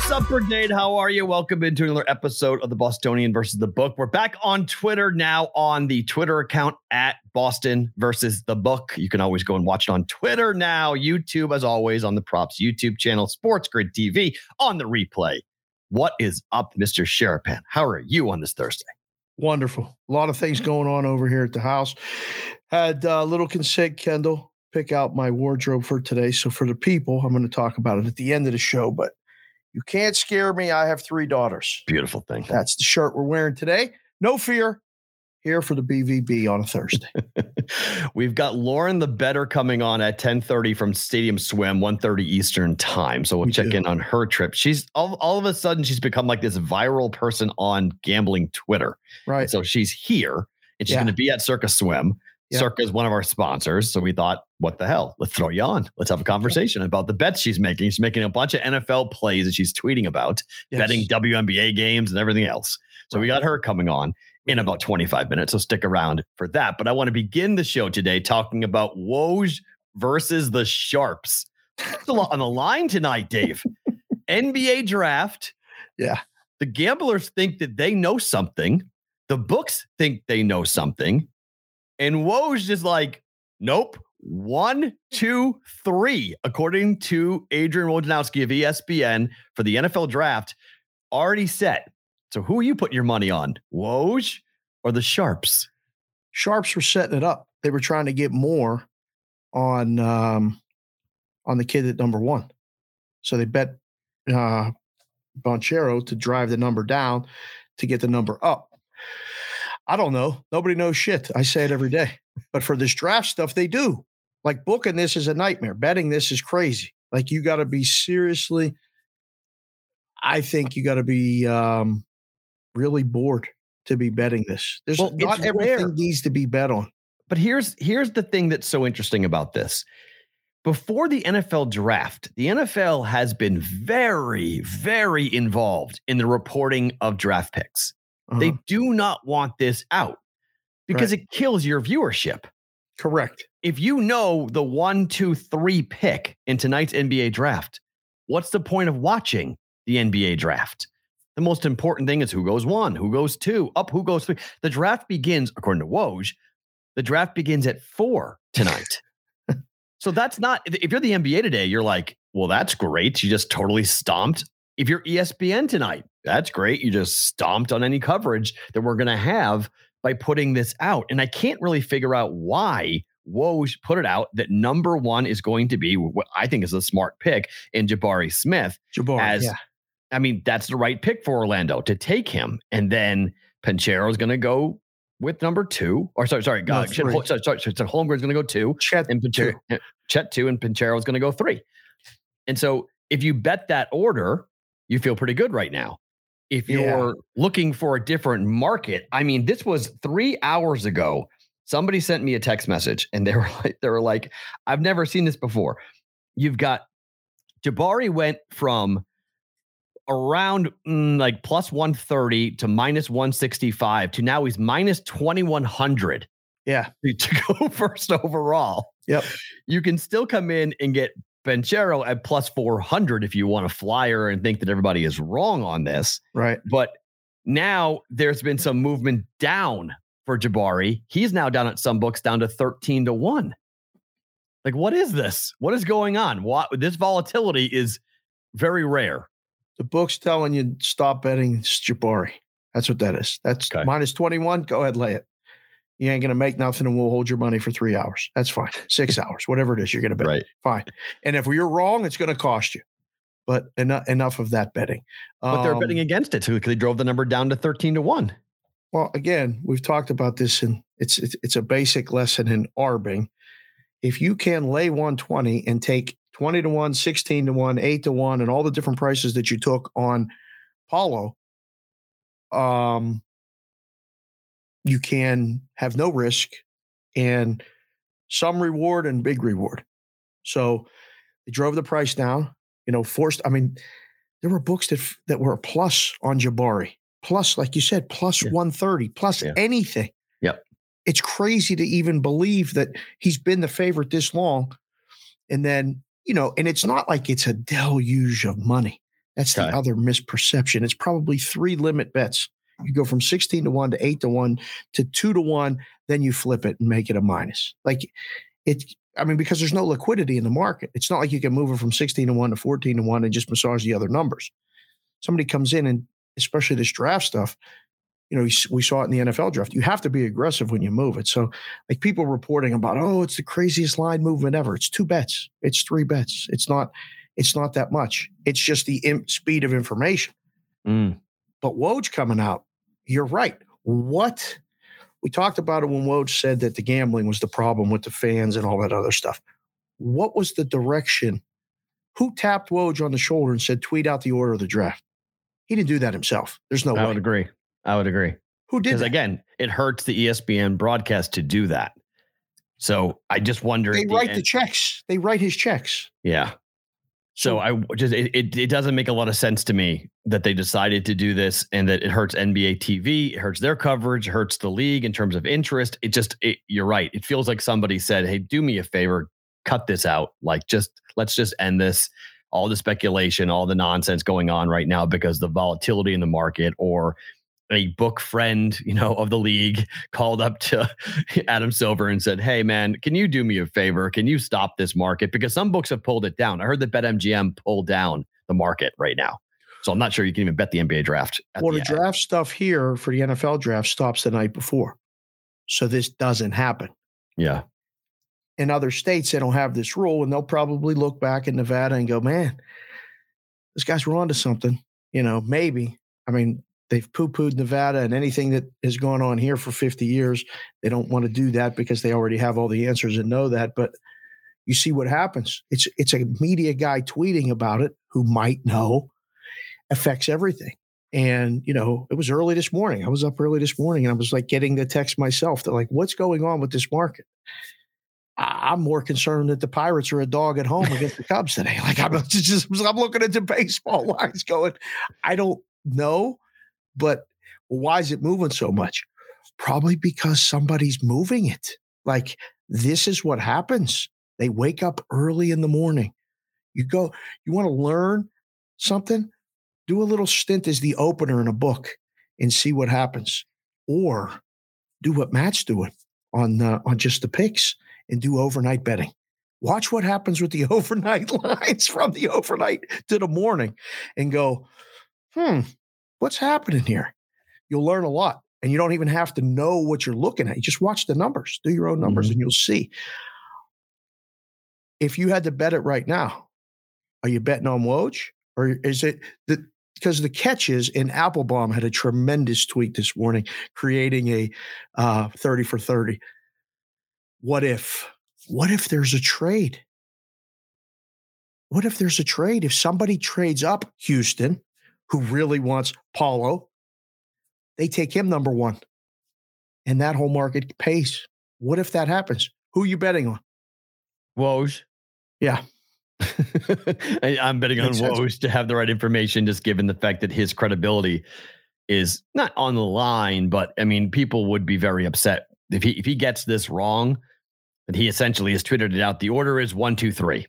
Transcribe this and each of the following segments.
What's up, Brigade? How are you? Welcome into another episode of the Bostonian versus the Book. We're back on Twitter now on the Twitter account at Boston versus the Book. You can always go and watch it on Twitter now, YouTube, as always, on the Props YouTube channel, Sports Grid TV on the replay. What is up, Mr. Sharapan? How are you on this Thursday? Wonderful. A lot of things going on over here at the house. Had a uh, little consent, Kendall, pick out my wardrobe for today. So for the people, I'm going to talk about it at the end of the show, but you can't scare me. I have three daughters. Beautiful thing. That's the shirt we're wearing today. No fear. Here for the BVB on a Thursday. We've got Lauren the Better coming on at 10:30 from Stadium Swim, 1:30 Eastern time. So we'll We check do. in on her trip. She's all, all of a sudden she's become like this viral person on gambling Twitter. Right. So she's here and she's Yeah. going to be at Circa Swim. Yeah. Circa is one of our sponsors. So we thought, what the hell? Let's throw you on. Let's have a conversation about the bets she's making. She's making a bunch of NFL plays that she's tweeting about, Yes. betting WNBA games and everything else. So we got her coming on in about 25 minutes. So stick around for that. But I want to begin the show today talking about Woj versus the Sharps. There's a lot on the line tonight, Dave. NBA draft. Yeah. The gamblers think that they know something. The books think they know something. And Woj just like, nope. One, two, three, according to Adrian Wojnarowski of ESPN for the NFL draft, already set. So who are you putting your money on? Woj or the Sharps? Sharps were setting it up. They were trying to get more on um, on the kid at number one. So they bet uh, Banchero to drive the number down to get the number up. I don't know. Nobody knows shit. I say it every day. But for this draft stuff, they do. Like booking this is a nightmare. Betting this is crazy. Like you got to be seriously. I think you got to be um, really bored to be betting this. There's Well, not everything rare. needs to be bet on. But here's here's the thing that's so interesting about this. Before the NFL draft, the NFL has been very, very involved in the reporting of draft picks. They Uh-huh. do not want this out because it kills your viewership. Correct. If you know the one, two, three pick in tonight's NBA draft, what's the point of watching the NBA draft? The most important thing is who goes one, who goes two, up, who goes three. The draft begins, according to Woj, the draft begins at four tonight. so that's not, if you're the NBA today, you're like, well, that's great. You just totally stomped. If you're ESPN tonight, that's great. You just stomped on any coverage that we're going to have by putting this out. And I can't really figure out why Woj put it out that number one is going to be what I think is a smart pick in Jabari Smith. Jabari, As yeah. I mean, that's the right pick for Orlando to take him. And then Banchero is going to go with number two. Or sorry, sorry, No, uh, Chet. Hol- sorry, sorry, so Holmgren's going to go two, Chet and Banchero, eh, Chet two, and Banchero is going to go three. And so if you bet that order, you feel pretty good right now. If you're looking for a different market, I mean, this was three hours ago. Somebody sent me a text message and they were like, they were like, I've never seen this before. You've got Jabari went from around mm, like plus 130 to minus 165 to now he's minus 2100 Yeah. to go first overall. Yep. You can still come in and get Banchero at plus 400 if you want a flyer and think that everybody is wrong on this. Right. But now there's been some movement down for Jabari. He's now down at some books down to 13 to 1. Like, what is this? What is going on? What this volatility is very rare. The book's telling you stop betting Jabari. That's what that is. That's Okay. minus 21. Go ahead, lay it. You ain't going to make nothing and we'll hold your money for three hours. That's fine. Six hours, whatever it is you're going to bet. Right. Fine. And if you're wrong, it's going to cost you. But enough enough of that betting. But they're Um, betting against it too because they drove the number down to 13 to 1. Well, again, we've talked about this, and it's, it's it's a basic lesson in arbing. If you can lay 120 and take 20 to 1, 16 to 1, 8 to 1, and all the different prices that you took on Paulo, um, you can have no risk and some reward and big reward. So they drove the price down, you know, forced. I mean, there were books that that were a plus on Jabari, plus, like you said, plus Yeah. 130, plus Yeah. anything. Yep. It's crazy to even believe that he's been the favorite this long. And then, you know, and it's not like it's a deluge of money. That's the other misperception. It's probably three limit bets. You go from 16 to 1 to 8 to 1 to 2 to 1, then you flip it and make it a minus. Like it, I mean, because there's no liquidity in the market. It's not like you can move it from 16 to 1 to 14 to 1 and just massage the other numbers. Somebody comes in and especially this draft stuff, you know, we saw it in the NFL draft. You have to be aggressive when you move it. So, like people reporting about, oh, it's the craziest line movement ever. It's two bets. It's three bets. It's not. It's not that much. It's just the im- speed of information. Mm. But Woj coming out, you're right. What we talked about it when Woj said that the gambling was the problem with the fans and all that other stuff. What was the direction? Who tapped Woj on the shoulder and said, tweet out the order of the draft? He didn't do that himself. There's no I way. would agree. I would agree. Who did Because again, it hurts the ESPN broadcast to do that. So I just wonder. they the write the checks. They write his checks. Yeah. So hmm. I just it, it it doesn't make a lot of sense to me that they decided to do this and that it hurts NBA TV, it hurts their coverage, hurts the league in terms of interest. It just it, you're right. It feels like somebody said, "Hey, do me a favor, cut this out. Like just let's just end this. All the speculation, all the nonsense going on right now because the volatility in the market or a book friend, you know, of the league called up to Adam Silver and said, "Hey, man, can you do me a favor? Can you stop this market? Because some books have pulled it down. I heard that BetMGM pulled down the market right now, so I'm not sure you can even bet the NBA draft. Well, the the draft stuff here for the NFL draft stops the night before. So this doesn't happen. yeah, in other states, they don't have this rule, and they'll probably look back in Nevada and go, "Man, this guy's were onto something." You know, maybe. I mean, they've poo-pooed Nevada and anything that has gone on here for 50 years. They don't want to do that because they already have all the answers and know that. But you see what happens. It's it's a media guy tweeting about it who might know affects everything. And you know, it was early this morning. I was up early this morning, and I was like getting the text myself. They're like, "What's going on with this market?" I- I'm more concerned that the Pirates are a dog at home against the Cubs today. Like I'm just I'm looking at the baseball lines going, I don't know, but why is it moving so much? Probably because somebody's moving it. Like this is what happens. They wake up early in the morning. You go, you want to learn something? Do a little stint as the opener in a book and see what happens. Or do what Matt's doing on uh, on just the picks and do overnight betting. Watch what happens with the overnight lines from the overnight to the morning and go, hmm, what's happening here? You'll learn a lot. And you don't even have to know what you're looking at. You just watch the numbers, do your own numbers, Mhm. and you'll see. If you had to bet it right now, are you betting on Woj? Or is it the because the catches in Applebaum had a tremendous tweet this morning creating a uh, 30 for 30 what if what if there's a trade what if there's a trade if somebody trades up houston who really wants paulo they take him number one and that whole market pays what if that happens who are you betting on Woj. Yeah. I'm betting on. Woj to have the right information, just given the fact that his credibility is not on the line. But I mean, people would be very upset if he if he gets this wrong. That he essentially has tweeted it out. The order is one, two, three.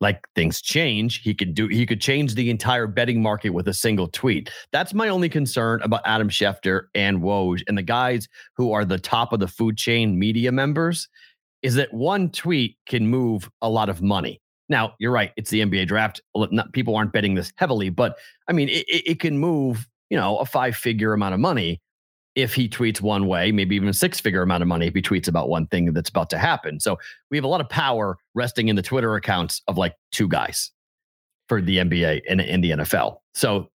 Like things change, he could do. He could change the entire betting market with a single tweet. That's my only concern about Adam Schefter and Woj and the guys who are the top of the food chain media members is that one tweet can move a lot of money. Now, you're right. It's the NBA draft. People aren't betting this heavily, but I mean, it, it can move, you know, a five figure amount of money if he tweets one way, maybe even a six figure amount of money if he tweets about one thing that's about to happen. So we have a lot of power resting in the Twitter accounts of like two guys. for the NBA and in the NFL. So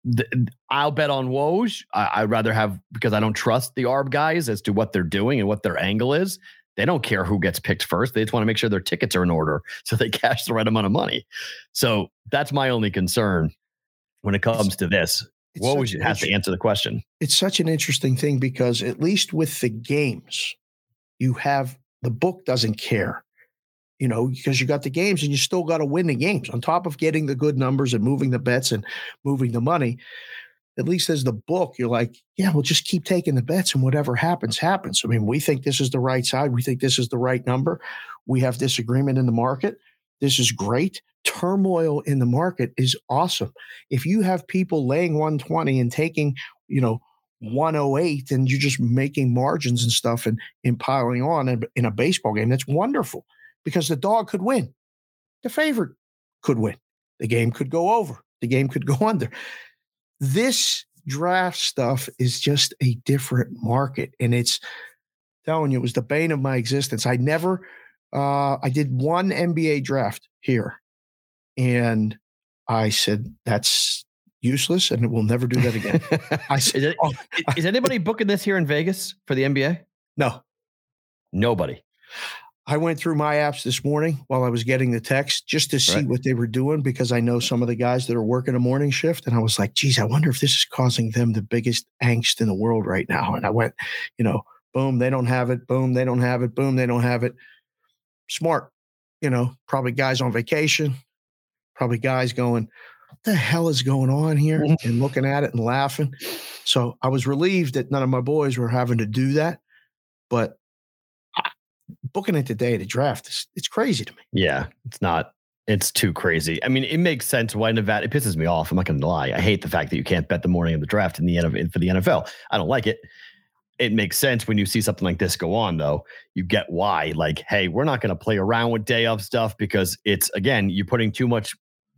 I'll bet on Woj. I, would rather have because I don't trust the ARB guys as to what they're doing and what their angle is. They don't care who gets picked first. They just want to make sure their tickets are in order so they cash the right amount of money. So that's my only concern when it comes to this. Woj has to answer the question. It's such an interesting thing because at least with the games, you have the book doesn't care you know, because you got the games and you still got to win the games on top of getting the good numbers and moving the bets and moving the money. At least as the book, you're like, yeah, we'll just keep taking the bets and whatever happens, happens. I mean, we think this is the right side. We think this is the right number. We have disagreement in the market. This is great. Turmoil in the market is awesome. If you have people laying 120 and taking, you know, 108 and you're just making margins and stuff and, and piling on in, in a baseball game, that's wonderful because the dog could win. The favorite could win. The game could go over. The game could go under. This draft stuff is just a different market. And it's telling you, it was the bane of my existence. I never, uh, I did one NBA draft here. And I said, that's useless and we'll never do that again. I said, is, it, oh, is anybody booking this here in Vegas for the NBA? No. Nobody. I went through my apps this morning while I was getting the text just to see right. what they were doing because I know some of the guys that are working a morning shift. And I was like, geez, I wonder if this is causing them the biggest angst in the world right now. And I went, you know, boom, they don't have it. Boom, they don't have it. Boom, they don't have it. Smart, you know, probably guys on vacation, probably guys going, what the hell is going on here? Mm-hmm. And looking at it and laughing. So I was relieved that none of my boys were having to do that. But booking it today to draft is it's crazy to me. Yeah, it's not. It's too crazy. I mean, it makes sense why Nevada. It pisses me off. I'm not going to lie. I hate the fact that you can't bet the morning of the draft in the NFL for the NFL. I don't like it. It makes sense when you see something like this go on, though. You get why. Like, hey, we're not going to play around with day of stuff because it's again, you're putting too much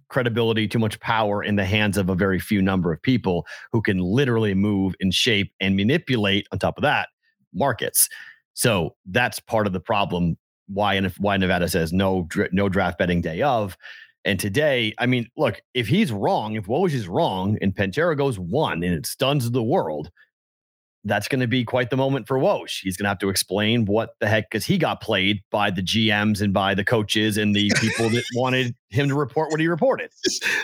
credibility, too much power in the hands of a very few number of people who can literally move and shape and manipulate. On top of that, markets. So that's part of the problem. Why and why Nevada says no no draft betting day of. And today, I mean, look, if he's wrong, if Woj is wrong, and Banchero goes one and it stuns the world, that's going to be quite the moment for Woj. He's going to have to explain what the heck, because he got played by the GMs and by the coaches and the people that wanted him to report what he reported.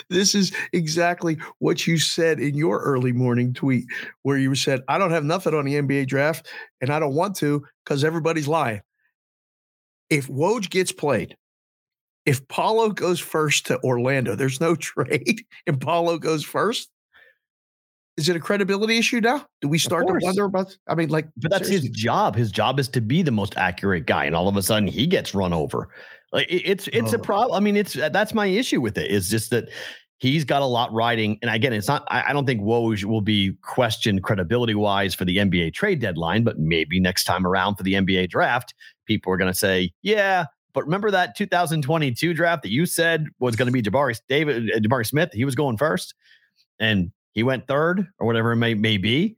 This is exactly what you said in your early morning tweet, where you said, I don't have nothing on the NBA draft and I don't want to because everybody's lying. If Woj gets played, if Paolo goes first to Orlando, there's no trade, and Paolo goes first is it a credibility issue now? Do we start to wonder about? I mean, like, but that's seriously. his job. His job is to be the most accurate guy, and all of a sudden he gets run over. Like it's it's oh. a problem. I mean, it's that's my issue with it. Is just that he's got a lot riding. And again, it's not. I, I don't think Woj will be questioned credibility wise for the NBA trade deadline, but maybe next time around for the NBA draft, people are going to say, yeah. But remember that 2022 draft that you said was going to be Jabari David uh, Jabari Smith. He was going first, and he went third or whatever it may, may be.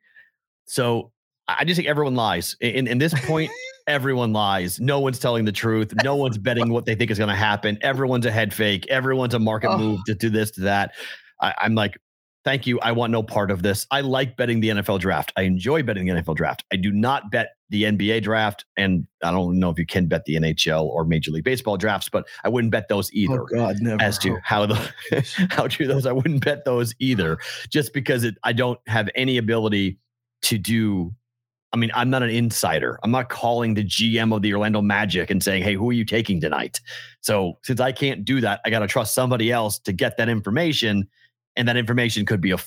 So I just think everyone lies. In, in this point, everyone lies. No one's telling the truth. No one's betting what they think is going to happen. Everyone's a head fake. Everyone's a market oh. move to do this, to that. I, I'm like, thank you. I want no part of this. I like betting the NFL draft. I enjoy betting the NFL draft. I do not bet the NBA draft, and I don't know if you can bet the NHL or Major League Baseball drafts, but I wouldn't bet those oh, either. Oh God, never. As to how the how true those, I wouldn't bet those either, just because it, I don't have any ability to do. I mean, I'm not an insider. I'm not calling the GM of the Orlando Magic and saying, "Hey, who are you taking tonight?" So since I can't do that, I got to trust somebody else to get that information and that information could be a,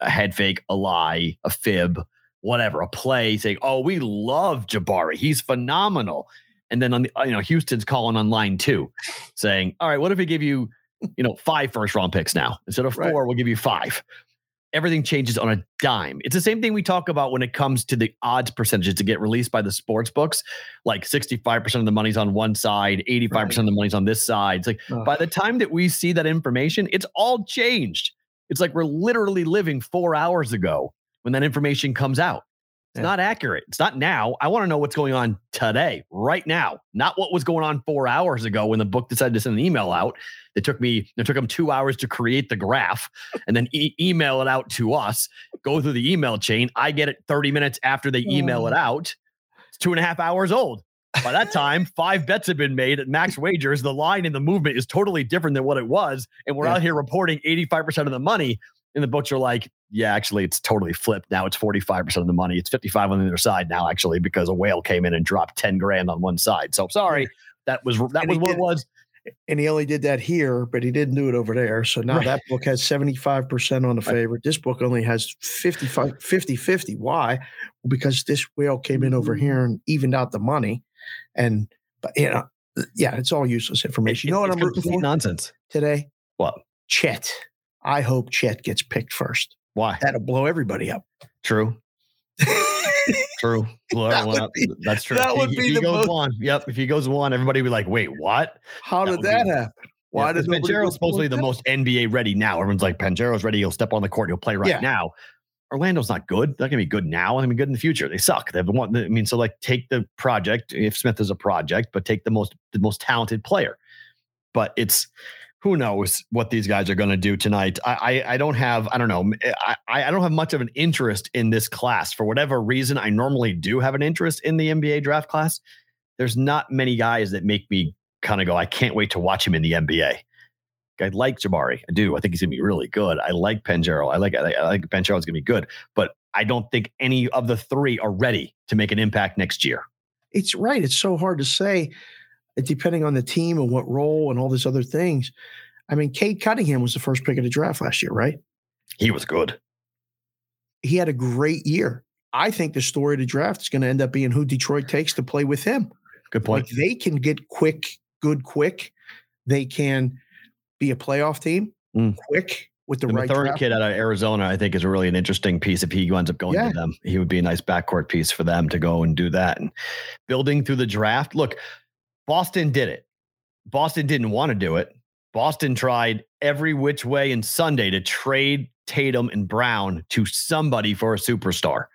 a head fake, a lie, a fib, whatever, a play saying, "Oh, we love Jabari, he's phenomenal," and then on the uh, you know Houston's calling on line two, saying, "All right, what if we give you you know five first round picks now instead of four? Right. We'll give you five. Everything changes on a dime. It's the same thing we talk about when it comes to the odds percentages to get released by the sports books. Like 65% of the money's on one side, 85% right. of the money's on this side. It's like oh. by the time that we see that information, it's all changed. It's like we're literally living four hours ago when that information comes out. It's Yeah. not accurate. It's not now. I want to know what's going on today, right now, not what was going on four hours ago when the book decided to send an email out. It took me, it took them two hours to create the graph and then e- email it out to us, go through the email chain. I get it 30 minutes after they email it oh. out. It's two and a half hours old. By that time, five bets have been made at max wagers. The line in the movement is totally different than what it was. And we're Yeah. out here reporting 85% of the money. And the books are like, yeah, actually, it's totally flipped. Now it's 45% of the money. It's 55 on the other side now, actually, because a whale came in and dropped 10 grand on one side. So sorry. That was that And was what it was. And he only did that here, but he didn't do it over there. So now Right. that book has 75% on the favorite. This book only has 55, 50 50. Why? Well, because this whale came in over mm-hmm. here and evened out the money. And, but, you know, yeah, it's all useless information. You know what It's I'm rooting for nonsense. today? What? Chet. I hope Chet gets picked first. Why? That'll blow everybody up. True. True. Blow That everyone up. be- That's true. that would he- be if he the goes most- one. Yep. If he goes one, everybody would be like, wait, what? How That did that be- happen? Why yeah, did nobody Banchero's root for supposedly the most NBA ready now? Everyone's like, Banchero's ready. He'll step on the court. He'll play right Yeah. now. Orlando's not good. They're not gonna be good now. and They're gonna be good in the future. They suck. They've the one. I mean, so like, take the project. If Smith is a project, but take the most the most talented player. But it's who knows what these guys are to do tonight. I, I I don't have I don't know eh, I I don't have much of an interest in this class for whatever reason. I normally do have an interest in the NBA draft class. There's not many guys that make me kind of go. I can't wait to watch him in the NBA. I like Jabari. I do. I think he's gonna be really good. I like Banchero. I like I like Banchero's gonna be good, but I don't think any of the three are ready to make an impact next year. it's right. It's so hard to say, uh, depending on the team and what role and all these other things. I mean, Cade Cunningham was the first pick of the draft last year, right? He was good. He had a great year. I think the story of the draft is going to end up being who Detroit takes to play with him. Good point. Like they can get quick, good, quick. They can be a playoff team Mm. quick with the, right draft. kid out of Arizona, I think, is really an interesting piece. If he winds up going Yeah. to them, he would be a nice backcourt piece for them to go and do that. And building through the draft. Look, Boston did it. Boston didn't want to do it. Boston tried every which way in Sunday to trade Tatum and Brown to somebody for a superstar,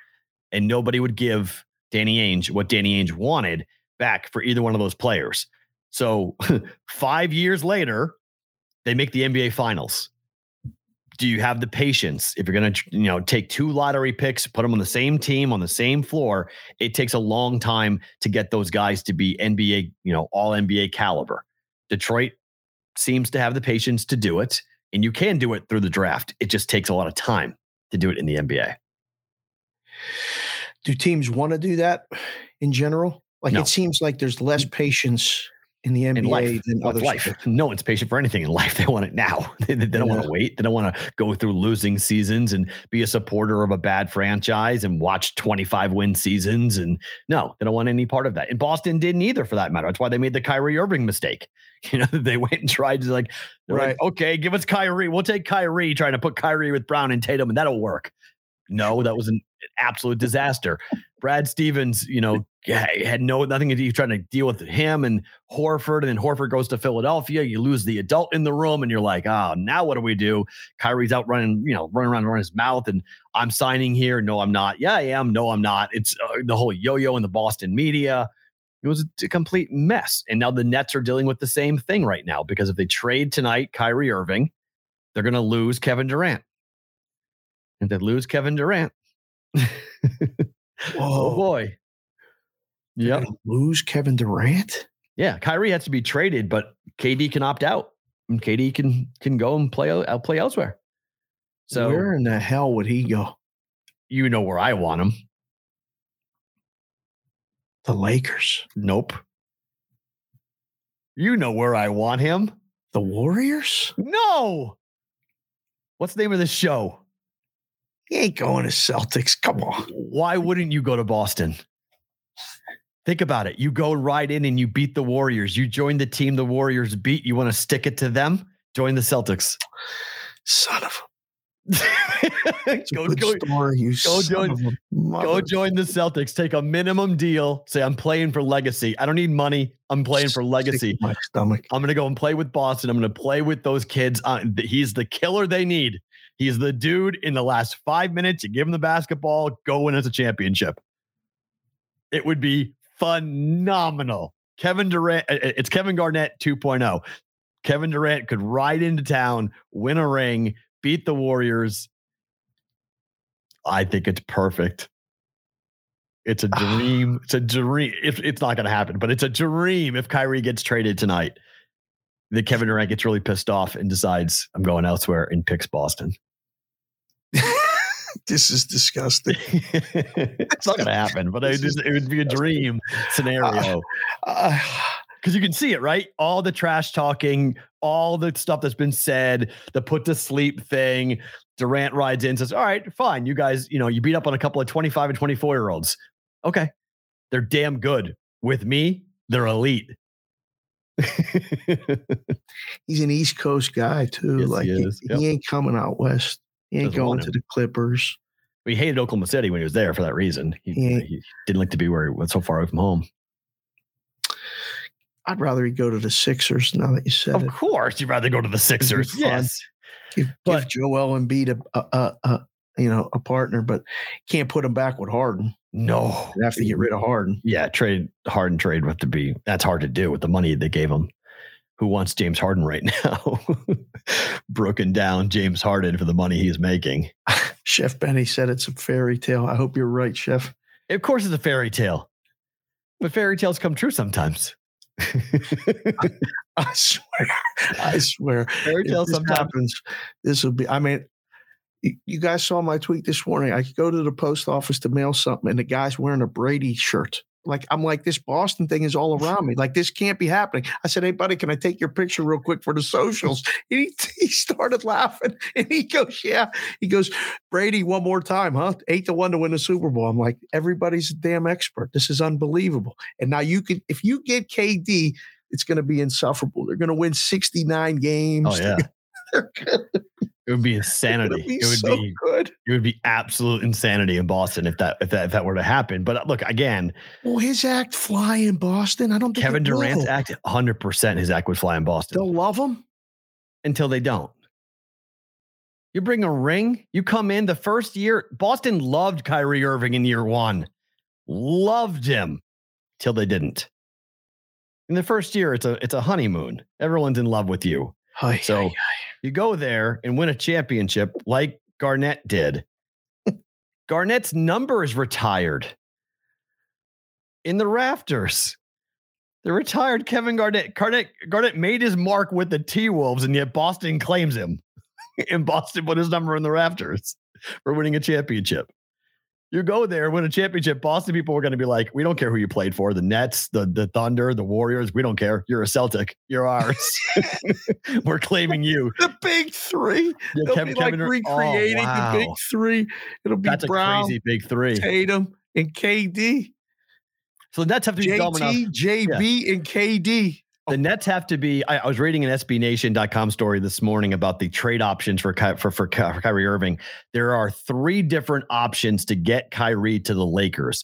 and nobody would give Danny Ainge what Danny Ainge wanted back for either one of those players. So five years later, they make the NBA Finals. Do you have the patience? If you're going to you know take two lottery picks put them on the same team on the same floor it takes a long time to get those guys to be nba you know all nba caliber. Detroit seems to have the patience to do it and you can do it through the draft. It just takes a lot of time to do it in the nba Do teams want to do that in general? Like No. it seems like there's less patience in the NBA in life. than other life. sports. no one's patient for anything in life. They want it now. They, they don't want to wait. They don't want to go through losing seasons and be a supporter of a bad franchise and watch 25 win seasons and no they don't want any part of that. And boston didn't either for that matter. That's why they made the kyrie irving mistake. You know they went and tried to like they're like Right. okay give us kyrie. We'll take kyrie trying to put kyrie with brown and tatum and that'll work no that was an absolute disaster brad stevens you know had no nothing to do trying to deal with him and Horford, and then Horford goes to Philadelphia. You lose the adult in the room, and you're like, oh, now what do we do? Kyrie's out running, you know, running around running his mouth, and I'm signing here. No, I'm not. Yeah, I am. No, I'm not. It's uh, the whole yo-yo in the Boston media. It was a complete mess, and now the Nets are dealing with the same thing right now because if they trade tonight, Kyrie Irving, they're going to lose Kevin Durant. If they lose Kevin Durant, oh boy. Yep. Lose Kevin Durant? Yeah, Kyrie has to be traded, but KD can opt out, and KD can can go and play out play elsewhere. So where in the hell would he go? you know where I want him. The Lakers. Nope. You know where I want him. The Warriors? No. What's the name of this show? He ain't going to Celtics. Come on. Why wouldn't you go to Boston? Think about it. You go right in and you beat the Warriors. You join the team the Warriors beat. You want to stick it to them? Join the Celtics. Son of go, a good go, story. You go join- Go join the Celtics. Take a minimum deal. Say, I'm playing for legacy. I don't need money. I'm playing for legacy. My stomach. I'm going to go and play with Boston. I'm going to play with those kids. Uh, he's the killer they need. He's the dude in the last five minutes. You give him the basketball, go win us a championship. It would be phenomenal. Kevin Durant, it's Kevin Garnett 2.0. Kevin Durant could ride into town, win a ring, beat the Warriors. I think it's perfect. It's a dream. it's a dream. If it's not going to happen, but it's a dream if Kyrie gets traded tonight. That Kevin Durant gets really pissed off and decides I'm going elsewhere and picks Boston. This is disgusting. it's not going to happen, but it, just, it would be a dream scenario. Uh, because you can see it, right? All the trash talking, all the stuff that's been said, the put to sleep thing. Durant rides in, says, All right, fine. You guys, you know, you beat up on a couple of 25 and 24 year olds. Okay. They're damn good. With me, they're elite. He's an East Coast guy, too. Yes, like, he he. Yep. he ain't coming out West. He ain't going to the Clippers. We hated Oklahoma City when he was there for that reason. He, Yeah. Uh, he didn't like to be where he was so far away from home. I'd rather he go to the Sixers now that you said Of it. course, you'd rather go to the Sixers. Yes. Give, But- give Joel Embiid a, a, a, a you know a partner, but can't put him back with Harden. No. You have to get rid of Harden. Yeah, trade Harden trade with to be that's hard to do with the money they gave him. Who wants James Harden right now? Broken down James Harden for the money he's making. Chef Benny said it's a fairy tale. I hope you're right, Chef. Of course, it's a fairy tale, but fairy tales come true sometimes. I swear. I swear. fairy tales sometimes. happens, this will be. I mean, you, you guys saw my tweet this morning. I could go to the post office to mail something, and the guy's wearing a Brady shirt. Like I'm like, this Boston thing is all around me. Like this can't be happening. I said, "Hey, buddy, can I take your picture real quick for the socials?" And he, he started laughing, and he goes, "Yeah." He goes, "Brady, one more time, huh? Eight to one to win the Super Bowl." I'm like, everybody's a damn expert. This is unbelievable. And now you can, if you get KD, it's going to be insufferable. They're going to win 69 games. Oh yeah, it would be insanity. be It would so be good. it would be absolute insanity in Boston if that if that if that were to happen. But uh, look again, Will his act fly in Boston? I don't think Kevin it. Durant's act 100 percent his act would fly in Boston. They'll love him. until they don't. You bring a ring, you come in the first year. Boston loved Kyrie Irving in year one, loved him till they didn't. In the first year, it's a it's a honeymoon. Everyone's in love with you. Ay, So ay, you go there and win a championship like Garnett did. Garnett's number is retired in the rafters. The retired Kevin Garnett. Garnett Garnett made his mark with the T Wolves, and yet Boston claims him. and Boston put his number in the rafters for winning a championship. You go there, win a championship. Boston people are going to be like, we don't care who you played for. The Nets, the, the Thunder, the Warriors. We don't care. You're a Celtic. You're ours. We're claiming you. the big three. Yeah, They'll Kevin- be like Kevin Dur- oh, recreating the big three. It'll be That's a Brown, crazy big three. Tatum, and KD. So the Nets have to be dumb enough. JT, JB, and KD. The oh. Nets have to be. I, I was reading an SBNation.com story this morning about the trade options for Ky- for for, Ky- for Kyrie Irving. There are three different options to get Kyrie to the Lakers,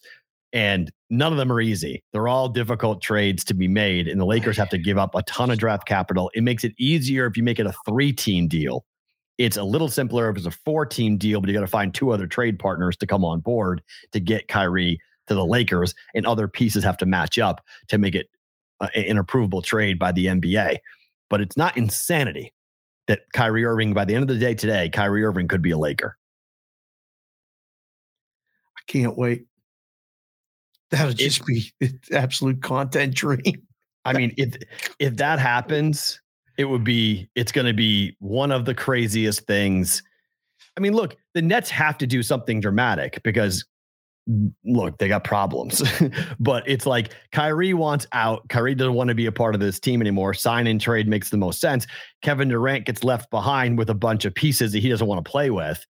and none of them are easy. They're all difficult trades to be made, and the Lakers have to give up a ton of draft capital. It makes it easier if you make it a three-team deal. It's a little simpler if it's a four-team deal, but you got to find two other trade partners to come on board to get Kyrie to the Lakers, and other pieces have to match up to make it uh, an approvable trade by the NBA. But it's not insanity that Kyrie Irving, by the end of the day today, Kyrie Irving could be a Laker. I can't wait. That'll just be absolute content dream. I mean, if if that happens, it would be it's going to be one of the craziest things. I mean, look, the Nets have to do something dramatic because look, they got problems. but it's like Kyrie wants out. Kyrie doesn't want to be a part of this team anymore. Sign and trade makes the most sense. Kevin Durant gets left behind with a bunch of pieces that he doesn't want to play with.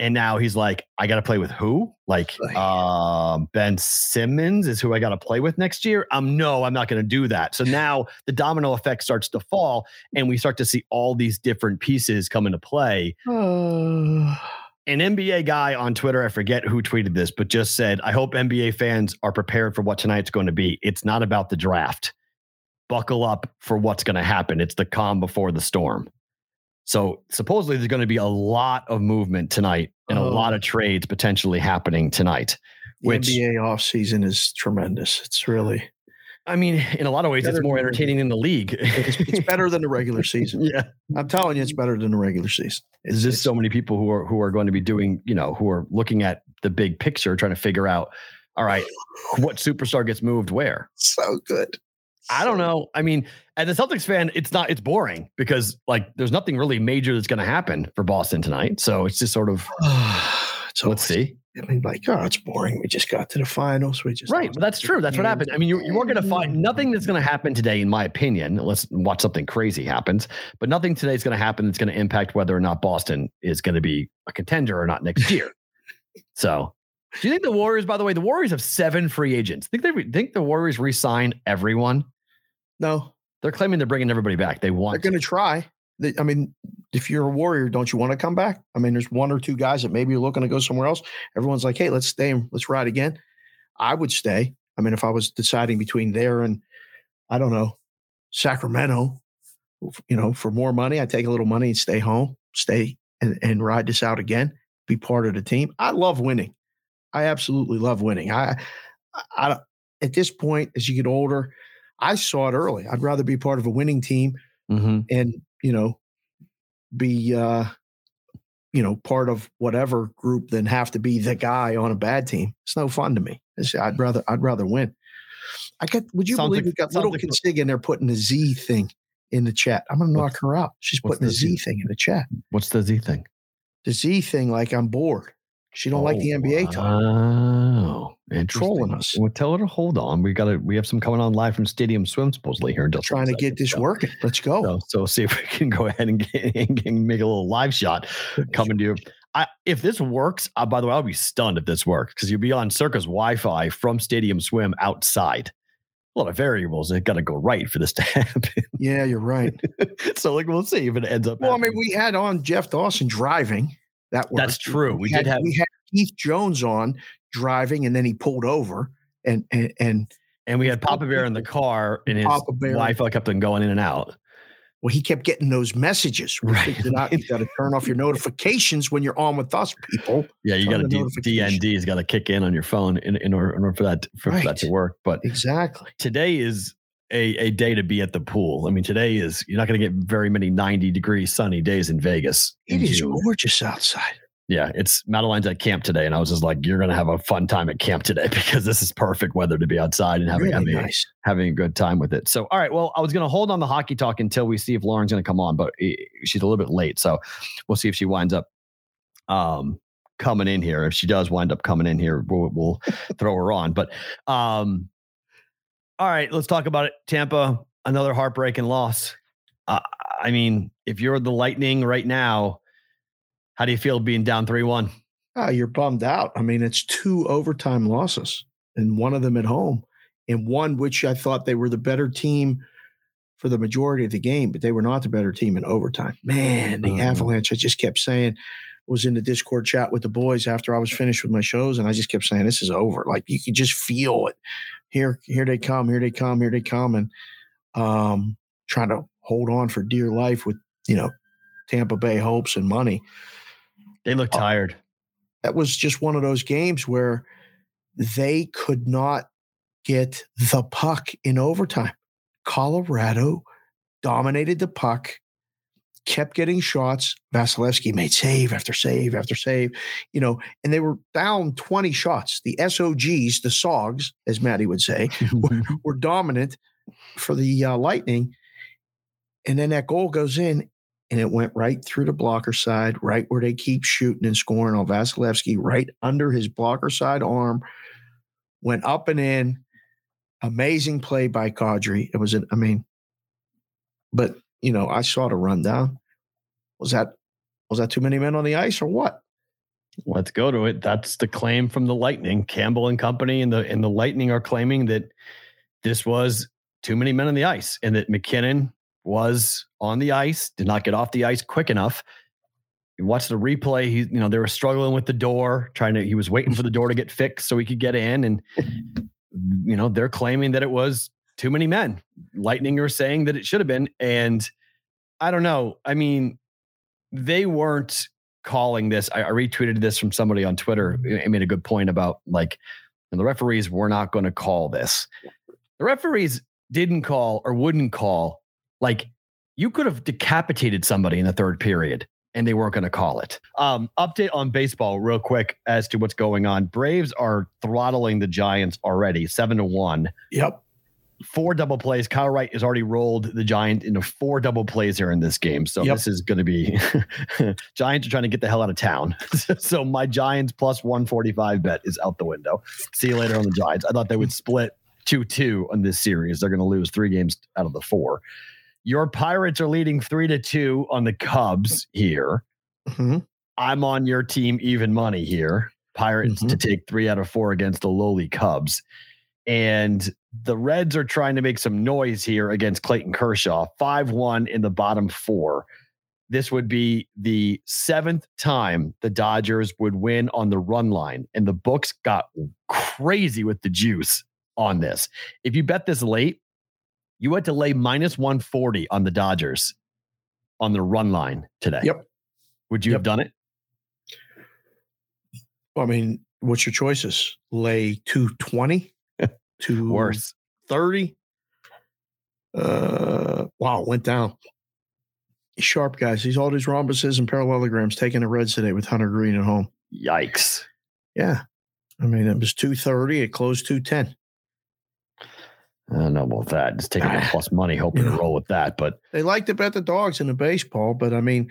And now he's like, I got to play with who? Like um, Ben Simmons is who I got to play with next year. Um, no, I'm not going to do that. So now the domino effect starts to fall, and we start to see all these different pieces come into play Uh, an NBA guy on Twitter, I forget who tweeted this, but just said, I hope NBA fans are prepared for what tonight's going to be. It's not about the draft. Buckle up for what's going to happen. It's the calm before the storm. So supposedly there's going to be a lot of movement tonight and a Oh. lot of trades potentially happening tonight. The Which- NBA offseason is tremendous. It's really I mean, in a lot of ways, it's more entertaining than the league. it's, it's better than the regular season. yeah. I'm telling you, it's better than the regular season. There's just so many people who are who are going to be doing, you know, who are looking at the big picture, trying to figure out, all right, what superstar gets moved where. so good. I don't know. I mean, as a Celtics fan, it's not it's boring because like there's nothing really major that's going to happen for Boston tonight. So it's just sort of so let's see. I mean, like, oh, it's boring. We just got to the finals. We just Right, that's true. That's what happened. I mean, you you are going to find nothing that's going to happen today, in my opinion. Unless watch something crazy happens, but nothing today is going to happen that's going to impact whether or not Boston is going to be a contender or not next year. so, do you think the Warriors? By the way, the Warriors have seven free agents. Think they re- think the Warriors re-sign everyone? No, They're claiming they're bringing everybody back. They want. they're going to try. I mean, if you're a warrior, don't you want to come back? I mean, there's one or two guys that maybe you're looking to go somewhere else. Everyone's like, hey, let's stay and let's ride again. I would stay. I mean, if I was deciding between there and I don't know, Sacramento, you know, for more money, I take a little money and stay home, stay and, and ride this out again, be part of the team. I love winning. I absolutely love winning. I, I, at this point, as you get older, I saw it early. I'd rather be part of a winning team Mhm. and you know be uh you know part of whatever group than have to be the guy on a bad team. It's no fun to me. It's- i'd rather i'd rather win. I got would you Sounds believe like- we got little like- consig in there putting the z thing in the chat? I'm gonna knock her out. She's putting the Z? thing in the chat. What's the Z thing? the z thing like i'm bored she don't like the Oh, nba talk Oh, and Trolling us. Well, tell her to hold on. We got to. We have some coming on live from Stadium Swim supposedly here in just trying to get this So- working let's go So, so see if we can go ahead and, get, and make a little live shot coming to you. I, if this works, uh, by the way, I'll be stunned if this works because you'll be on Circa Wi-Fi from Stadium Swim outside. A lot of variables that got to go right for this to happen. yeah you're right so, like, we'll see if it ends up. well i mean we had on jeff dawson driving that worked. That's true. We had, did have- we had Keith Jones on driving, and then he pulled over, and and, and and we had Papa Bear in the car, and his Papa Bear. Wi-Fi kept on going in and out. well, he kept getting those messages. We Right. you got to turn off your notifications when you're on with us, people. Yeah, you got to D-. DND's got to kick in on your phone in, in, order, in order for that for that to work. But Exactly. today is a, a day to be at the pool. I mean, today is you're not going to get very many 90 degree sunny days in Vegas. It in is June. gorgeous outside. Yeah, it's Madeline's at camp today, and I was just like, "You're going to have a fun time at camp today because this is perfect weather to be outside and having Really having, nice. having a good time with it." So, all right, well, I was going to hold on the hockey talk until we see if Lauren's going to come on, but eh, she's a little bit late, so we'll see if she winds up um coming in here. If she does wind up coming in here, we'll, we'll throw her on. But um, all right, let's talk about it. Tampa, another heartbreaking loss. Uh, I mean, if you're the Lightning right now, how do you feel being down three one? Ah, you're bummed out. I mean, it's two overtime losses, and one of them at home, and one which I thought they were the better team for the majority of the game, but they were not the better team in overtime. Man, the Mhm. Avalanche, I just kept saying, was in the Discord chat with the boys after I was finished with my shows, and I just kept saying, This is over. Like you could just feel it. Here, here they come, here they come, here they come, and um trying to hold on for dear life with, you know, Tampa Bay hopes and money They look tired. that was just one of those games where they could not get the puck in overtime. Colorado dominated the puck, kept getting shots. Vasilevskiy made save after save after save, you know, and they were down 20 shots. The SOGs, the SOGs, as Maddie would say, were dominant for the uh, Lightning. And then that goal goes in, and it went right through the blocker side, right where they keep shooting and scoring on Vasilevskiy, right under his blocker side arm. Went up and in. Amazing play by Kadri. It was an, I mean, but you know, I saw the rundown. Was that was that too many men on the ice or what? Let's go to it. That's the claim from the Lightning. Campbell and company and the and the Lightning are claiming that this was too many men on the ice and that MacKinnon was on the ice, did not get off the ice quick enough. You watch the replay. He, you know, they were struggling with the door, trying to. He was waiting for the door to get fixed so he could get in, and you know they're claiming that it was too many men. Lightning are saying that it should have been, and I don't know. I mean, they weren't calling this. I, I retweeted this from somebody on Twitter. It made a good point about like and the referees were not going to call this. The referees didn't call or wouldn't call. Like you could have decapitated somebody in the third period and they weren't going to call it. Um, update on baseball, real quick, as to what's going on. Braves are throttling the Giants already, seven to one. Yep. Four double plays. Kyle Wright has already rolled the Giant into four double plays here in this game. So Yep. this is going to be Giants are trying to get the hell out of town. so my Giants plus 145 bet is out the window. See you later on the Giants. I thought they would split 2 2 on this series. They're going to lose three games out of the four. Your Pirates are leading three to two on the Cubs here. Mhm. I'm on your team, even money here. Pirates to take three out of four against the lowly Cubs. And the Reds are trying to make some noise here against Clayton Kershaw, 5 1 in the bottom four. This would be the seventh time the Dodgers would win on the run line. And the books got crazy with the juice on this. If you bet this late, you had to lay minus 140 on the Dodgers on the run line today. Yep. Would you have done it? I mean, what's your choices? Lay 220 to Worse. 30. Uh, wow, went down. He's sharp, guys. He's all these rhombuses and parallelograms taking the Reds today with Hunter Greene at home. Yikes. Yeah. I mean, it was 230. It closed 210. I don't know about that. Just taking the Ah, plus money, hoping to roll with that. But They like to bet the dogs in the baseball, but I mean,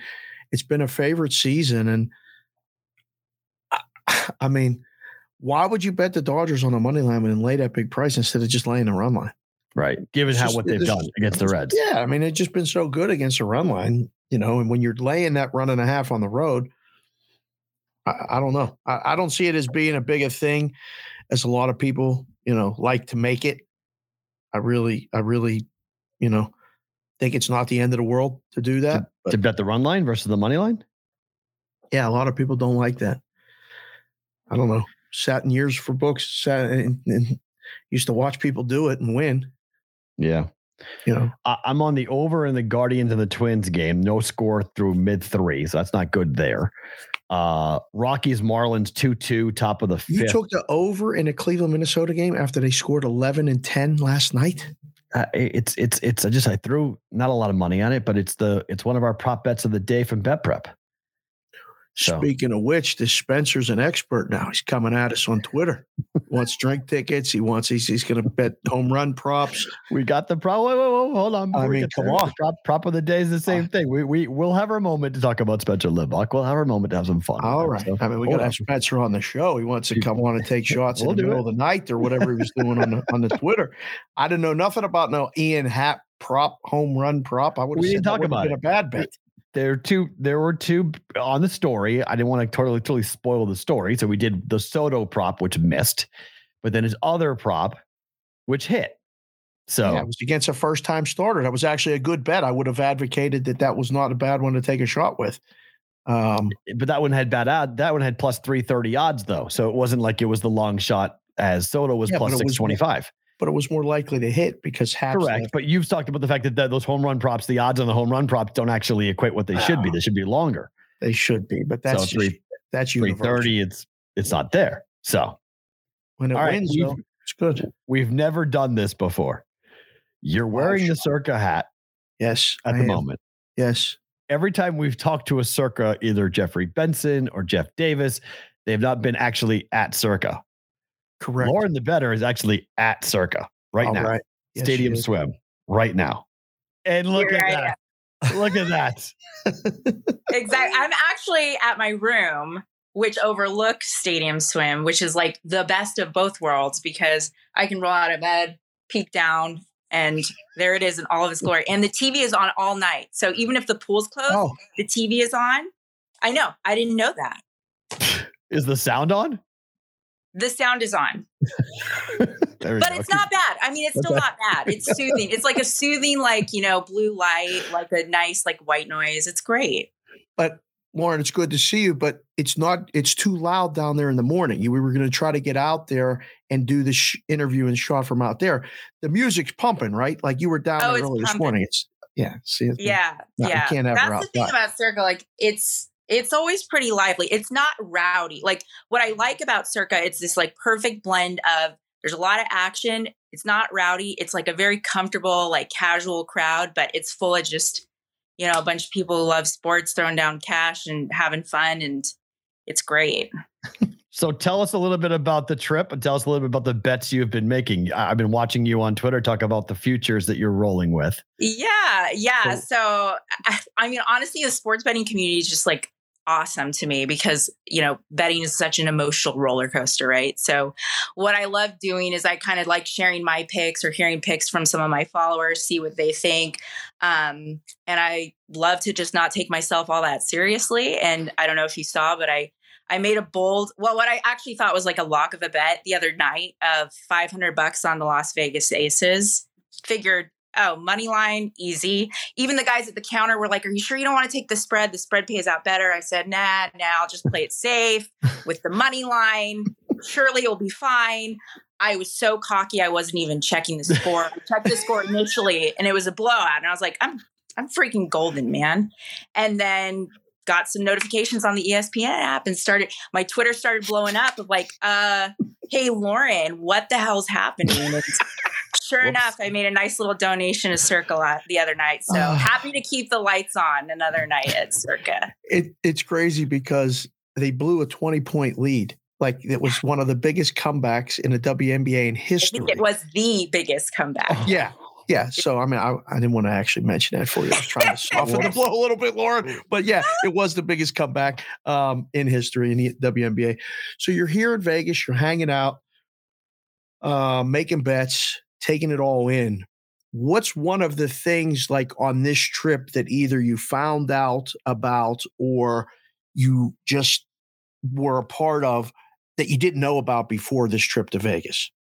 it's been a favorite season. And I, I mean, why would you bet the Dodgers on the money line and lay that big price instead of just laying the run line? right, given It's how just- what they've done against the Reds. Yeah, I mean, it's just been so good against the run line, you know. And when you're laying that run and a half on the road, I, I don't know. I, I don't see it as being a big a thing as a lot of people, you know, like to make it. I really, I really, you know, think it's not the end of the world to do that. But to bet the run line versus the money line. yeah, a lot of people don't like that. I don't know. Sat in years for books, sat and, and used to watch people do it and win. Yeah. You know, I, I'm on the over in the Guardians and the Twins game. No score through mid three, so that's not good there. Uh Rockies Marlins two two, top of the you fifth. took the over in a Cleveland Minnesota game after they scored eleven and ten last night. Uh, it's it's it's I just I threw not a lot of money on it, but it's the it's one of our prop bets of the day from Bet Prep. So Speaking of which, this Spencer's an expert now. He's coming at us on Twitter. wants drink tickets. He wants he's he's going to bet home run props. we got the pro. Wait, wait, wait, hold on. I we mean, come there. on. The Prop, prop of the day is the same oh. thing. We we will have our moment to talk about Spencer Libach. We'll have our moment to have some fun. with All him. right. So, I mean, we hold got to have Spencer on the show. He wants to come on and take shots We'll in the do middle of the night or whatever he was doing on the on the Twitter. I didn't know nothing about no Ian Happ prop home run prop. I would have We said didn't talk about it. a bad bet. There were two there were two on the story. I didn't want to totally totally spoil the story. So we did the Soto prop, which missed, but then his other prop, which hit. So Yeah, it was against a first time starter. That was actually a good bet. I would have advocated that that was not a bad one to take a shot with. Um, but that one had bad odd. That one had plus 330 odds though. So it wasn't like it was the long shot as Soto was Yeah, plus it was- 625. But it was more likely to hit because Happ's Correct. left- But you've talked about the fact that, those home run props, the odds on the home run props don't actually equate what they should be. They should be longer. They should be, but that's so just, that's universal. 330, it's it's not there. So When it All right, wins, we've- though, it's good. we've never done this before. You're wearing the circa hat Yes, at I the am. moment. Yes, every time we've talked to a circa, either Jeffrey Benson or Jeff Davis, they've not been actually at circa. Correct. Lauren the Better is actually at circa right All now. right. Yes, Stadium swim right now. And look Here at I that. Look at that. Exactly. I'm actually at my room, which overlooks Stadium Swim, which is like the best of both worlds because I can roll out of bed, peek down, and there it is in all of its glory. And the TV is on all night. So even if the pool's closed, Oh, the TV is on. I know. I didn't know that. Is the sound on? The sound is on. But go. it's not bad. I mean, it's still not bad. It's soothing. It's like a soothing, like, you know, blue light, like a nice, like white noise. It's great. but Lauren, it's good to see you, but it's not. It's too loud down there in the morning. You, we were going to try to get out there and do the sh- interview and shot from out there. The music's pumping, right? Like you were down Oh, early this morning. It's yeah. See, it's- Yeah. No, you yeah. can't have That's the thing about Circa. Like it's it's always pretty lively. It's not rowdy. Like what I like about Circa, it's this like perfect blend of there's a lot of action. It's not rowdy. It's like a very comfortable, like casual crowd, but it's full of just, you know, a bunch of people who love sports, throwing down cash and having fun. And it's great. So tell us a little bit about the trip and tell us a little bit about the bets you've been making. I've been watching you on Twitter talk about the futures that you're rolling with. Yeah, yeah. So I mean, honestly, the sports betting community is just like awesome to me because you know betting is such an emotional roller coaster right so what i love doing is i kind of like sharing my picks or hearing picks from some of my followers see what they think um, and i love to just not take myself all that seriously and i don't know if you saw but i I made a bold, well, what I actually thought was like a lock of a bet the other night of 500 bucks on the Las Vegas Aces. Figured, oh, money line, easy. Even the guys at the counter were like, Are you sure you don't want to take the spread? The spread pays out better. I said, Nah, nah, I'll just play it safe with the money line. Surely it'll be fine. I was so cocky, I wasn't even checking the score. I checked the score initially and it was a blowout. And I was like, I'm I'm freaking golden, man. And then got some notifications on the ESPN app and started my Twitter started blowing up of like, uh, hey Lauren, what the hell's happening? Sure enough, I made a nice little donation to Circa the other night. So uh, happy to keep the lights on another night at Circa. It, it's crazy because they blew a 20 point lead. Like it was one of the biggest comebacks in the WNBA in history. it was the biggest comeback. Yeah. Yeah. So I mean, I, I didn't want to actually mention that for you. I was trying to soften the blow a little bit, Lauren. But yeah, it was the biggest comeback um, in history in the WNBA. So you're here in Vegas, you're hanging out, uh, making bets, taking it all in. What's one of the things like on this trip that either you found out about or you just were a part of that you didn't know about before this trip to Vegas?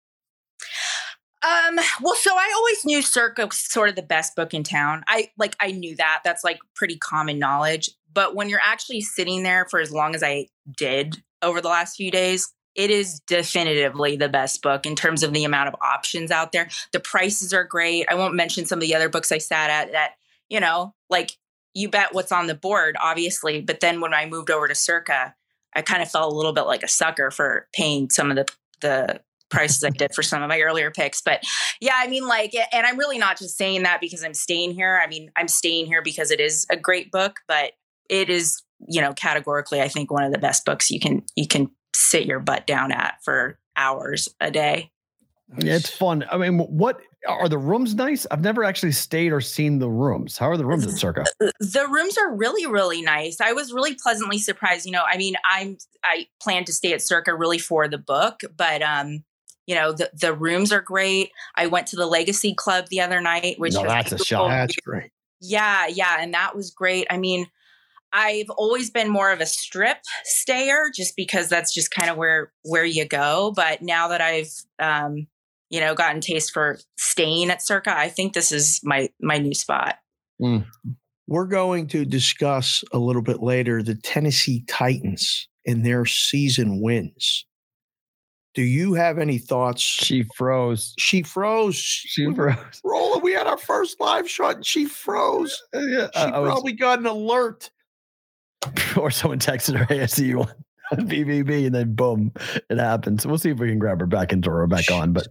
Um, well, so I always knew Circa was sort of the best book in town. I like I knew that. That's like pretty common knowledge. But when you're actually sitting there for as long as I did over the last few days, it is definitively the best book in terms of the amount of options out there. The prices are great. I won't mention some of the other books I sat at that, you know, like you bet what's on the board, obviously. But then when I moved over to Circa, I kind of felt a little bit like a sucker for paying some of the the prices I did for some of my earlier picks. But yeah, I mean, like, and I'm really not just saying that because I'm staying here. I mean, I'm staying here because it is a great book, but it is, you know, categorically, I think one of the best books you can you can sit your butt down at for hours a day. Yeah, it's fun. I mean, what are the rooms nice? I've never actually stayed or seen the rooms. How are the rooms at Circa? The rooms are really, really nice. I was really pleasantly surprised. You know, I mean, I'm I plan to stay at Circa really for the book, but um, you know the, the rooms are great. I went to the legacy club the other night which no, that's a shot. that's great. Yeah yeah and that was great. I mean i've always been more of a strip stayer just because that's just kind of where where you go but now that i've um you know gotten taste for staying at circa i think this is my my new spot. Mm. we're going to discuss a little bit later the tennessee titans and their season wins do you have any thoughts? She froze. She froze. She froze. Roland, we had our first live shot and she froze. Yeah, she I, probably was, got an alert. Or someone texted her, hey, I see you on BBB, and then boom, it happens. We'll see if we can grab her back and throw her back on. But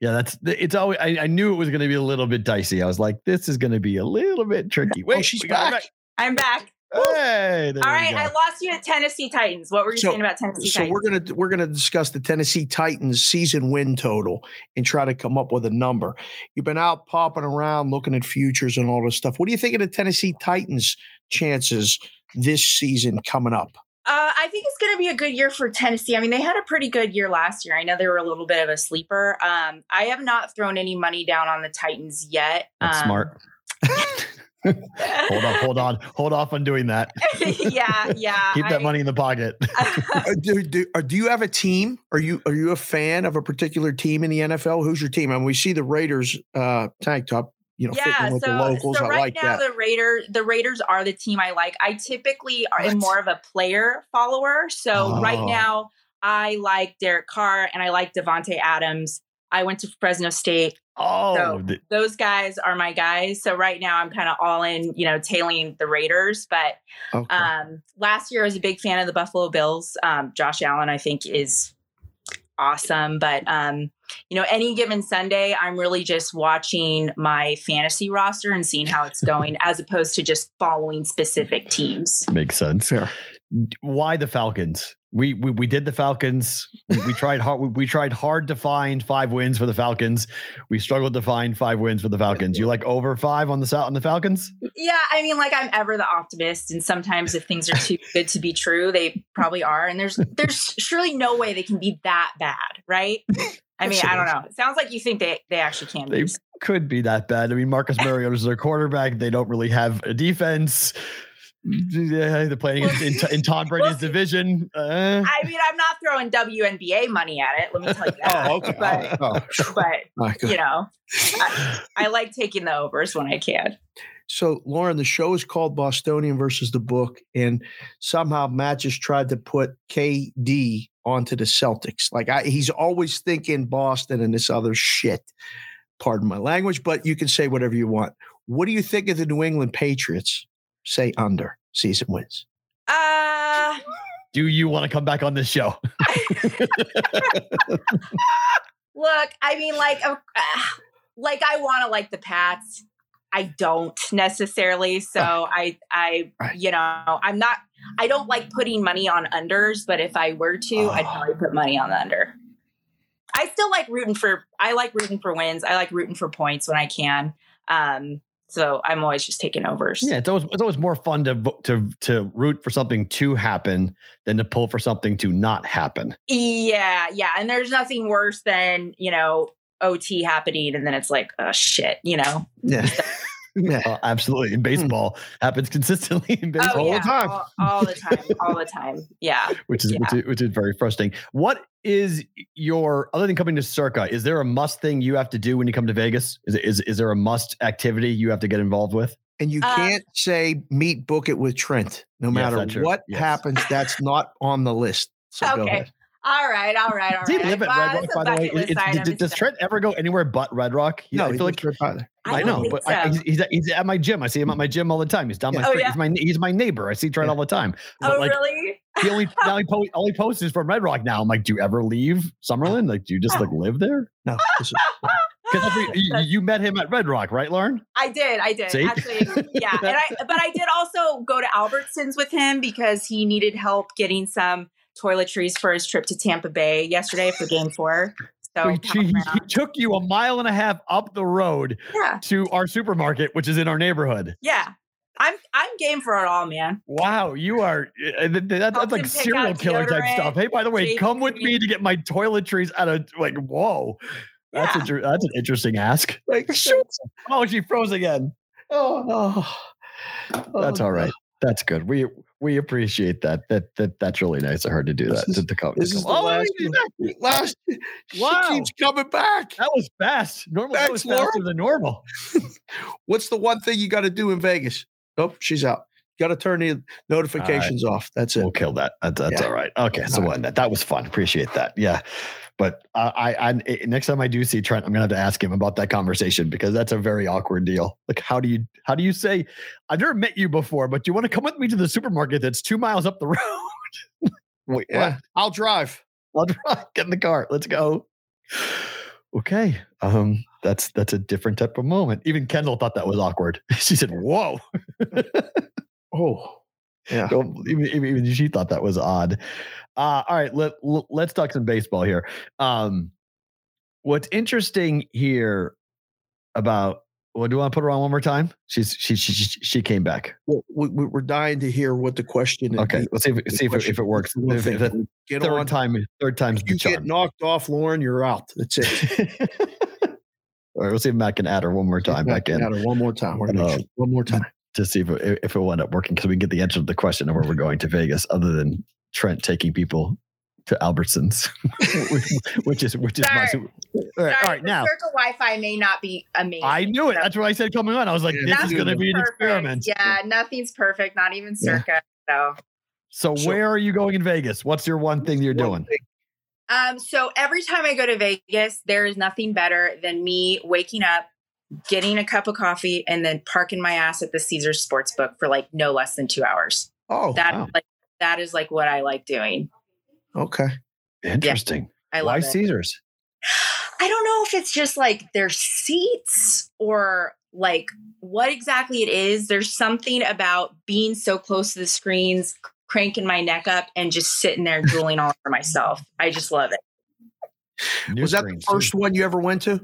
yeah, that's it's always. I, I knew it was going to be a little bit dicey. I was like, this is going to be a little bit tricky. Wait, oh, she's back. back. I'm back. Hey, all right. I lost you at Tennessee Titans. What were you so, saying about Tennessee so Titans? we're gonna we're gonna discuss the Tennessee Titans season win total and try to come up with a number. You've been out popping around looking at futures and all this stuff. What do you think of the Tennessee Titans chances this season coming up? Uh, I think it's going to be a good year for Tennessee. I mean, they had a pretty good year last year. I know they were a little bit of a sleeper. Um, I have not thrown any money down on the Titans yet. That's um, smart. hold on, hold on, hold off on doing that. yeah, yeah. Keep that I, money in the pocket. Uh, do, do, uh, do, you have a team? Are you are you a fan of a particular team in the NFL? Who's your team? I and mean, we see the Raiders uh, tank top. You know, yeah, with so, the locals. So I right like now, that. the Raider, the Raiders are the team I like. I typically are am more of a player follower. So oh. right now, I like Derek Carr and I like Davante Adams. I went to Fresno State. Oh, So- the- Those guys are my guys. So right now I'm kind of all in, you know, tailing the Raiders. But Okay. um, last year I was a big fan of the Buffalo Bills. Um, Josh Allen, I think, is awesome. But um, you know, any given Sunday, I'm really just watching my fantasy roster and seeing how it's going, as opposed to just following specific teams. makes sense. Fair. Why the Falcons? We we, we did the Falcons. We, we tried hard. We, we tried hard to find five wins for the Falcons. We struggled to find five wins for the Falcons. You like over five on the on the Falcons? Yeah, I mean, like I'm ever the optimist, and sometimes if things are too good to be true, they probably are. And there's there's surely no way they can be that bad, right? I mean, I don't know. It sounds like you think they they actually can. They be. could be that bad. I mean, Marcus Mariota is their quarterback. They don't really have a defense. Yeah, they're playing in, in Tom Brady's division. Uh, I mean, I'm not throwing WNBA money at it. Let me tell you that. Oh, okay. But Oh, but all right, good. you know, I, I like taking the overs when I can. So, Lauren, the show is called Bostonian versus the book, and somehow Matt just tried to put KD onto the Celtics. Like I, he's always thinking Boston and this other shit. Pardon my language, but you can say whatever you want. What do you think of the New England Patriots? Say under season wins. Uh do you want to come back on this show? look, I mean, like, uh, like I want to like the Pats. I don't necessarily. So I, I, Right. you know, I'm not. I don't like putting money on unders, but if I were to, I'd Oh. probably put money on the under. I still like rooting for. I like rooting for wins. I like rooting for points when I can. Um, so I'm always just taking overs. Yeah, it's always it's always more fun to to to root for something to happen than to pull for something to not happen. Yeah, yeah. And there's nothing worse than, you know, OT happening and then it's like, oh shit, you know. Yeah. Yeah. Uh, absolutely, in baseball happens consistently in baseball, oh, all yeah, the time. All, all the time. All the time. Yeah. which is which, Yeah. is which is very frustrating. What is your other than coming to Circa? Is there a must thing you have to do when you come to Vegas? Is is is there a must activity you have to get involved with? And you Uh, can't say meet book it with Trent. No matter that's true. what Yes. happens, that's not on the list. So go Okay. Ahead. All right. All right. All right. Does he live at Red Rock, by the way? bucket list It's- does- does. Trent ever go anywhere but Red Rock? He- No, I feel lives like right by. I, know, think but I, so. he's, he's, at, he's at my gym. I see him at my gym all the time. He's down my Oh, street. yeah? He's my he's my neighbor. I see Trent all the time. oh, like really? he only now he, po- all he posts is from Red Rock now. I'm like, do you ever leave Summerlin? Like, do you just like live there? No, Because you, you met him at Red Rock, right, Lauren? I did. I did. See? Actually, yeah. And I, but I did also go to Albertsons with him because he needed help getting some toiletries for his trip to Tampa Bay yesterday for game four. So, he, he- took you a mile and a half up the road yeah. to our supermarket, which is in our neighborhood. Yeah. I'm I'm game for it all, man. Wow, you are eh, th- that, that's like serial killer type stuff. Hey, by the way, come with me to get my toiletries out of like whoa. That's Yeah. inter- that's an interesting ask. like, shoot. Oh, she froze again. Oh, oh, oh That's all right. That's good. We we appreciate that. That that that's really nice of her to do This that. is- to, to come, This to is come- the Oh, last. she's back. Last. Wow. She keeps coming back. That was fast. Normally that was faster Laura. than normal. What's the one thing you got to do in Vegas? Oh, she's out. Got to turn the notifications off. That's it. We'll kill that. That's, that's Yeah. all right. Okay, so All what? That that was fun. Appreciate that. Yeah, but uh, I, I I next time I do see Trent, I'm gonna have to ask him about that conversation because that's a very awkward deal. Like, how do you how do you say? I've never met you before, but you want to come with me to the supermarket that's two miles up the road? Wait, Yeah, I'll drive. I'll drive. Get in the car. Let's go. Okay. Um, that's that's a different type of moment. Even Kendall thought that was awkward. She said, "Whoa." Oh, yeah. Even, even, she thought that was odd. Uh, all right, let, let let's talk some baseball here. Um, what's interesting here about well, do you want to put her on one more time? She's she she she, she came back. Well, we, we're dying to hear what the question. Okay, is. let's see if see if it, if it works. If, if Get third on. time third time's If the you get knocked off, Lauren, you're out. That's it. all right, we'll see if Matt can add her one more time back in. Got it. One more time. We're gonna Uh, one more time. To see if it, if it will end up working because we can get the answer to the question of where we're going to Vegas, other than Trent taking people to Albertsons, which is which is my. Sorry. super- All right, all right now Circa Wi-Fi may not be amazing. I knew it. so- That's what I said coming on. I was like, Yeah, this is going to nothing's be an Perfect. experiment. Yeah, nothing's perfect. Not even Yeah. circa. So So, So- where are you going in Vegas? What's your one thing you're doing? Um, so every time I go to Vegas, there is nothing better than me waking up, getting a cup of coffee, and then parking my ass at the Caesars Sportsbook for like no less than two hours. Oh, That wow. like that is like what I like doing. okay. Interesting. I Why love it. Caesars? I don't know if it's just like their seats or like what exactly it is. There's something about being so close to the screens, cranking my neck up, and just sitting there drooling all over myself. I just love it. New Was that the first one you ever went to?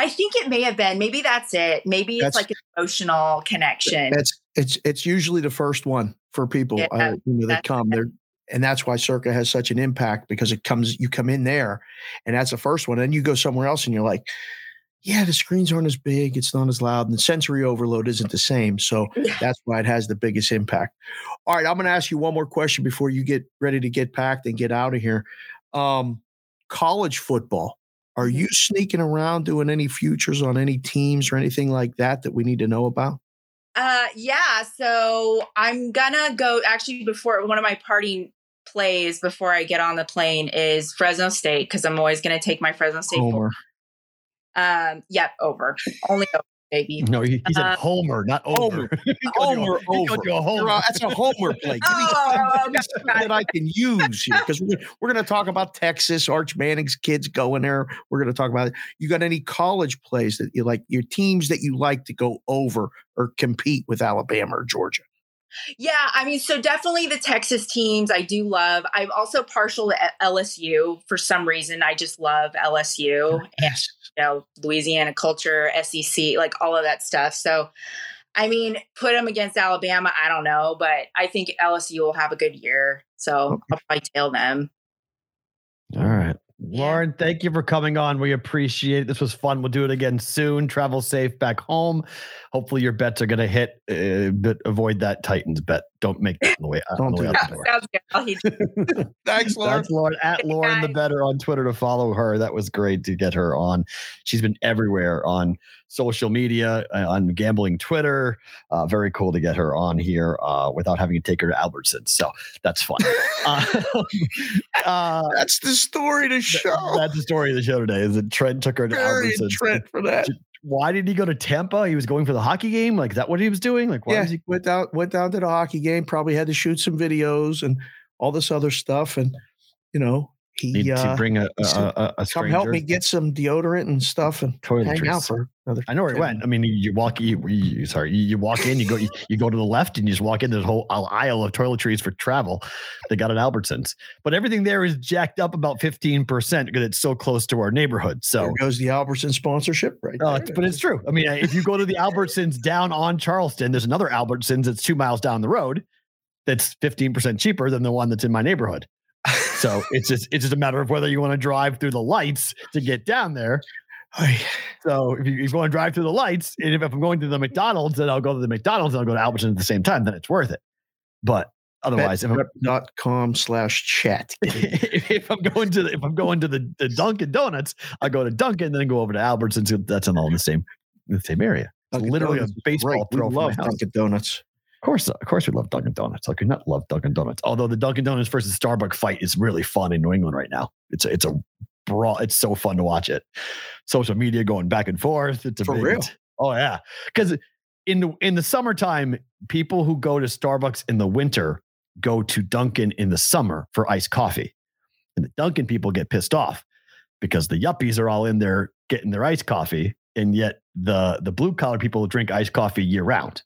I think it may have been. Maybe that's it. Maybe it's That's- like an emotional connection. It's it's it's usually the first one for people. Yeah, uh, you know, that come there, and that's why Circa has such an impact because it comes. You come in there, and that's the first one. Then you go somewhere else, and you're like, yeah, the screens aren't as big, it's not as loud, and the sensory overload isn't the same. So that's why it has the biggest impact. All right, I'm going to ask you one more question before you get ready to get packed and get out of here. Um, college football. Are Mhm. you sneaking around doing any futures on any teams or anything like that that we need to know about? Uh, yeah. So I'm gonna go. Actually, before one of my parting plays before I get on the plane is Fresno State because I'm always gonna take my Fresno State. Homer. Um, yep, over. Only over, baby. No, he, he said Uh, Homer, not over. Homer. He a- Homer over. a homer. right, That's a homer play. Give Oh, something got- got that I can use here because we're, we're going to talk about Texas, Arch Manning's kids going there. We're going to talk about it. You got any college plays that you like, your teams that you like to go over or compete with Alabama or Georgia? Yeah, I mean, so definitely the Texas teams I do love. I'm also partial to LSU for some reason. I just love LSU. Oh, yes. you know, Louisiana culture, SEC, like all of that stuff. So, I mean, put them against Alabama. I don't know, but I think LSU will have a good year. So Okay. I'll probably tail them. Lauren, thank you for coming on. We appreciate it. This was fun. We'll do it again soon. Travel safe back home. Hopefully, your bets are going to hit, uh, but avoid that Titans bet. Don't make that on the way, on Don't the way do out that. the door. Sounds good. Thanks, Lauren. That's Lauren at Lauren the. Better on Twitter to follow her. That was great to get her on. She's been everywhere on social media, uh, on gambling Twitter. Uh, very cool to get her on here uh, without having to take her to Albertsons. So that's fun. uh, uh, That's the story to show. that's the story of the show today. Is that Trent took her to Very Albertsons? Trent for that. Why did he go to Tampa? He was going for the hockey game. Like, is that what he was doing? Like, why Yeah, he? went down went down to the hockey game. Probably had to shoot some videos and all this other stuff. And you know, he Need uh, to bring a, a, so a, a come help me get some deodorant and stuff and hang out Toiletries. for another. I know where he 10 went. I mean, you, you walk, you, you sorry, you, you walk in, you go, you, you go to the left, and you just walk in. There's a whole aisle of toiletries for travel. They got at Albertsons, but everything there is jacked up about fifteen percent because it's so close to our neighborhood. So, There goes the Albertson sponsorship, right? uh, there. but it's true. I mean, if you go to the Albertsons down on Charleston, there's another Albertsons that's two miles down the road. That's fifteen percent cheaper than the one that's in my neighborhood. So it's just it's just a matter of whether you want to drive through the lights to get down there. So if you, if you want to drive through the lights, and if, if I'm going to the McDonald's, then I'll go to the McDonald's and I'll go to Albertsons at the same time. Then it's worth it. But otherwise, if I'm, dot com slash chat. if I'm going to the, if I'm going to the, the Dunkin' Donuts, I go to Dunkin', then go over to Albertsons. That's in all in the same the same area. Dunkin' literally Donuts a baseball great. We throw from my love. Dunkin' Donuts. Of course, of course, we love Dunkin' Donuts. Like, we not love Dunkin' Donuts. Although the Dunkin' Donuts versus Starbucks fight is really fun in New England right now. It's a, it's a brawl. It's so fun to watch it. Social media going back and forth. It's a For big, real? Oh yeah, because in the in the summertime, people who go to Starbucks in the winter go to Dunkin' in the summer for iced coffee, and the Dunkin' people get pissed off because the yuppies are all in there getting their iced coffee, and yet the the blue collar people drink iced coffee year round.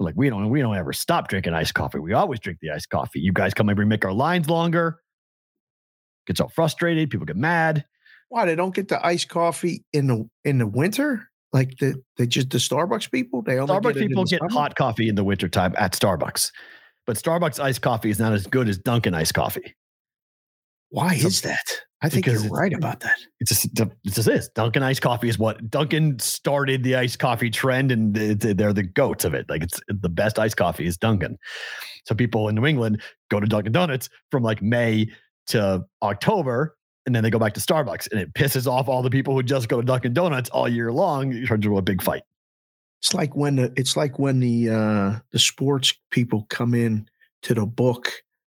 Like we don't we don't ever stop drinking iced coffee. We always drink the iced coffee. You guys come over and make our lines longer. Gets all frustrated. People get mad. Why they don't get the iced coffee in the in the winter? Like the they just the Starbucks people? They only Starbucks get people get summer? hot coffee in the wintertime at Starbucks. But Starbucks iced coffee is not as good as Dunkin' iced coffee. Why So- is that? I think because you're right about that. It's just, it just is. Dunkin' iced coffee is what Dunkin' started the iced coffee trend, and they- they- they're the goats of it. Like it's the best iced coffee is Dunkin'. So people in New England go to Dunkin' Donuts from like May to October, and then they go back to Starbucks, and it pisses off all the people who just go to Dunkin' Donuts all year long. It turns into a big fight. It's like when the it's like when the uh the sports people come in to the book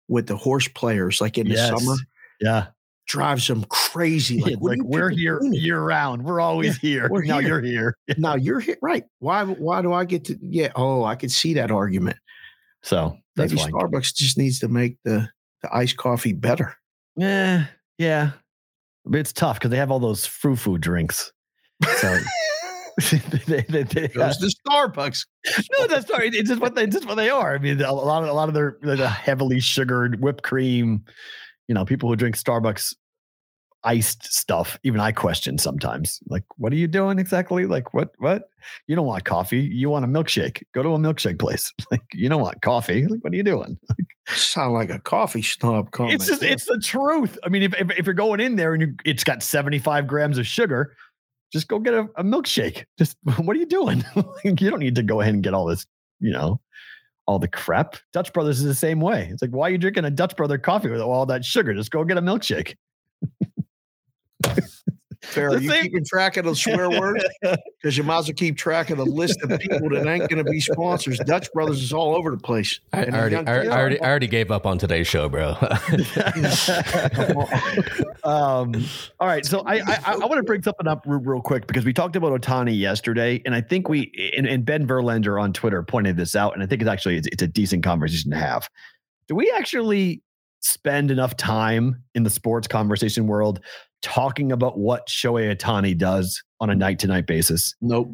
with the horse players, like in the Yes. summer. Yeah, drives them crazy. Like, Like, what are you we're here doing? year round. We're always here. we're now here. you're here. Now you're here, right? Why? Why do I get to? Yeah. Oh, I could see that argument. So that's Maybe fine. Starbucks just needs to make the the iced coffee better. Eh, yeah, yeah. It's tough because they have all those frou frou drinks. So they, they, they, Goes uh, to Starbucks. no, that's sorry. It's just what they just what they are. I mean, a lot of a lot of their the heavily sugared whipped cream. You know, people who drink Starbucks iced stuff. Even I question sometimes. Like, what are you doing exactly? Like, what what? You don't want coffee. You want a milkshake. Go to a milkshake place. Like, you don't want coffee. Like, what are you doing? Sound like a coffee snob comment. it's just it's the truth. I mean, if if, if you're going in there and you, it's got 75 grams of sugar, just go get a, a milkshake. Just what are you doing? you don't need to go ahead and get all this, you know, all the crap. Dutch Brothers is the same way. It's like, why are you drinking a Dutch Brother coffee with all that sugar? Just go get a milkshake. Fair. Are you same- keeping track of the swear words? Because you might as well keep track of the list of people that ain't going to be sponsors. Dutch Brothers is all over the place. I, I already, I, I already, I already gave up on today's show, bro. um, all right, so I I, I want to bring something up real, real quick because we talked about Ohtani yesterday, and I think we and, and Ben Verlander on Twitter pointed this out, and I think it's actually it's, it's a decent conversation to have. Do we actually spend enough time in the sports conversation world talking about what Shohei Ohtani does on a night to night basis? Nope.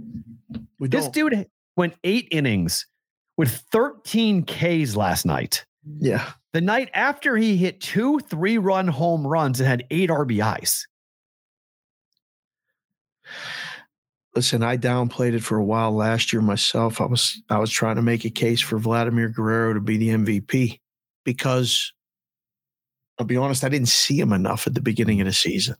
This dude went eight innings with 13 Ks last night. yeah. The night after he hit two three run home runs and had eight RBIs. Listen, I downplayed it for a while last year myself. I was I was trying to make a case for Vladimir Guerrero to be the MVP because I'll be honest, I didn't see him enough at the beginning of the season.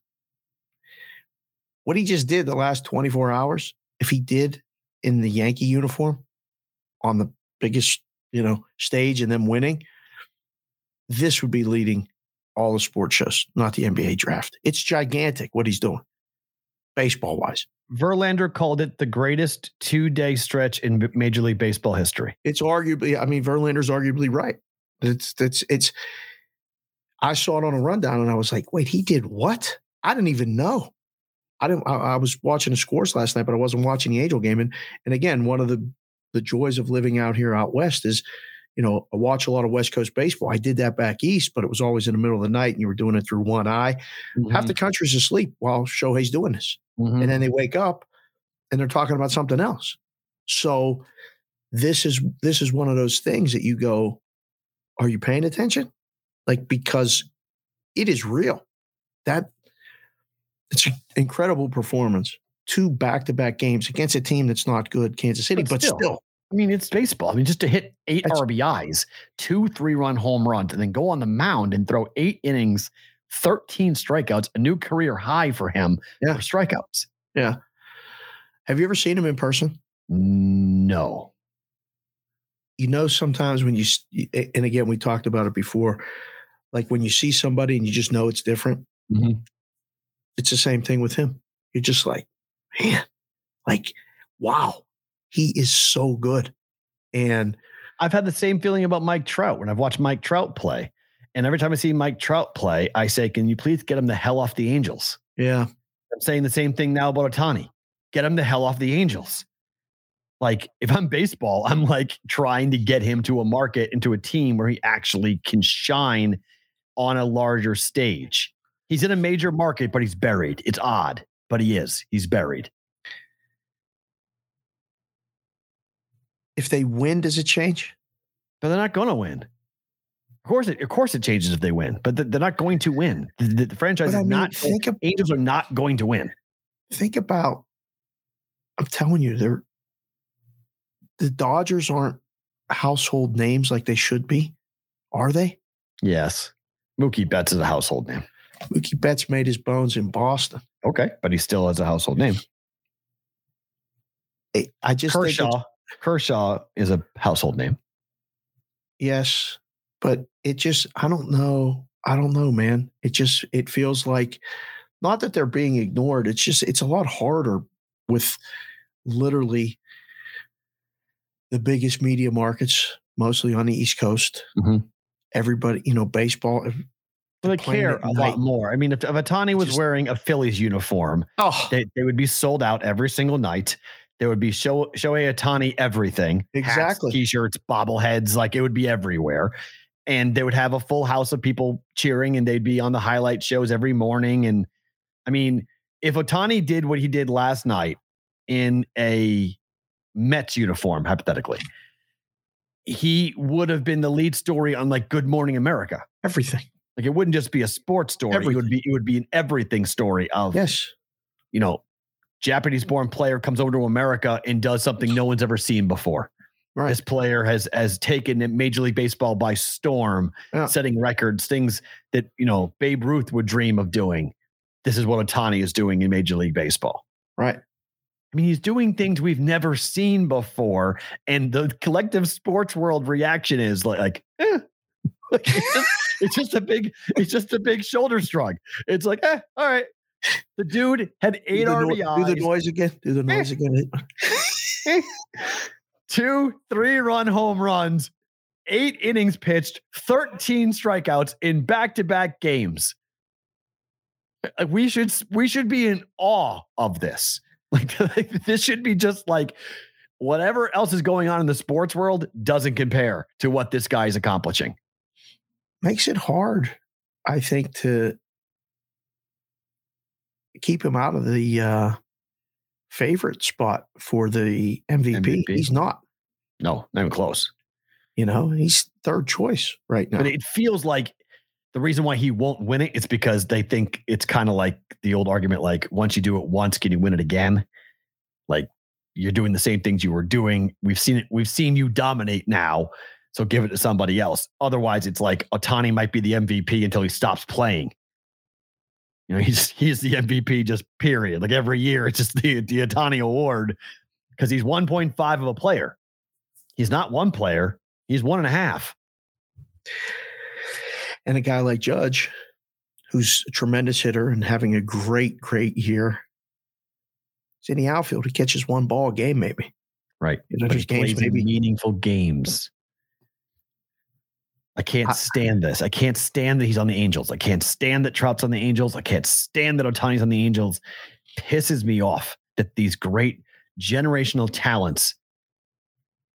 What he just did the last 24 hours, if he did in the Yankee uniform on the biggest, you know, stage and then winning, this would be leading all the sports shows, not the NBA draft. It's gigantic what he's doing, baseball wise. Verlander called it the greatest two day stretch in Major League Baseball history. it's arguably i mean verlander's arguably right it's it's it's i saw it on a rundown and i was like wait he did what? I didn't even know. I didn't i, I was watching the scores last night but i wasn't watching the angel game. And and again one of the the joys of living out here out west is you know i watch a lot of west coast baseball. I did that back east but it was always in the middle of the night and you were doing it through one eye. Half the country's asleep while shohei's doing this. Mhm. and then they wake up and they're talking about something else. So this is this is one of those things that you go, are you paying attention? Like because it is real. That it's an incredible performance. Two back-to-back games against a team that's not good, Kansas City, But but, still. still, I mean, it's baseball. I mean, just to hit eight That's- RBIs, two three run home runs, and then go on the mound and throw eight innings, 13 strikeouts, a new career high for him Yeah. for strikeouts. Yeah. Have you ever seen him in person? No. you know sometimes when you, and again we talked about it before like when you see somebody and you just know it's different Mhm. it's the same thing with him you're just like man like wow he is so good and I've had the same feeling about Mike Trout when I've watched Mike Trout play. And every time I see Mike Trout play, I say, Can you please get him the hell off the Angels? yeah I'm saying the same thing now about Ohtani. Get him the hell off the Angels. Like, if I'm baseball, I'm like trying to get him to a market into a team where he actually can shine on a larger stage. He's in a major market, but he's buried. It's odd, but he is. He's buried. if they win does it change But they're not going to win. Of course, it, of course, it changes if they win, but they're not going to win. The, the- the franchise I is mean, not. think of- Angels are not going to win. think about i'm telling you they're the dodgers aren't household names like they should be are they Yes, Mookie Betts is a household name. mookie betts made his bones in boston Okay, but he still has a household name. I- i just think Kershaw. Kershaw is a household name. Yes, but it just I don't know. I don't know, man. It just it feels like not that they're being ignored. It's just it's a lot harder with literally the biggest media markets, mostly on the East Coast. Mhm. Everybody, you know, baseball. Well, they care a lot more. I mean, if, if Ohtani was Just- wearing a Phillies uniform, Oh, they, they would be sold out every single night. There would be show Shohei Ohtani everything. Hats, Exactly. t-shirts, bobbleheads, like it would be everywhere. And they would have a full house of people cheering and they'd be on the highlight shows every morning. And I mean, if Ohtani did what he did last night in a Mets uniform, hypothetically, he would have been the lead story on like Good Morning America. everything. Like it wouldn't just be a sports story. It would be it would be an everything story of Yes. you know, Japanese born player comes over to America and does something no one's ever seen before. Right. This player has has taken Major League Baseball by storm, Yeah. setting records, things that you know Babe Ruth would dream of doing. This is what Ohtani is doing in Major League Baseball. Right. I mean, he's doing things we've never seen before, and the collective sports world reaction is like, like, eh. Like, it's, just, it's just a big, it's just a big shoulder shrug. It's like, eh, all right. The dude had eight do, RBIs, do the noise again. Do the noise again. two three run home runs, eight innings pitched, 13 strikeouts in back to back games. Uh, We should we should be in awe of this. Like, like, this should be just like whatever else is going on in the sports world doesn't compare to what this guy is accomplishing. Makes it hard, I think, to keep him out of the uh, favorite spot for the MVP. MVP. He's not. No, not even close. You know, he's third choice right now. But it feels like the reason why he won't win it is because they think it's kind of like the old argument like once you do it once, can you win it again? Like you're doing the same things you were doing. We've seen it, we've seen you dominate now. So give it to somebody else. Otherwise, it's like Ohtani might be the MVP until he stops playing. You know, he's he's the MVP just period. Like every year, it's just the the Ohtani award because he's 1.5 of a player. He's not one player, he's one and a half. And a guy like Judge, who's a tremendous hitter and having a great, great year. He's in the outfield. He catches one ball a game, maybe. Right. But he games plays maybe meaningful games. I can't stand this. I can't stand that he's on the Angels. I can't stand that Trout's on the Angels. I can't stand that Ohtani's on the Angels. Pisses me off that these great generational talents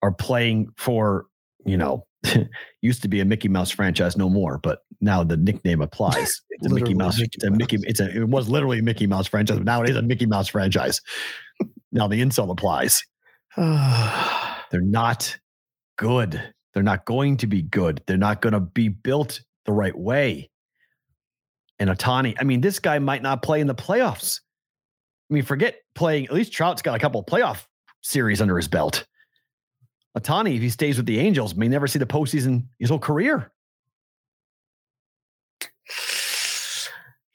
are playing for, you know, used to be a Mickey Mouse franchise, no more, but now the nickname applies. It's a Mickey Mouse. Mickey it's a Mickey. Mouse. It's a. It was literally a Mickey Mouse franchise, but now it is a Mickey Mouse franchise. now the insult applies. They're not good. They're not going to be good. They're not going to be built the right way. And Ohtani, I mean, this guy might not play in the playoffs. I mean, forget playing. At least Trout's got a couple of playoff series under his belt. Ohtani, if he stays with the Angels, may never see the postseason his whole career.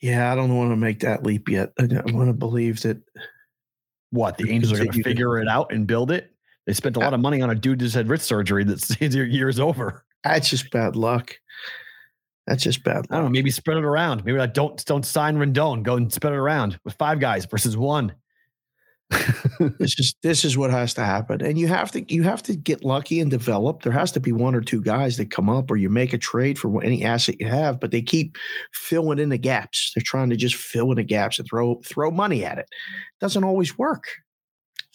yeah, I don't want to make that leap yet. I don't want to believe that. What the Angels are going to figure it out and build it? They spent a lot of money on a dude just had wrist surgery that's his year's over. That's just bad luck. That's just bad luck. I don't know. Maybe spread it around. Maybe like don't don't sign Rendon. Go and spread it around with five guys versus one. This is this is what has to happen and you have to you have to get lucky and develop there has to be one or two guys that come up or you make a trade for any asset you have but they keep filling in the gaps they're trying to just fill in the gaps and throw throw money at it doesn't always work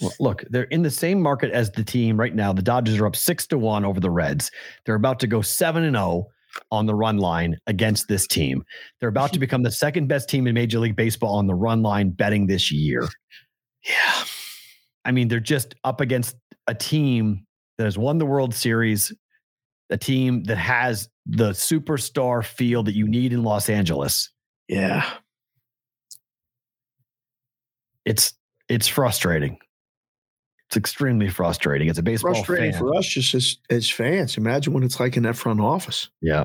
Well, look, they're in the same market as the team right now. The Dodgers are up six to one over the Reds. They're about to go seven and zero on the run line against this team. They're about to become the second best team in Major League Baseball on the run line betting this year. Yeah I mean, they're just up against a team that has won the World Series, a team that has the superstar feel that you need in Los Angeles. yeah It's it's frustrating. It's extremely frustrating. It's a baseball frustrating fan. for us just as as fans imagine what it's like in that front office Yeah.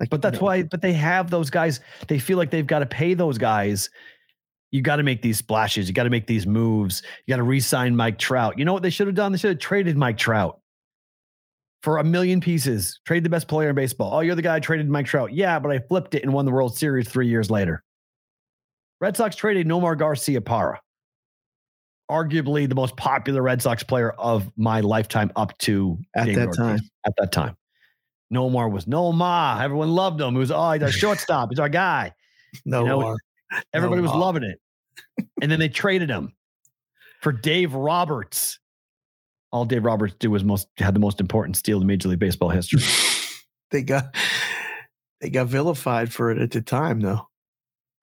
like But that's you know, why, but they have those guys. They feel like they've got to pay those guys. You got to make these splashes. You got to make these moves. You got to re-sign Mike Trout. You know what they should have done? They should have traded Mike Trout for a million pieces. Trade the best player in baseball. Oh, you're the guy I traded Mike Trout. Yeah, but I flipped it and won the World Series three years later. Red Sox traded Nomar Garciaparra, arguably the most popular Red Sox player of my lifetime up to At David that time. At that time. Nomar was Nomar. Everyone loved him. He was, oh, he's our shortstop. He's our guy. No, You know, Everybody was loving it. And then they traded him for Dave Roberts. All Dave Roberts did was most had the most important steal in Major League Baseball history. they got they got vilified for it at the time, though.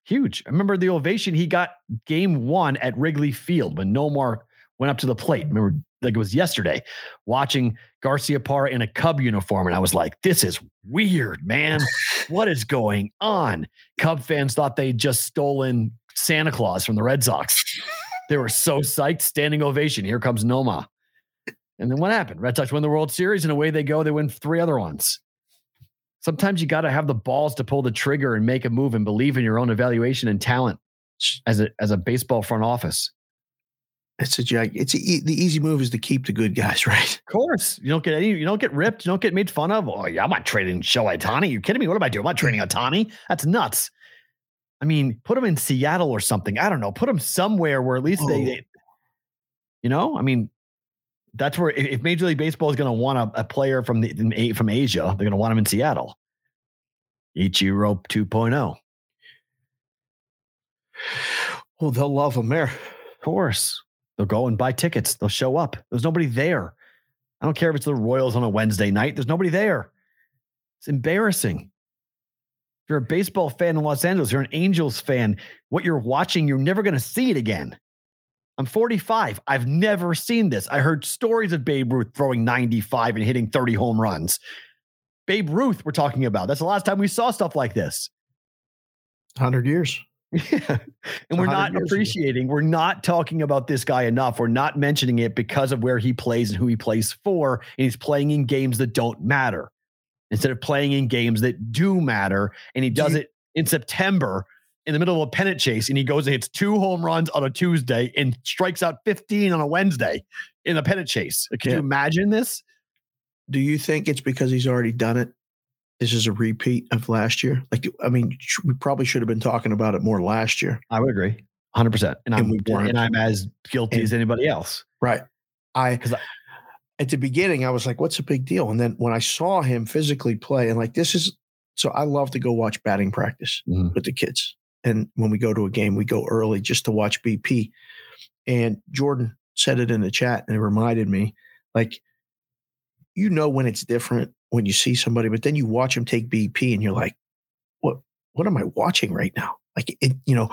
Huge. I remember the ovation he got game one at Wrigley Field when Nomar went up to the plate. Remember, like it was yesterday, watching Garciaparra in a Cub uniform. And I was like, this is weird, man. what is going on? Cub fans thought they'd just stolen Santa Claus from the Red Sox. they were so psyched, standing ovation. Here comes Noma. And then what happened? Red Sox win the World Series, and away they go. They win three other ones. Sometimes you got to have the balls to pull the trigger and make a move and believe in your own evaluation and talent as a as a baseball front office. It's a jag. It's a, the easy move is to keep the good guys, right? Of course, you don't get any. You don't get ripped. You don't get made fun of. Oh yeah, I'm not trading Shohei Ohtani. You kidding me? What am I doing? I'm not trading Ohtani. That's nuts. I mean, put him in Seattle or something. I don't know. Put him somewhere where at least they, Oh. they- you know, I mean, that's where if Major League Baseball is going to want a, a player from the in from Asia, they're going to want him in Seattle. Ichiro 2.0. Well, they'll love him there. Of course. They'll go and buy tickets. They'll show up. There's nobody there. I don't care if it's the Royals on a Wednesday night. There's nobody there. It's embarrassing. If you're a baseball fan in Los Angeles, you're an Angels fan, what you're watching, you're never going to see it again. I'm 45. I've never seen this. I heard stories of Babe Ruth throwing 95 and hitting 30 home runs. Babe Ruth, we're talking about. That's the last time we saw stuff like this. 100 years. Yeah. And we're not ago. appreciating, we're not talking about this guy enough. We're not mentioning it because of where he plays and who he plays for. And he's playing in games that don't matter instead of playing in games that do matter. And he Do does you- it in September in the middle of a pennant chase. And he goes and hits two home runs on a Tuesday and strikes out 15 on a Wednesday in a pennant chase. Can Yeah. you imagine this? Do you think it's because he's already done it? This is a repeat of last year. Like, I mean, we probably should have been talking about it more last year. I would agree. 100%. And, And I'm, and I'm as guilty And- as anybody else. Right. I, 'Cause I- at the beginning, I was like, what's a big deal? And then when I saw him physically play, and like, this is so I love to go watch batting practice Mhm. with the kids. And when we go to a game, we go early just to watch BP. And Jordan said it in the chat and it reminded me like, you know, when it's different when you see somebody, but then you watch them take BP and you're like, what, what am I watching right now? Like, it, you know,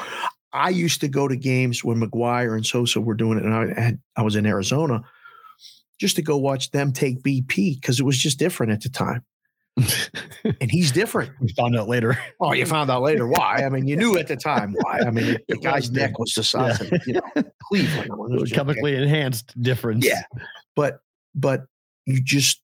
I used to go to games when McGwire and Sosa were doing it, and I had I was in Arizona just to go watch them take BP because it was just different at the time, and he's different. we found out later. Oh, you found out later why? I mean, you knew at the time why. I mean, the guy's neck was the size Yeah. of you know Cleveland. It was chemically enhanced difference. yeah, but but you just.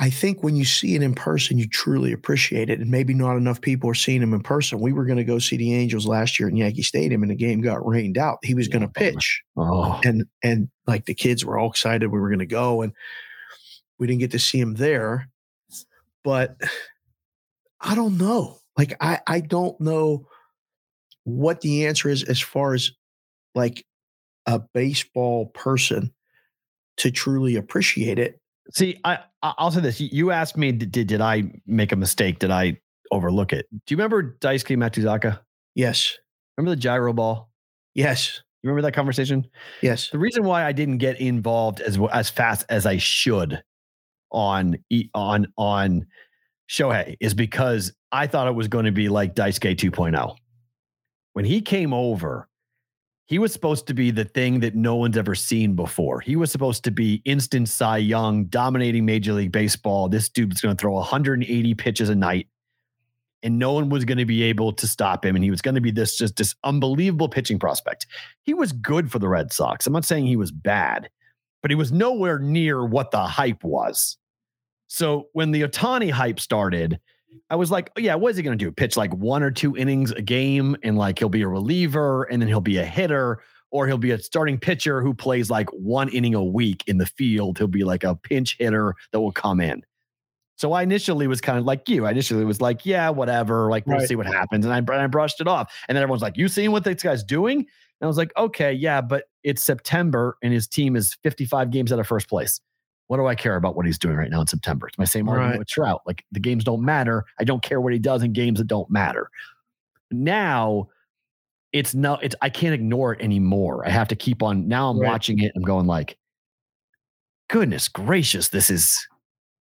I think when you see it in person, you truly appreciate it. And maybe not enough people are seeing him in person. We were going to go see the Angels last year in Yankee Stadium, and the game got rained out. He was going to oh, pitch Oh, and and like the kids were all excited we were going to go and we didn't get to see him there but i don't know like i i don't know what the answer is as far as like a baseball person to truly appreciate it see, I I'll say this. You- asked me, did, did I make a mistake? Did I overlook it? Do you remember Daisuke Matsuzaka? yes Remember the gyro ball? yes You remember that conversation? yes The reason why I didn't get involved as as fast as I should on on on Shohei is because I thought it was going to be like Daisuke 2.0. When he came over, he was supposed to be the thing that no one's ever seen before. He was supposed to be instant Cy Young, dominating Major League Baseball. This dude's going to throw 180 pitches a night, and no one was going to be able to stop him. And he was going to be this just this unbelievable pitching prospect. He was good for the Red Sox. I'm not saying he was bad, but he was nowhere near what the hype was. So when the Ohtani hype started, I was like, oh, yeah, what is he going to do? Pitch like one or two innings a game and like he'll be a reliever and then he'll be a hitter or he'll be a starting pitcher who plays like one inning a week in the field. He'll be like a pinch hitter that will come in. So I initially was kind of like you. I initially was like, yeah, whatever. Like, we'll Right. see what happens. And I, and I brushed it off. And then everyone's like, you seen what this guy's doing? And I was like, okay, yeah, but it's September and his team is 55 games out of first place. What do I care about what he's doing right now in September? It's my same argument Right. with Trout. Like the games don't matter. I don't care what he does in games that don't matter. Now it's no, it's I can't ignore it anymore. I have to keep on now I'm Right. watching it. I'm going like, goodness gracious, this is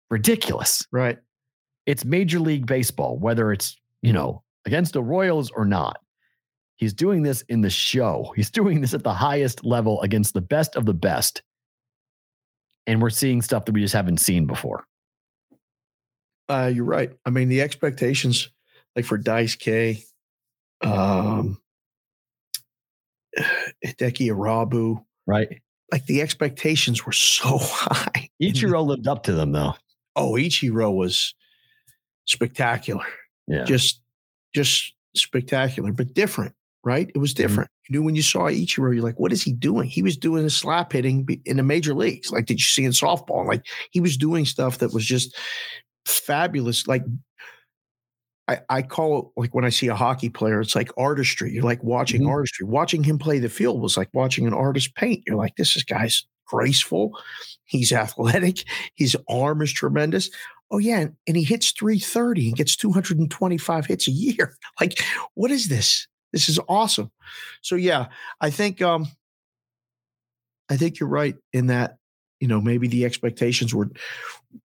ridiculous. Right. It's Major League Baseball, whether it's, you know, against the Royals or not. He's doing this in the show. He's doing this at the highest level against the best of the best. And we're seeing stuff that we just haven't seen before. Uh, you're right. I mean, the expectations, like for Dice K, um, Hideki Irabu, Right. like the expectations were so high. Ichiro lived up to them though. Oh, Ichiro was spectacular. Yeah. Just, just spectacular, but different, right? It was Mm-hmm. different. You knew when you saw Ichiro, you're like, what is he doing? He was doing a slap hitting in the major leagues. Like, did you see in softball? Like, he was doing stuff that was just fabulous. Like, I, I call it like when I see a hockey player, it's like artistry. You're like watching Mhm. artistry. Watching him play the field was like watching an artist paint. You're like, this is guy's graceful. He's athletic. His arm is tremendous. Oh yeah, and, and he hits 330 and gets 225 hits a year. Like, what is this? This is awesome. So yeah, I think um I think you're right in that, you know, maybe the expectations were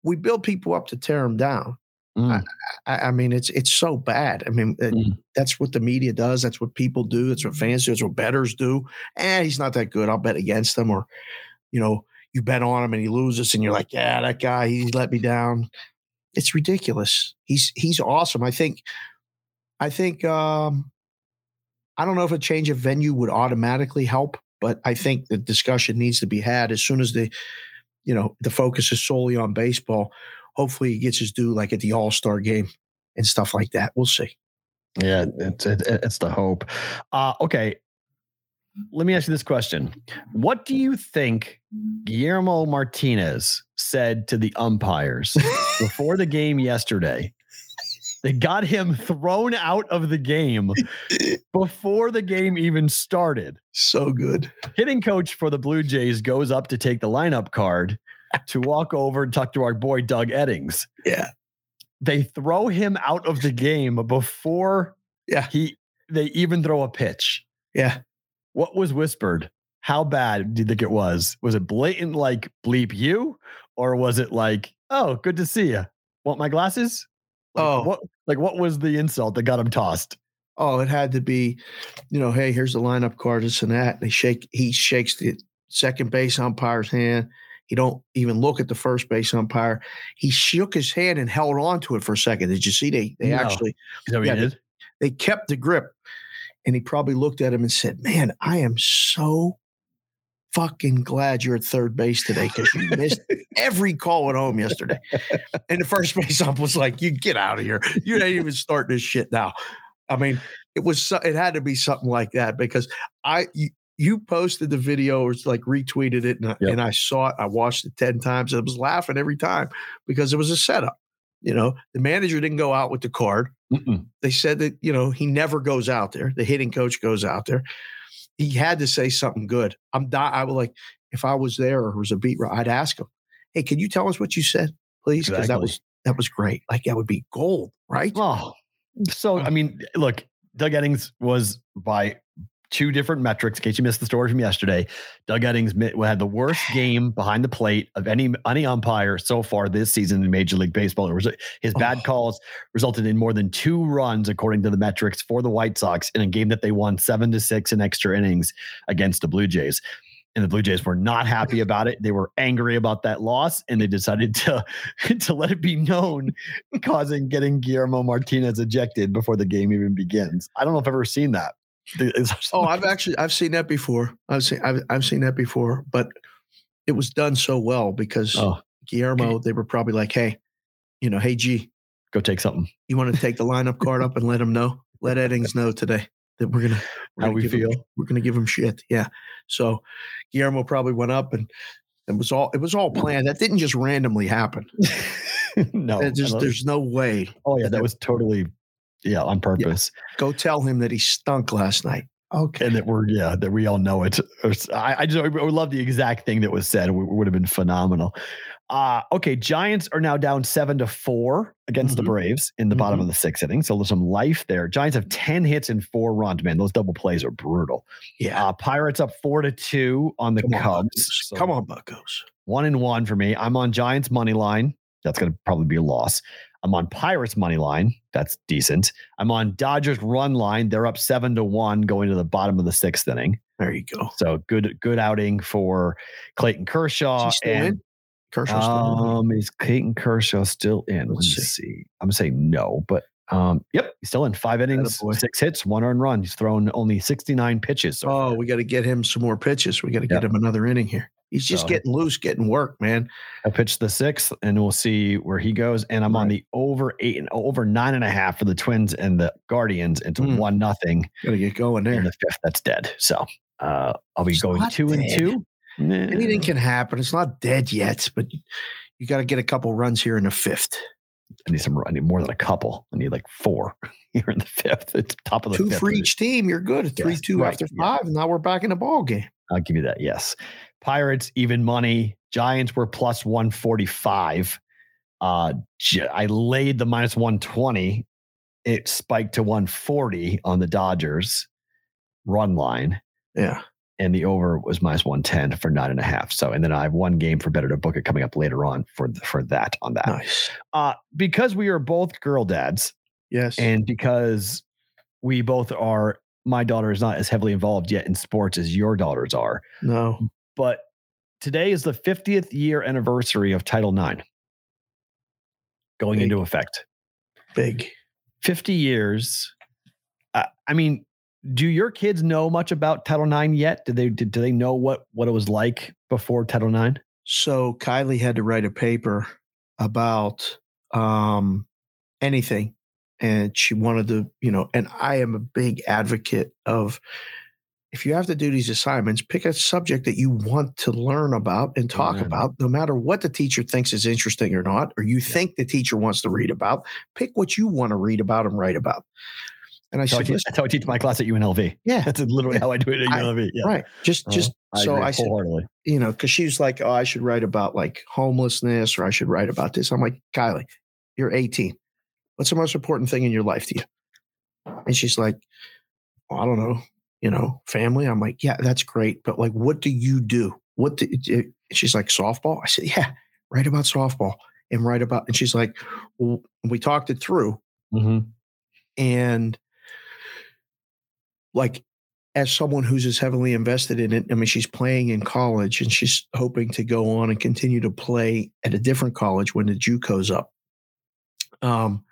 we build people up to tear them down. Mm. I, I mean, it's it's so bad. I mean, it- Mm. that's what the media does. That's what people do. That's what fans do. That's what betters do. And he's not that good. I'll bet against him. Or, you know, you bet on him and he loses, and you're like, yeah, that guy, he let me down. It's ridiculous. He's he's awesome. I think. I think. um I don't know if a change of venue would automatically help, but I think the discussion needs to be had as soon as the, you know, the focus is solely on baseball hopefully he gets his due like at the All Star game and stuff like that. We'll see. Yeah, it's it, it's the hope. Uh, okay, let me ask you this question: What do you think Guillermo Martinez said to the umpires before the game yesterday? They got him thrown out of the game before the game even started. So good. Hitting coach for the Blue Jays goes up to take the lineup card to walk over and talk to our boy Doug Eddings Yeah. they throw him out of the game before Yeah. he they even throw a pitch. Yeah. What was whispered? How bad do you think it was? Was it blatant like bleep you, or was it like, oh, good to see you? Want my glasses? Like, Oh. what? Like what was the insult that got him tossed? Oh, it had to be, you know, hey, here's the lineup card, this and that. he shake, he shakes the second base umpire's hand. He don't even look at the first base umpire. He shook his hand and held on to it for a second. Did you see they they No. actually Is that what Yeah, did? they kept the grip. And he probably looked at him and said, Man, I am so fucking glad you're at third base today because you missed every call at home yesterday. And the first base ump was like, You get out of here. You ain't even starting this shit now. I mean, it was it had to be something like that because I you, you posted the video or like retweeted it and, I- Yep. and I saw it. I watched it 10 times. I was laughing every time because it was a setup. You know, the manager didn't go out with the card Mm-mm. they said that you know he never goes out there. The hitting coach goes out there. He had to say something good. I'm di- I was like, if I was there or was a beat, writer, I'd ask him, "Hey, can you tell us what you said, please? Because that was that was great. Like that would be gold, right? Oh, so um I mean, look, Doug Eddings was by two different metrics. In case you missed the story from yesterday, Doug Eddings had the worst game behind the plate of any any umpire so far this season in Major League Baseball. His bad Oh. calls resulted in more than two runs, according to the metrics, for the White Sox in a game that they won seven to six in extra innings against the Blue Jays. And the Blue Jays were not happy about it. They were angry about that loss, and they decided to to let it be known causing getting Guillermo Martinez ejected before the game even begins. I don't know if I've ever seen that. Oh, I've actually I've seen that before. I've seen I've, I've seen that before, but it was done so well because oh, Guillermo. They were probably like, hey, you know, hey G, go take something. you want to take the lineup card up and let him know, let Eddings know today that we're gonna we're How gonna we give him- feel. we're gonna give him shit. Yeah. So Guillermo probably went up and it was all it was all planned. That didn't just randomly happen. no, just, there's no way. oh yeah, that was totally yeah on purpose, Go tell him that he stunk last night. Okay. and that we're yeah that we all know it. I, s- I, I just I would love the exact thing that was said. It would have been phenomenal. Uh, okay, Giants are now down seven to four against the Mhm. Braves in the bottom Mhm. of the sixth inning. So there's some life there. Giants have 10 hits and four runs. Man, those double plays are brutal. Yeah. Uh, Pirates up four to two on the Come Cubs. Buccos. So Come on, Buccos. One and one for me. I'm on Giants money line. That's going to probably be a loss. I'm on Pirates money line. That's decent. I'm on Dodgers run line. They're up seven to one going to the bottom of the sixth inning. There you go. So good, good outing for Clayton Kershaw. Is he still and in? Kershaw's in? um, is Clayton Kershaw still in? Let me Let's see. see. I'm gonna say no, but um, yep, he's still in. Five innings, six hits, one earned run. He's thrown only 69 pitches. So Oh, far. we got to get him some more pitches. We got to Yep. get him another inning here. He's just So- getting loose, getting work, man. I pitched the sixth, and we'll see where he goes. And I'm on the over eight and over nine and a half for the Twins and the Guardians into Hmm. one nothing. Got to get going And there. the fifth, that's dead. So uh, I'll be It's going two and two. Nah. Anything can happen. It's not dead yet, but you got to get a couple runs here in the fifth. I need some. I need more than a couple. I need like four here in the fifth. It's top of the Two fifth. for each team. You're good. Yes, Three two right, after yeah. five, and now we're back in the ball game. I'll give you that. Yes. Pirates, even money. Giants were plus 145. Uh, I laid the minus 120. It spiked to 140 on the Dodgers run line, Yeah. and the over was minus 110 for nine and a half. So, and then I have one game for better to book it coming up later on for for that on that. Nice. Uh, because we are both girl dads, Yes. and because we both are, my daughter is not as heavily involved yet in sports as your daughters are no. But today is the 50th year anniversary of Title IX going Big. into effect. Big. 50 years. Uh, I mean, do your kids know much about Title IX yet? Do they did, do they know what what it was like before Title IX? So Kylie had to write a paper about um, anything, and she wanted to, you know. And I am a big advocate of if you have to do these assignments, pick a subject that you want to learn about and talk Amen. about, no matter what the teacher thinks is interesting or not, or you think the teacher wants to read about. Pick what you want to read about and write about. And I That's how I, said, teach, that's how I teach my class at UNLV. yeah, That's literally how I do it at UNLV. Yeah. right. Just, Uh, just so I said, you know, because she was like, "Oh, I should write about like homelessness, or I should write about this." I'm like, Kylie, you're 18. What's the most important thing in your life to you? And she's like, well, I don't know, you know, family. I'm like, yeah, that's great, but like, what do you do? What? Do, do- she's like, softball. I said, yeah, write about softball and write about. And she's like, well, we talked it through, Mhm. and like as someone who's as heavily invested in it, I mean, she's playing in college and she's hoping to go on and continue to play at a different college when the JUCO's up. Um,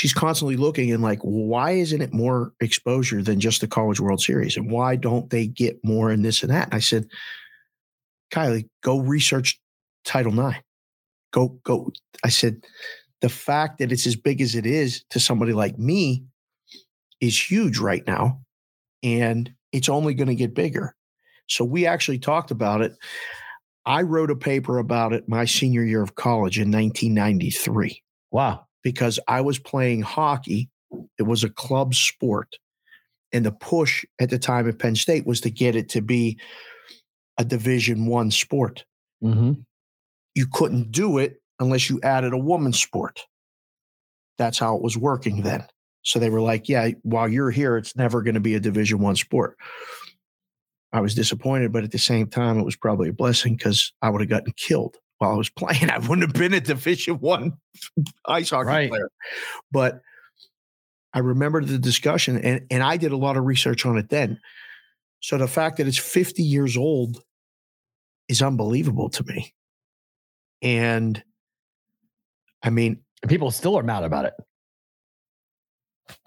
she's constantly looking and like, why isn't it more exposure than just the College World Series? And why don't they get more in this and that? And I said, Kylie, go research Title IX. Go, go. I said, the fact that it's as big as it is to somebody like me is huge right now and it's only going to get bigger. So we actually talked about it. I wrote a paper about it my senior year of college in 1993 Wow. Because I was playing hockey. It was a club sport. And the push at the time at Penn State was to get it to be a division one sport. hmm You couldn't do it unless you added a woman's sport. That's how it was working then. So they were like, yeah, while you're here, it's never going to be a division one sport. I was disappointed, but at the same time, it was probably a blessing because I would have gotten killed while I was playing. I wouldn't have been a division one ice hockey Right. player. But I remember the discussion and, and I did a lot of research on it then. So the fact that it's 50 years old is unbelievable to me. And I mean, people still are mad about it.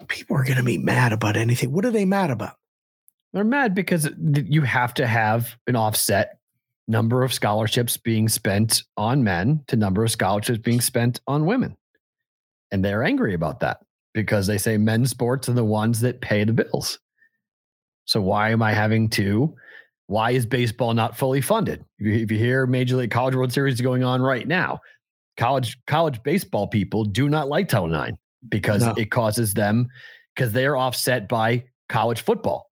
people are going to be mad about anything. What are they mad about? They're mad because you have to have an offset number of scholarships being spent on men to number of scholarships being spent on women. And they're angry about that because they say men's sports are the ones that pay the bills. So why am I having to? Why is baseball not fully funded? If you, if you hear Major League College World Series going on right now, college college baseball people do not like Title IX because No. it causes them because they're offset by college football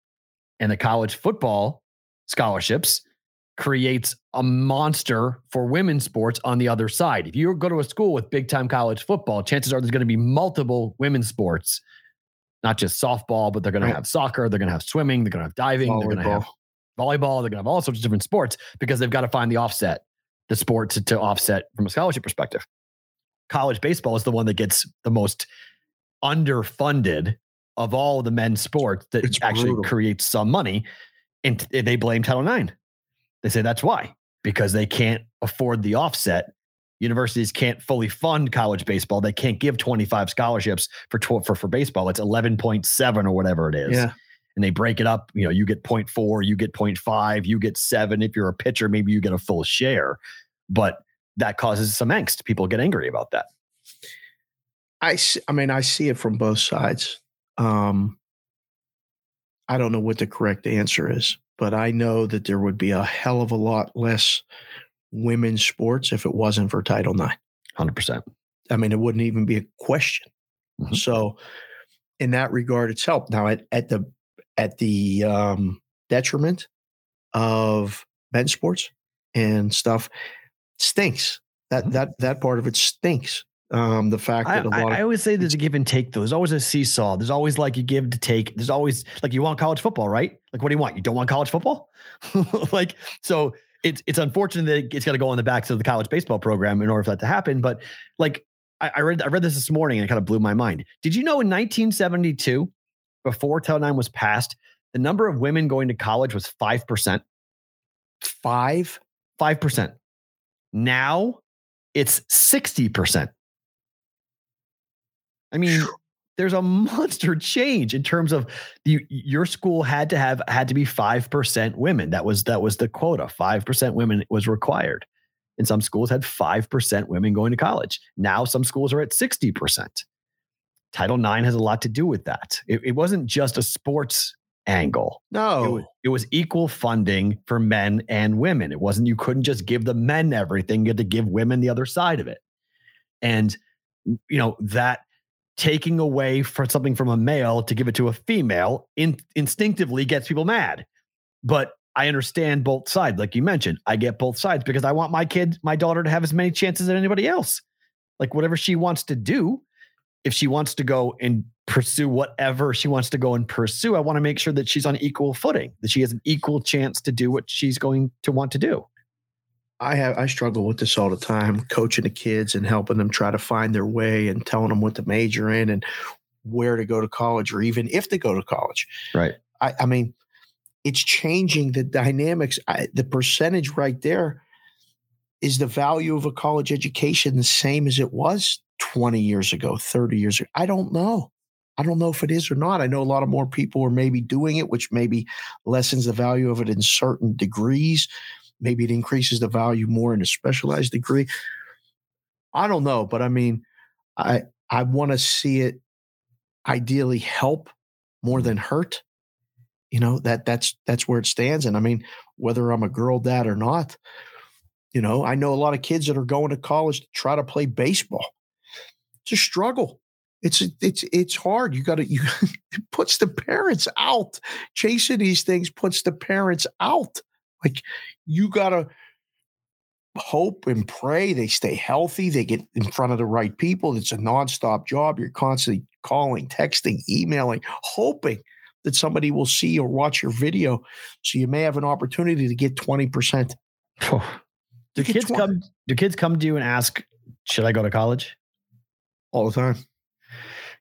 and the college football scholarships creates a monster for women's sports on the other side. If you go to a school with big time college football, chances are there's going to be multiple women's sports, not just softball, but they're going to have soccer, they're going to have swimming, they're going to have diving, they're going to have volleyball, they're going to have all sorts of different sports because they've got to find the offset, the sport to, to offset from a scholarship perspective. College baseball is the one that gets the most underfunded of all the men's sports that It's actually brutal. creates some money. And they blame Title IX. They say that's why, because they can't afford the offset. Universities can't fully fund college baseball. They can't give 25 scholarships for tw- for, for baseball. It's 11.7 or whatever it is. Yeah. And they break it up. You know, you get 0.4, you get 0.5, you get seven. If you're a pitcher, maybe you get a full share. But that causes some angst. People get angry about that. I see, I mean, I see it from both sides. Um, I don't know what the correct answer is, but I know that there would be a hell of a lot less women's sports if it wasn't for Title IX. 100%. I mean, it wouldn't even be a question. Mhm. So, in that regard, it's helped. Now, at, at the at the um, detriment of men's sports and stuff, stinks. That Mhm. that that part of it stinks. Um, the fact I, that a I, lot I always say there's a give and take, though. There's always a seesaw. There's always like you give to take. There's always like you want college football, right? Like, what do you want? You don't want college football? like, so it's it's unfortunate that it's got to go on the backs of the college baseball program in order for that to happen. But like, I, I read I read this this morning and it kind of blew my mind. Did you know in 1972, before Title IX was passed, the number of women going to college was five percent. five. Five percent. Now it's sixty percent. I mean, there's a monster change in terms of you, your school had to have had to be five percent women. That was that was the quota. Five percent women was required. And some schools had five percent women going to college. Now some schools are at sixty percent. Title IX has a lot to do with that. It, it wasn't just a sports angle. It No, was, it was equal funding for men and women. It wasn't you couldn't just give the men everything, you had to give women the other side of it. And you know, that taking away for something from a male to give it to a female in, instinctively gets people mad. But I understand both sides. Like you mentioned, I get both sides because I want my kid, my daughter to have as many chances as anybody else. Like whatever she wants to do, if she wants to go and pursue whatever she wants to go and pursue, I want to make sure that she's on equal footing, that she has an equal chance to do what she's going to want to do. I have I struggle with this all the time, coaching the kids and helping them try to find their way and telling them what to major in and where to go to college or even if to go to college. Right. I, I mean, it's changing the dynamics. I, the percentage right there is the value of a college education the same as it was 20 years ago, 30 years ago? I don't know. I don't know if it is or not. I know a lot of more people are maybe doing it, which maybe lessens the value of it in certain degrees. Maybe it increases the value more in a specialized degree. I don't know, but I mean, I I want to see it ideally help more than hurt. You know that that's that's where it stands. And I mean, whether I'm a girl dad or not, you know, I know a lot of kids that are going to college to try to play baseball. It's a struggle. It's it's it's hard. You got to you it puts the parents out. Chasing these things puts the parents out. Like you got to hope and pray they stay healthy, they get in front of the right people. It's a nonstop job. You're constantly calling, texting, emailing, hoping that somebody will see or watch your video. So you may have an opportunity to get 20%. Do get kids 20 come? Do kids come to you and ask, "Should I go to college?" all the time.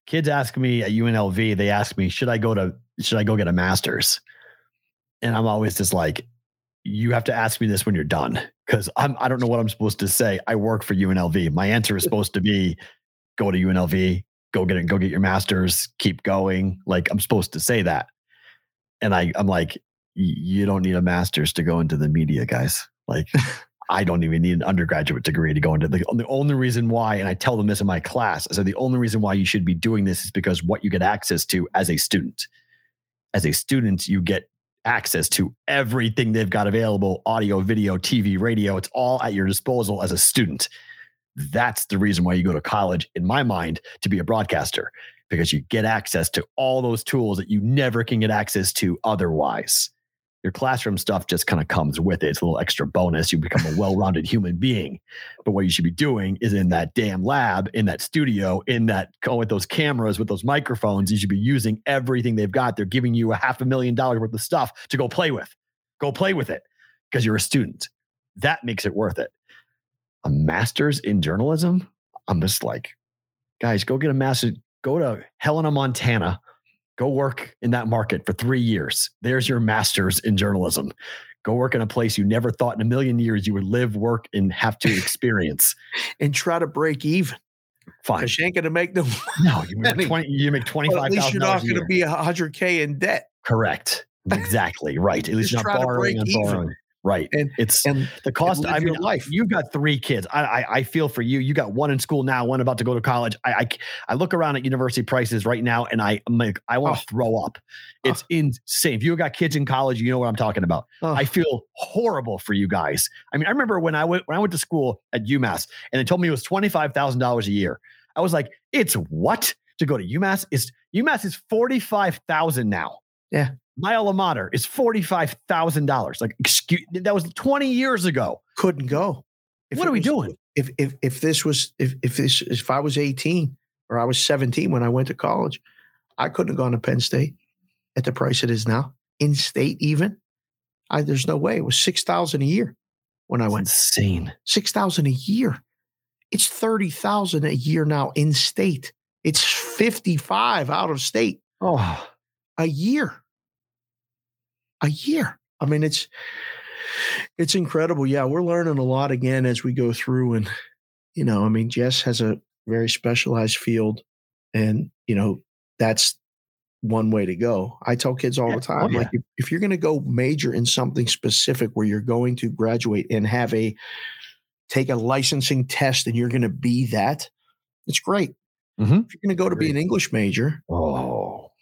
Kids ask me at UNLV. They ask me, "Should I go to? Should I go get a master's?" And I'm always just like, "You have to ask me this when you're done, because I'm I don't know what I'm supposed to say. I work for UNLV. My answer is supposed to be, go to UNLV, go get it, go get your master's, keep going. Like I'm supposed to say that." And I I'm like, "You don't need a master's to go into the media, guys. Like." I don't even need an undergraduate degree to go into the, the only reason why, and I tell them this in my class. I said the only reason why you should be doing this is because what you get access to as a student. As a student, you get access to everything they've got available audio, video, TV, radio. It's all at your disposal as a student. That's the reason why you go to college, in my mind, to be a broadcaster, because you get access to all those tools that you never can get access to otherwise. Your classroom stuff just kind of comes with it. It's a little extra bonus. You become a well rounded human being. But what you should be doing is in that damn lab, in that studio, in that go with those cameras, with those microphones, you should be using everything they've got. They're giving you a half a million dollars worth of stuff to go play with. Go play with it because you're a student. That makes it worth it. A master's in journalism, I'm just like, guys, go get a master's. Go to Helena, Montana Go work in that market for three years. There's your master's in journalism. Go work in a place you never thought in a million years you would live, work, and have to experience. and try to break even. Fine. Because you ain't going to make no No, you make, 20, you make Well, at least you're not going to be a hundred k in debt. Correct. Exactly. Right. At least you're not borrowing and borrowing. Right. And It's and the cost. I mean, your life. you've got three kids. I, I I feel for you. You got one in school now, one about to go to college. I I, I look around at university prices right now, and I I'm like I want to Oh. throw up. It's insane. If you got kids in college, you know what I'm talking about. Oh. I feel horrible for you guys. I mean, I remember when I went when I went to school at UMass, and they told me it was twenty five thousand dollars a year. I was like, it's what to go to UMass? Is UMass is forty five thousand now? Yeah. My alma mater is forty five thousand dollars. Like, excuse that was twenty years ago. couldn't go. If What are we was- doing? If if if this was if if this if I was 18 or I was 17 when I went to college, I couldn't have gone to Penn State at the price it is now. In state even. I there's no way. It was six thousand a year when I went. insane. Six thousand a year. It's thirty thousand a year now in state. It's 55 out of state Oh, a year. A year. I mean, it's it's incredible. Yeah, we're learning a lot again as we go through, and you know, I mean, Jess has a very specialized field, and you know, that's one way to go. I tell kids all the time, Oh, yeah. like if, if you're going to go major in something specific where you're going to graduate and have a take a licensing test and you're going to be that, it's great. Mhm. If you're going to go to be an English major, oh,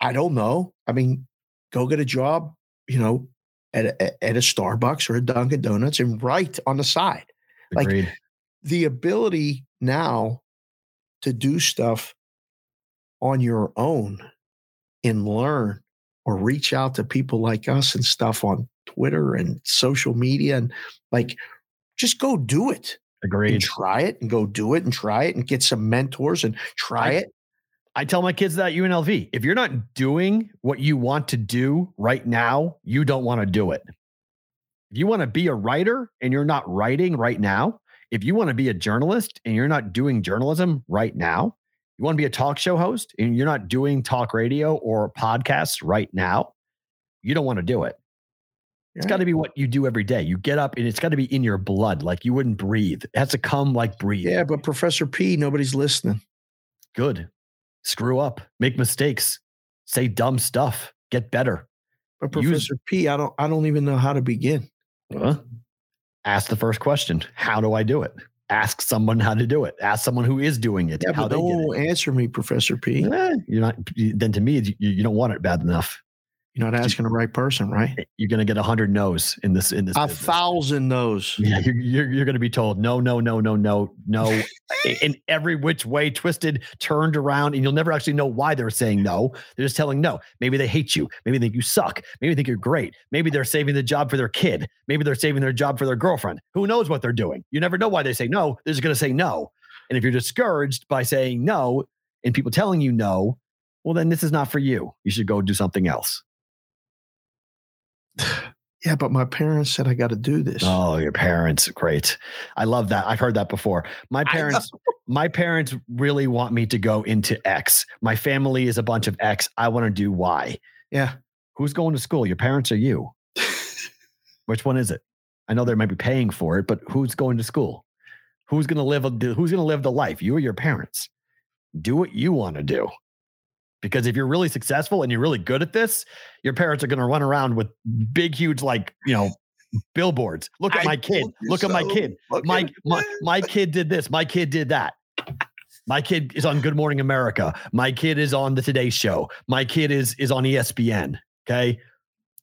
I don't know. I mean, go get a job, you know, at a, at a Starbucks or a Dunkin' Donuts and write on the side. Like- The ability now to do stuff on your own and learn or reach out to people like us and stuff on Twitter and social media and like just go do it and try it and go do it and try it and get some mentors and try I- it. I tell my kids that at UNLV, if you're not doing what you want to do right now, you don't want to do it. If you want to be a writer and you're not writing right now, if you want to be a journalist and you're not doing journalism right now, you want to be a talk show host and you're not doing talk radio or podcasts right now, you don't want to do it. It's got to be what you do every day. You get up and it's got to be in your blood. Like you wouldn't breathe. It has to come like breathe. Yeah, but Professor P, nobody's listening. Good. Screw up, make mistakes, say dumb stuff, get better. But Use- Professor P, I don't I don't even know how to begin. Huh? Ask the first question How do I do it? Ask someone how to do it. Ask someone who is doing it Yeah, how but they no one will answer me, Professor P. Eh, you're not, then to me, you, you don't want it bad enough. You're not asking the right person, right? You're going to get a hundred no's in this, in this. A business. thousand no's. Yeah, you're, you're, you're going to be told no, no, no, no, no, no, in every which way, twisted, turned around, and you'll never actually know why they're saying no. They're just telling no. Maybe they hate you. Maybe they think you suck. Maybe they think you're great. Maybe they're saving the job for their kid. Maybe they're saving their job for their girlfriend. Who knows what they're doing? You never know why they say no. They're just going to say no. And if you're discouraged by saying no and people telling you no, well, then this is not for you. You should go do something else. Yeah, but my parents said I got to do this. Oh, your parents, great. I love that. I've heard that before. My parents, my parents really want me to go into X. My family is a bunch of X. I want to do Y. Yeah. Who's going to school? Your parents or you? Which one is it? I know they might be paying for it, but who's going to school? Who's going to live? A, who's going to live the life? You or your parents? Do what you want to do. Because if you're really successful and you're really good at this, your parents are going to run around with big, huge, like you know, billboards. Look at I my kid. Look at my kid. My my my kid did this. My kid did that. My kid is on Good Morning America. My kid is on the Today Show. My kid is is on ESPN. Okay.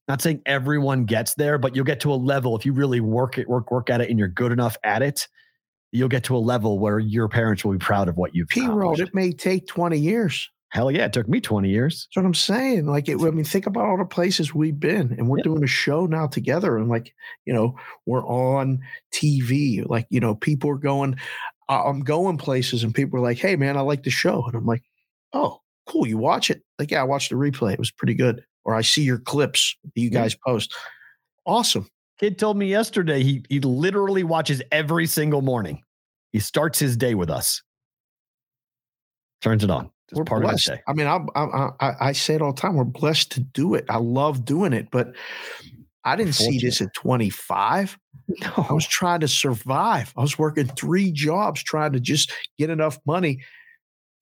Not saying everyone gets there, but you'll get to a level if you really work it, work, work at it, and you're good enough at it, you'll get to a level where your parents will be proud of what you've P road, it may take 20 years. Hell yeah, it took me 20 years. That's what I'm saying. Like, it, I mean, think about all the places we've been, and we're Yeah. doing a show now together, and like, you know, we're on TV. Like, you know, people are going. I'm going places, and people are like, "Hey, man, I like the show," and I'm like, "Oh, cool, you watch it?" Like, yeah, I watched the replay. It was pretty good. Or I see your clips that you Yeah. guys post. Awesome. Kid told me yesterday he he literally watches every single morning. He starts his day with us. Turns it on. It's we're part blessed. of his day. I mean, I'm, I'm, I, I say it all the time. We're blessed to do it. I love doing it, but I didn't see this at 25. No. I was trying to survive. I was working three jobs trying to just get enough money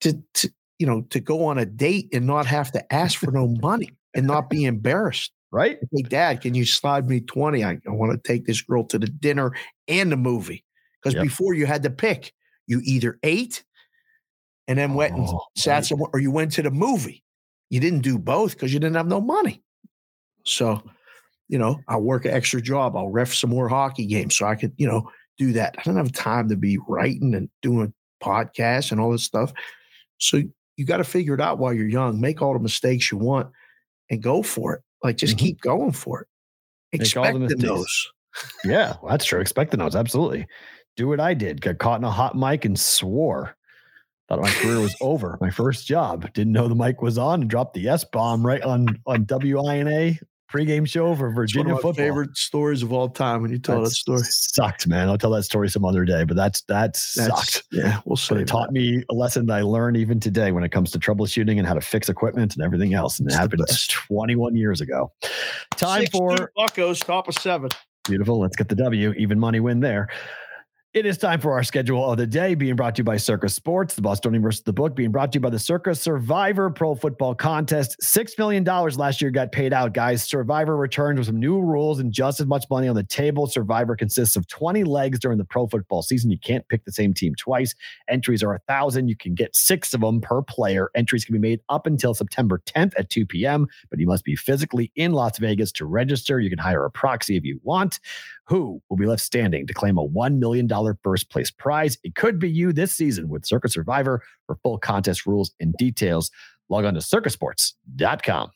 to, to you know, to go on a date and not have to ask for no money and not be embarrassed. Right? Hey, Dad, can you slide me 20? I, I want to take this girl to the dinner and the movie. Because Yep. before you had to pick, you either ate and then went and Oh, sat right. somewhere, or you went to the movie. You didn't do both because you didn't have no money. So, you know, I'll work an extra job. I'll ref some more hockey games so I could, you know, do that. I don't have time to be writing and doing podcasts and all this stuff. So you got to figure it out while you're young. Make all the mistakes you want and go for it. Like just Mhm. keep going for it. Make all the Expect the nose. Yeah, well, that's true. Expect the nose. Absolutely. Do what I did. Got caught in a hot mic and swore. Thought my career was over. My first job. Didn't know the mic was on and dropped the S bomb right on on WINA pregame show for Virginia football. favorite stories of all time when you tell that That story. Sucked, man. I'll tell that story some other day, but that's that sucked. Yeah, we'll say it taught me a lesson that I learned even today when it comes to troubleshooting and how to fix equipment and everything else. And it It's happened 21 years ago. Time for Buccos, top of seven. Beautiful. Let's get the W. Even money win there. It is time for our schedule of the day, being brought to you by Circa Sports, the Bostonian versus the book, being brought to you by the Circa Survivor Pro Football Contest. $6 million last year got paid out, guys. Survivor returns with some new rules and just as much money on the table. Survivor consists of 20 legs during the pro football season. You can't pick the same team twice. Entries are a thousand. You can get six of them per player. Entries can be made up until September 10th at 2 p.m., but you must be physically in Las Vegas to register. You can hire a proxy if you want. Who will be left standing to claim a $1 million first place prize? It could be you this season with Circa Survivor. For full contest rules and details, log on to circasports.com.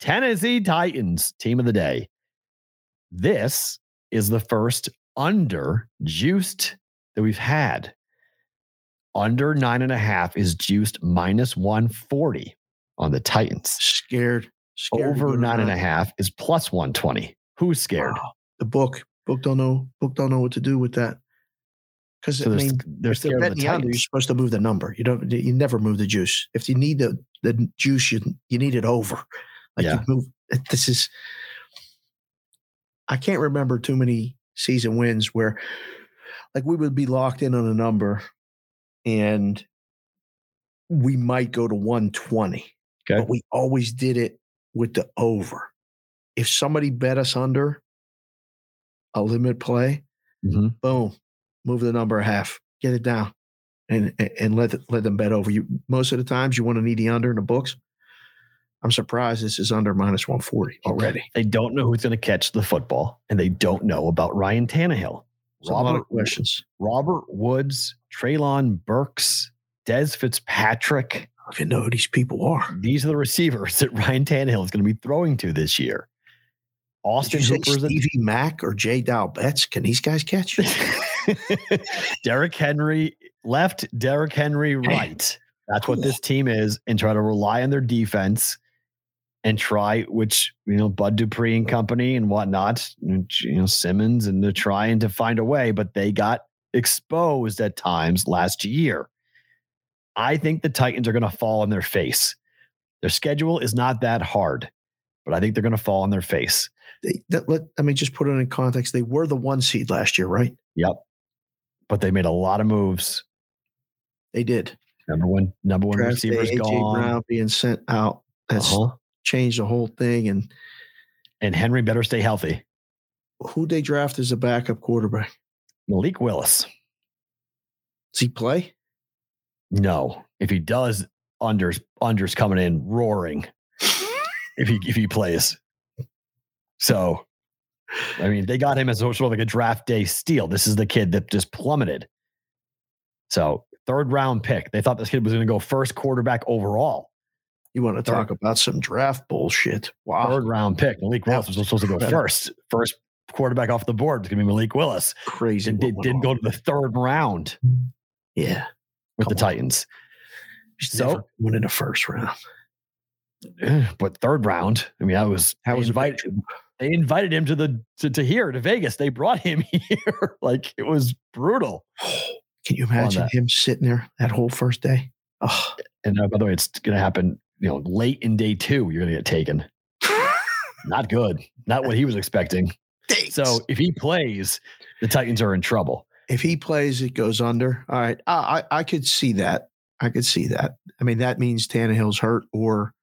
Tennessee Titans, team of the day. This is the first under juiced that we've had. Under nine and a half is juiced minus 140 on the Titans. Scared. scared Over nine and a half is plus 120. Who's scared? Wow. The book. Book don't know. Book don't know what to do with that. Because So I mean, they're if they're betting the the under, you're supposed to move the number. You don't. You never move the juice. If you need the the juice, you you need it over. Like Yeah. you move. This is. I can't remember too many season wins where, like, we would be locked in on a number, and we might go to 120. Okay. But we always did it with the over. If somebody bet us under a limit play, Mhm. boom, move the number a half, get it down, and and- let let them bet over you. Most of the times, you want to need the under in the books. I'm surprised this is under minus 140 already. They don't know who's going to catch the football, and they don't know about Ryan Tannehill. So a lot Robert of questions. Robert Woods, Treylon Burks, Dez Fitzpatrick. I don't even know who these people are. These are the receivers that Ryan Tannehill is going to be throwing to this year. Austin Hooper's a Stevie Mack or Jay Dow Betts? Can these guys catch? You? Derrick Henry left, Derrick Henry right. That's what this team is, and try to rely on their defense and try, which you know, Bud Dupree and company and whatnot, and, you know, Simmons, and they're trying to find a way, but they got exposed at times last year. I think the Titans are going to fall on their face. Their schedule is not that hard, but I think they're going to fall on their face. They, that, let, let me just put it in context. They were the one seed last year, right? Yep. But they made a lot of moves. They did. Number one, number one Draft receiver's gone. Brown being sent out. That's Uh-huh. changed the whole thing. And And Henry better stay healthy. who they draft as a backup quarterback? Malik Willis. Does he play? No. If he does, unders unders coming in roaring. if he if he plays. So I mean, they got him as sort of like a draft day steal. This is the kid that just plummeted. So third round pick. They thought this kid was going to go first quarterback overall. You want to talk about some draft bullshit? Wow. Third round pick. Malik Willis was supposed to go first. First quarterback off the board is going to be Malik Willis. Crazy. Did, did, didn't go to the third round Yeah. with the on. Titans. So went in the first round. but third round, I mean, I was they was invited. They invited him to the to, to here to Vegas. They brought him here. like it was brutal. Can you imagine him sitting there that whole first day? Oh, And uh, by the way, it's going to happen. You know, late in day two, you're going to get taken. Not good. Not what he was expecting. So if he plays, the Titans are in trouble. if he plays, it goes under. All right, I, I I could see that. I could see that. I mean, that means Tannehill's hurt or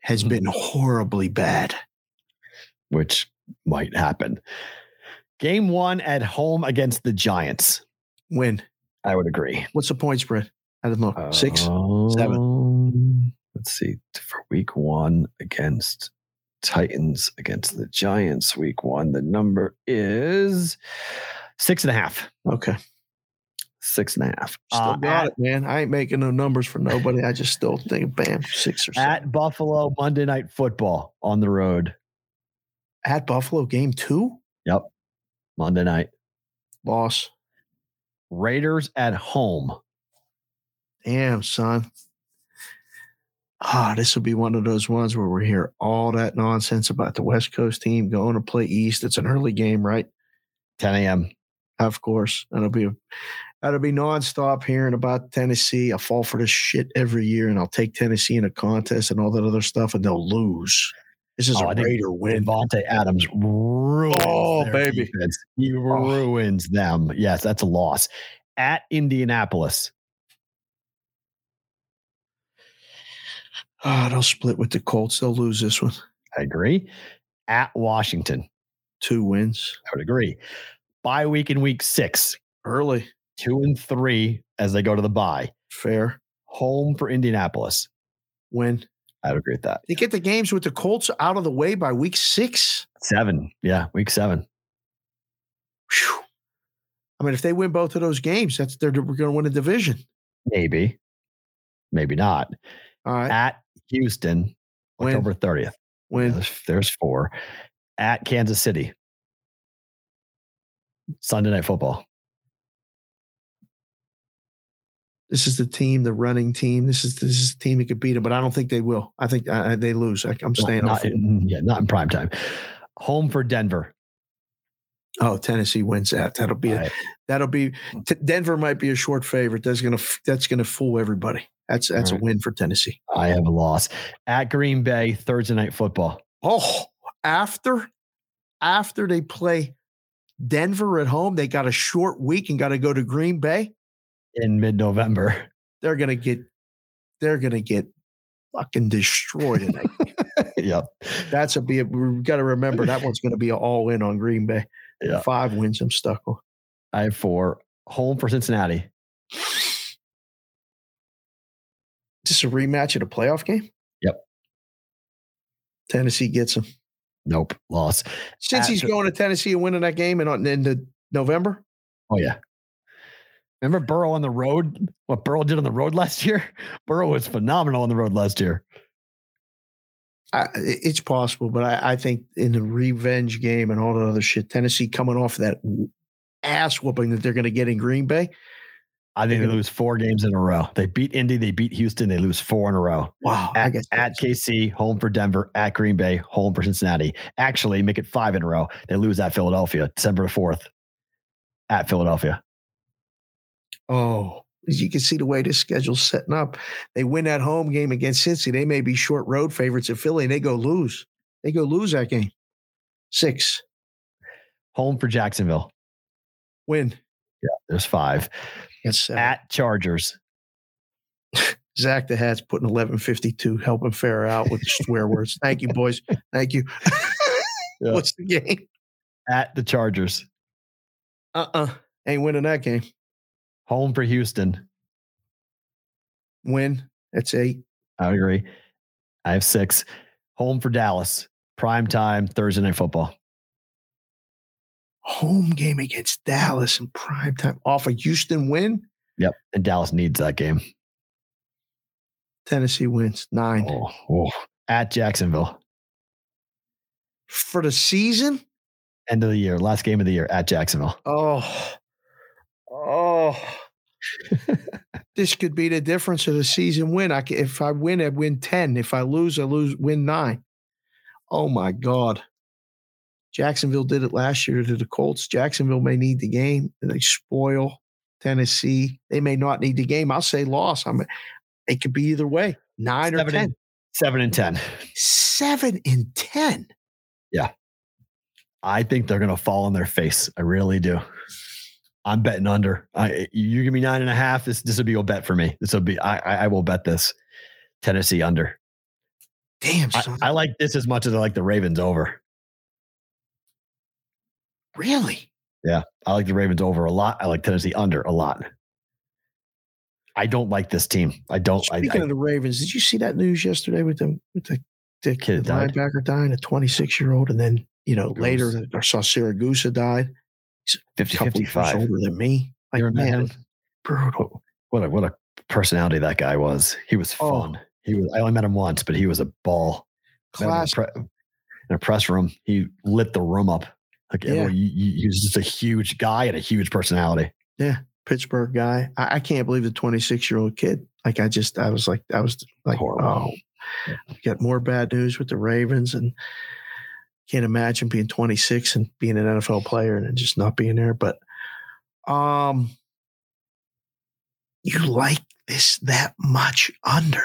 has Mhm. been horribly bad. Which might happen. Game one at home against the Giants. Win. I would agree. What's the point spread? I don't know. Six. seven. Um, Let's see. For week one against Titans against the Giants, week one, the number is six and a half. Okay. Six and a half. Still Uh, got at, it, man. I ain't making no numbers for nobody. I just still think, bam, six or seven. at Buffalo, Monday Night Football on the road. At Buffalo, game two, Yep. Monday night. loss. Raiders at home. Damn, son. Ah, this will be one of those ones where we hear all that nonsense about the West Coast team going to play East. It's an early game, right? 10 a.m. Of course. That'll be that'll be nonstop hearing about Tennessee. I fall for this shit every year, and I'll take Tennessee in a contest and all that other stuff, and they'll lose. This is Oh, a Raider win. Davante Adams ruins Oh, baby. defense. He ruins them. Yes, that's a loss. At Indianapolis. Ah, they'll split with the Colts. They'll lose this one. I agree. At Washington. Two wins I would agree. Bye week in week six. early. Two and three as they go to the bye. Fair Home for Indianapolis. win. I would agree with that. They get the games with the Colts out of the way by week six. Seven. Yeah, week seven. Phew. I mean, if they win both of those games, that's they're, we're going to win a division. Maybe. Maybe not. All right, At Houston, Win. October 30th. win. There's, there's four. At Kansas City. Sunday night football. This is the team, the running team. This is this is the team that could beat them, but I don't think they will. I think uh, they lose. I, I'm staying not off. it. in, yeah, not in prime time. Home for Denver. Oh, Tennessee wins that. That'll be a, Right. that'll be t- Denver might be a short favorite. That's gonna that's gonna fool everybody. That's that's All a win for Tennessee. I have a loss. At Green Bay, Thursday night football. Oh, after after they play Denver at home, they got a short week and got to go to Green Bay. In mid-November. They're gonna get they're gonna get fucking destroyed in that. yep. That's a be. We've got to remember that one's going to be all in on Green Bay. Yeah. Five wins. I'm stuck on. I have four. Home for Cincinnati. Is this a rematch at a playoff game? Yep. Tennessee gets him. Nope. Loss. Since he's going to Tennessee and winning that game in, in the November, Oh yeah. Remember Burrow on the road? What Burrow did on the road last year? Burrow was phenomenal on the road last year. I, it's possible, but I, I think in the revenge game and all that other shit, Tennessee coming off that ass whooping that they're going to get in Green Bay. I think they lose four games in a row. They beat Indy, they beat Houston, they lose four in a row. Wow. At, at KC, home for Denver, at Green Bay, home for Cincinnati. Actually, make it five in a row. They lose at Philadelphia, December the 4th, at Philadelphia. Oh, as you can see the way this schedule's setting up. They win that home game against Cincy. They may be short road favorites at Philly, and they go lose. They go lose that game. Six. Home for Jacksonville. Win. Yeah, there's five. Seven. At Chargers. Zach the Hat's putting 1152, helping Farrah out with the swear words. Thank you, boys. Thank you. Yeah. What's the game? At the Chargers. Uh-uh. Ain't winning that game. Home for Houston. Win. That's eight. I agree. I have six. Home for Dallas. Prime time Thursday night football. Home game against Dallas in prime time. Off a Houston win. Yep. And Dallas needs that game. Tennessee wins nine Oh, oh. At Jacksonville. for the season. End of the year. Last game of the year at Jacksonville. Oh, oh. this could be the difference of the season win. I can, if I win, I win ten. If I lose, I lose win nine. Oh my God! Jacksonville did it last year to the Colts. Jacksonville may need the game. and They spoil Tennessee. They may not need the game. I'll say loss. I'm. It could be either way. Nine or Seven ten. and, seven and ten. Seven and ten. Yeah. I think they're gonna fall on their face. I really do. I'm betting under. I you give me nine and a half. This this will be a bet for me. This will be I I, I will bet this. Tennessee under. Damn, I, son. I like this as much as I like the Ravens over. really? Yeah, I like the Ravens over a lot. I like Tennessee under a lot. I don't like this team. I don't. I, Speaking I, of the Ravens, did you see that news yesterday with the with the, the Kid the died. linebacker dying, a 26 year old, and then you know Goose. later I saw Siragusa died. He's 50, couple years 55. older than me. Like You're a man, brutal. What a what a personality that guy was. He was Oh. fun. He was. I only met him once, but he was a ball. Met him in a Class. pre- in a press room, he lit the room up. Like Yeah. everyone, he, he- he was just a huge guy and a huge personality. Yeah. Pittsburgh guy. I, I can't believe the 26 year old kid. Like I just, I was like, I was like, Horrible. oh, got more bad news with the Ravens, and can't imagine being 26 and being an NFL player and just not being there. But, um, you like this that much under?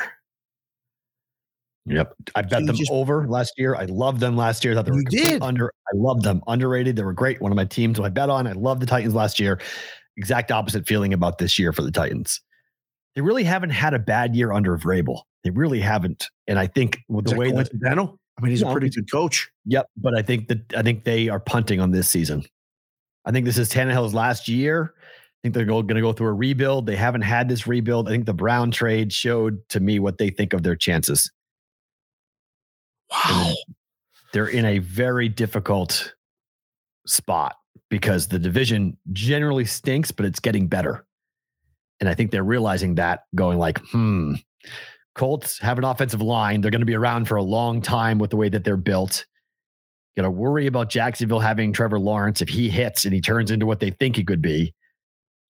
Yep, I bet you them just- over last year. I loved them last year. I thought they were did. under. I loved them. Underrated. They were great. One of my teams who I bet on. I loved the Titans last year. Exact opposite feeling about this year for the Titans. They really haven't had a bad year under Vrabel. They really haven't. And I think with the that way that coincidental? I mean, he's No, a pretty good coach. Yep, but I think that I think they are punting on this season. I think this is Tannehill's last year. I think they're going to go through a rebuild. They haven't had this rebuild. I think the Brown trade showed to me what they think of their chances. Wow. They're in a very difficult spot because the division generally stinks, but it's getting better. And I think they're realizing that, going like, hmm, Colts have an offensive line. They're going to be around for a long time with the way that they're built. You got to worry about Jacksonville having Trevor Lawrence if he hits and he turns into what they think he could be.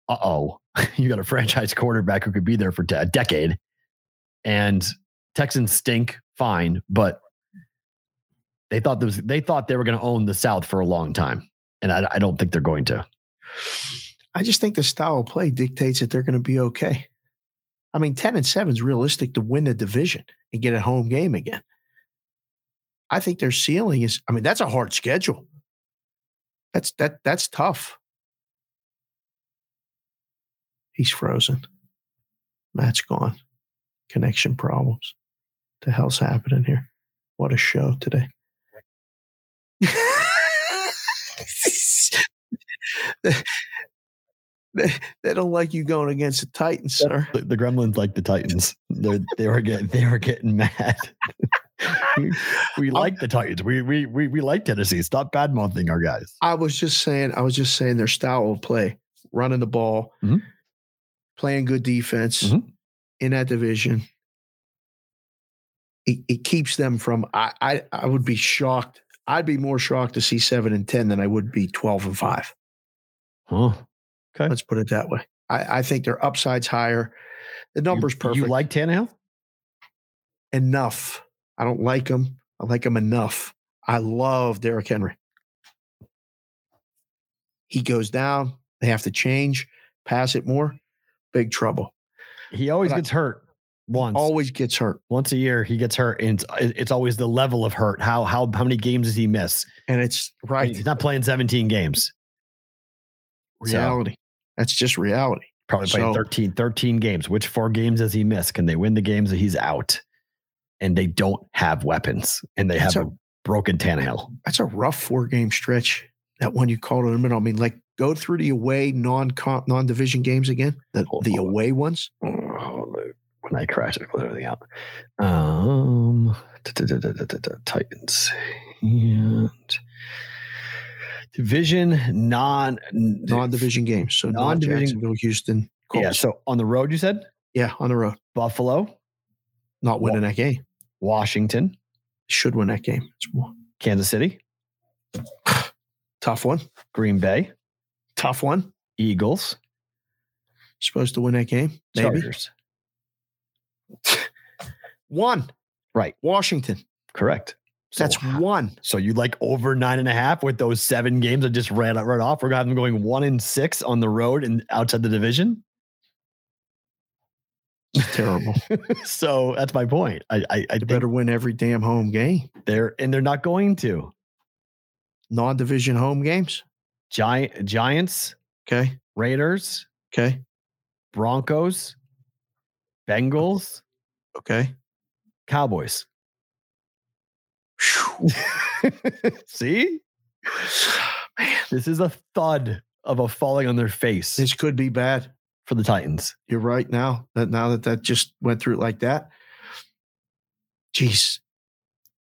Uh oh, you got a franchise quarterback who could be there for a decade. And Texans stink, fine, but they thought was, they thought they were going to own the South for a long time, and I, I don't think they're going to. I just think the style of play dictates that they're going to be okay. I mean, 10 and 7 is realistic to win the division and get a home game again. I think their ceiling is, I mean, that's a hard schedule. That's that that's tough. He's frozen. Matt's gone. Connection problems. The hell's happening here? What a show today. they, they don't like you going against the Titans, sir. The, the Gremlins like the Titans. They're, they were getting they were getting mad. we we like the Titans. We we we we like Tennessee. Stop bad mouthing our guys. I was just saying, I was just saying their style of play, running the ball, Mhm. playing good defense Mhm. in that division. It, it keeps them from. I, I I would be shocked. I'd be more shocked to see seven and ten than I would be twelve and five. Huh. Okay. Let's put it that way. I, I think their upside's higher. The numbers you, perfect. You like Tannehill? enough. I don't like him. I like him enough. I love Derrick Henry. He goes down. They have to change, pass it more. Big trouble. He always But I- gets hurt once. Always gets hurt. once a year he gets hurt, and it's, it's always the level of hurt. How how how many games does he miss? And it's I right. He's not playing 17 games. Reality. That's just reality. Probably playing So- 13, 13 games. Which four games does he miss? Can they win the games that he's out? And they don't have weapons, and they have That's a, broken Tannehill. That's a rough four game stretch. That one you called in the middle. I mean, like go through the away non non division games again. The Hold the on. away ones. Oh, when I crash, I clear everything out. Um, Titans and division non Non division games. So non Non-division- Jacksonville, Houston, Colts. Yeah. So on the road, you said yeah, on the road. Buffalo, Not winning that game. Washington, Should win that game. It's more Kansas City, tough one. Green Bay, Tough one. Eagles, Supposed to win that game. Maybe. Chargers. One. Right. Washington. Correct. So, That's one. so you like over nine and a half with those seven games that just ran right off. We're gonna have them going one and six on the road and outside the division. It's terrible. so that's my point. I I, I better win every damn home game. they're and they're not going to. Non-division home games. Giant Giants, Okay. Raiders, Okay. Broncos, Bengals, Okay. Cowboys. See? Man, This is a thud of a falling on their face this could be bad. for the Titans. You're right now that now that that just went through it like that. Jeez.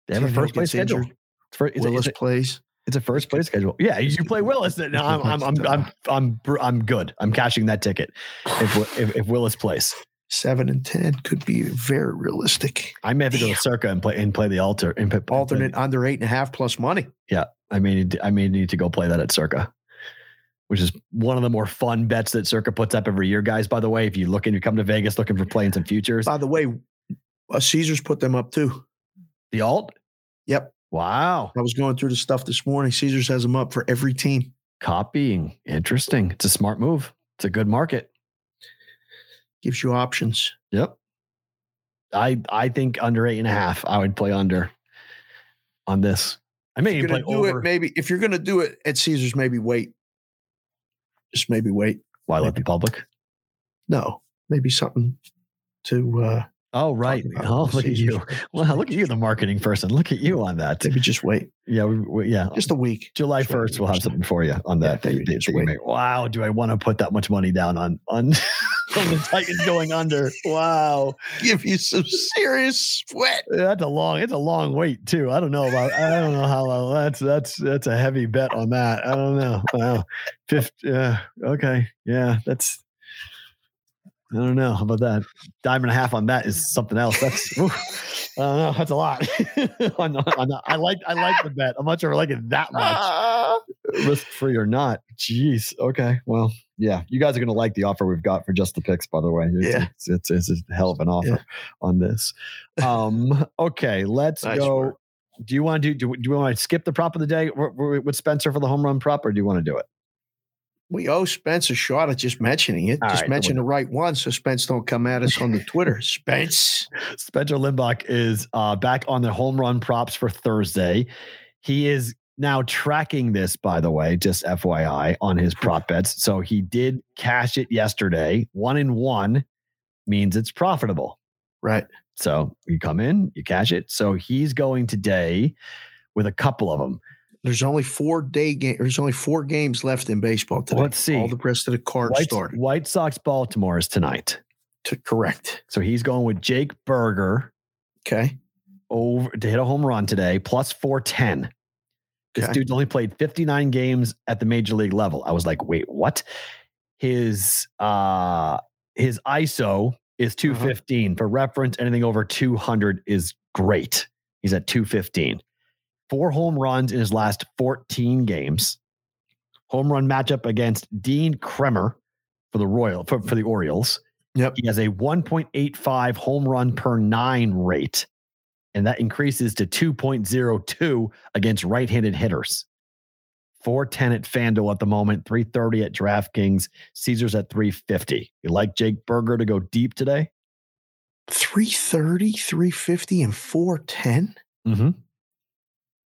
They have a first place schedule. injured. It's, a, Willis it's, plays. it's a first place schedule. Yeah, you play Willis. Then I'm I'm I'm I'm I'm, br- I'm good. I'm cashing that ticket if, if if Willis plays. Seven and ten could be very realistic. I may have to go to Circa and play and play the alter and play, Alternate under eight and a half plus money. Yeah, I may need to, I may need to go play that at Circa, which is one of the more fun bets that Circa puts up every year, guys. By the way, if you look and you come to Vegas looking for playing some futures, By the way, uh, Caesars put them up too. the alt. Yep. Wow, I was going through the stuff this morning. Caesars has them up for every team. copying. Interesting. It's a smart move. It's a good market. Gives you options. Yep. I I think under eight and a half. I would play under on this. I may If even you're play do over. it, maybe if you're gonna do it at Caesars, maybe wait. Just maybe wait. Why let the public? No, maybe something to uh Oh right. Oh look at you. Well, look at you, the marketing person. Look at you on that. maybe just wait. Yeah, we, we, yeah. Just a week. July first, we'll have something for you on that. Yeah, that maybe that wait. Wow, do I want to put that much money down on on, the Titans going under? Wow, Give you some serious sweat. that's a long. It's a long wait too. I don't know about. I don't know how long. That's that's that's a heavy bet on that. I don't know. Wow, fifty. Yeah. Okay. Yeah. That's. I don't know. How about that? Dime and a half on that is something else. That's. I don't know. That's a lot. on, on that. I like. I like the bet. I'm not sure I like it that much Ah. risk free or not. Jeez. Okay. Well, yeah. You guys are gonna like the offer we've got for just the picks, by the way. It's, Yeah. It's, it's, it's a hell of an offer Yeah. on this. Um, okay, let's Nice go. work. Do you want to do do, do you want to skip the prop of the day with Spencer for the home run prop, or do you want to do it? We owe Spence a shot at just mentioning it. All just right, mention the right one so Spence don't come at us on the Twitter. Spence. Spencer Limbach is uh, back on the home run props for Thursday. He is now tracking this, by the way, just FYI, on his prop bets. So he did cash it yesterday. One in one means it's profitable. Right. So you come in, you cash it. So he's going today with a couple of them. There's only four day game. There's only four games left in baseball today. Let's see. All the rest of the cards White, started. White Sox Baltimore is tonight. To correct. So he's going with Jake Burger Okay. over to hit a home run today, plus 410. This Okay. dude's only played 59 games at the major league level. I was like, wait, what? His uh his ISO is 215. For reference, anything over 200 is great. He's at 215. Four home runs in his last 14 games. Home run matchup against Dean Kremer for the Royal for, for the Orioles. Yep. He has a 1.85 home run per nine rate, and that increases to 2.02 against right-handed hitters. 410 at FanDuel at the moment, 330 at DraftKings, Caesars at 350. You like Jake Burger to go deep today? 330, 350, and 410. Mm-hmm.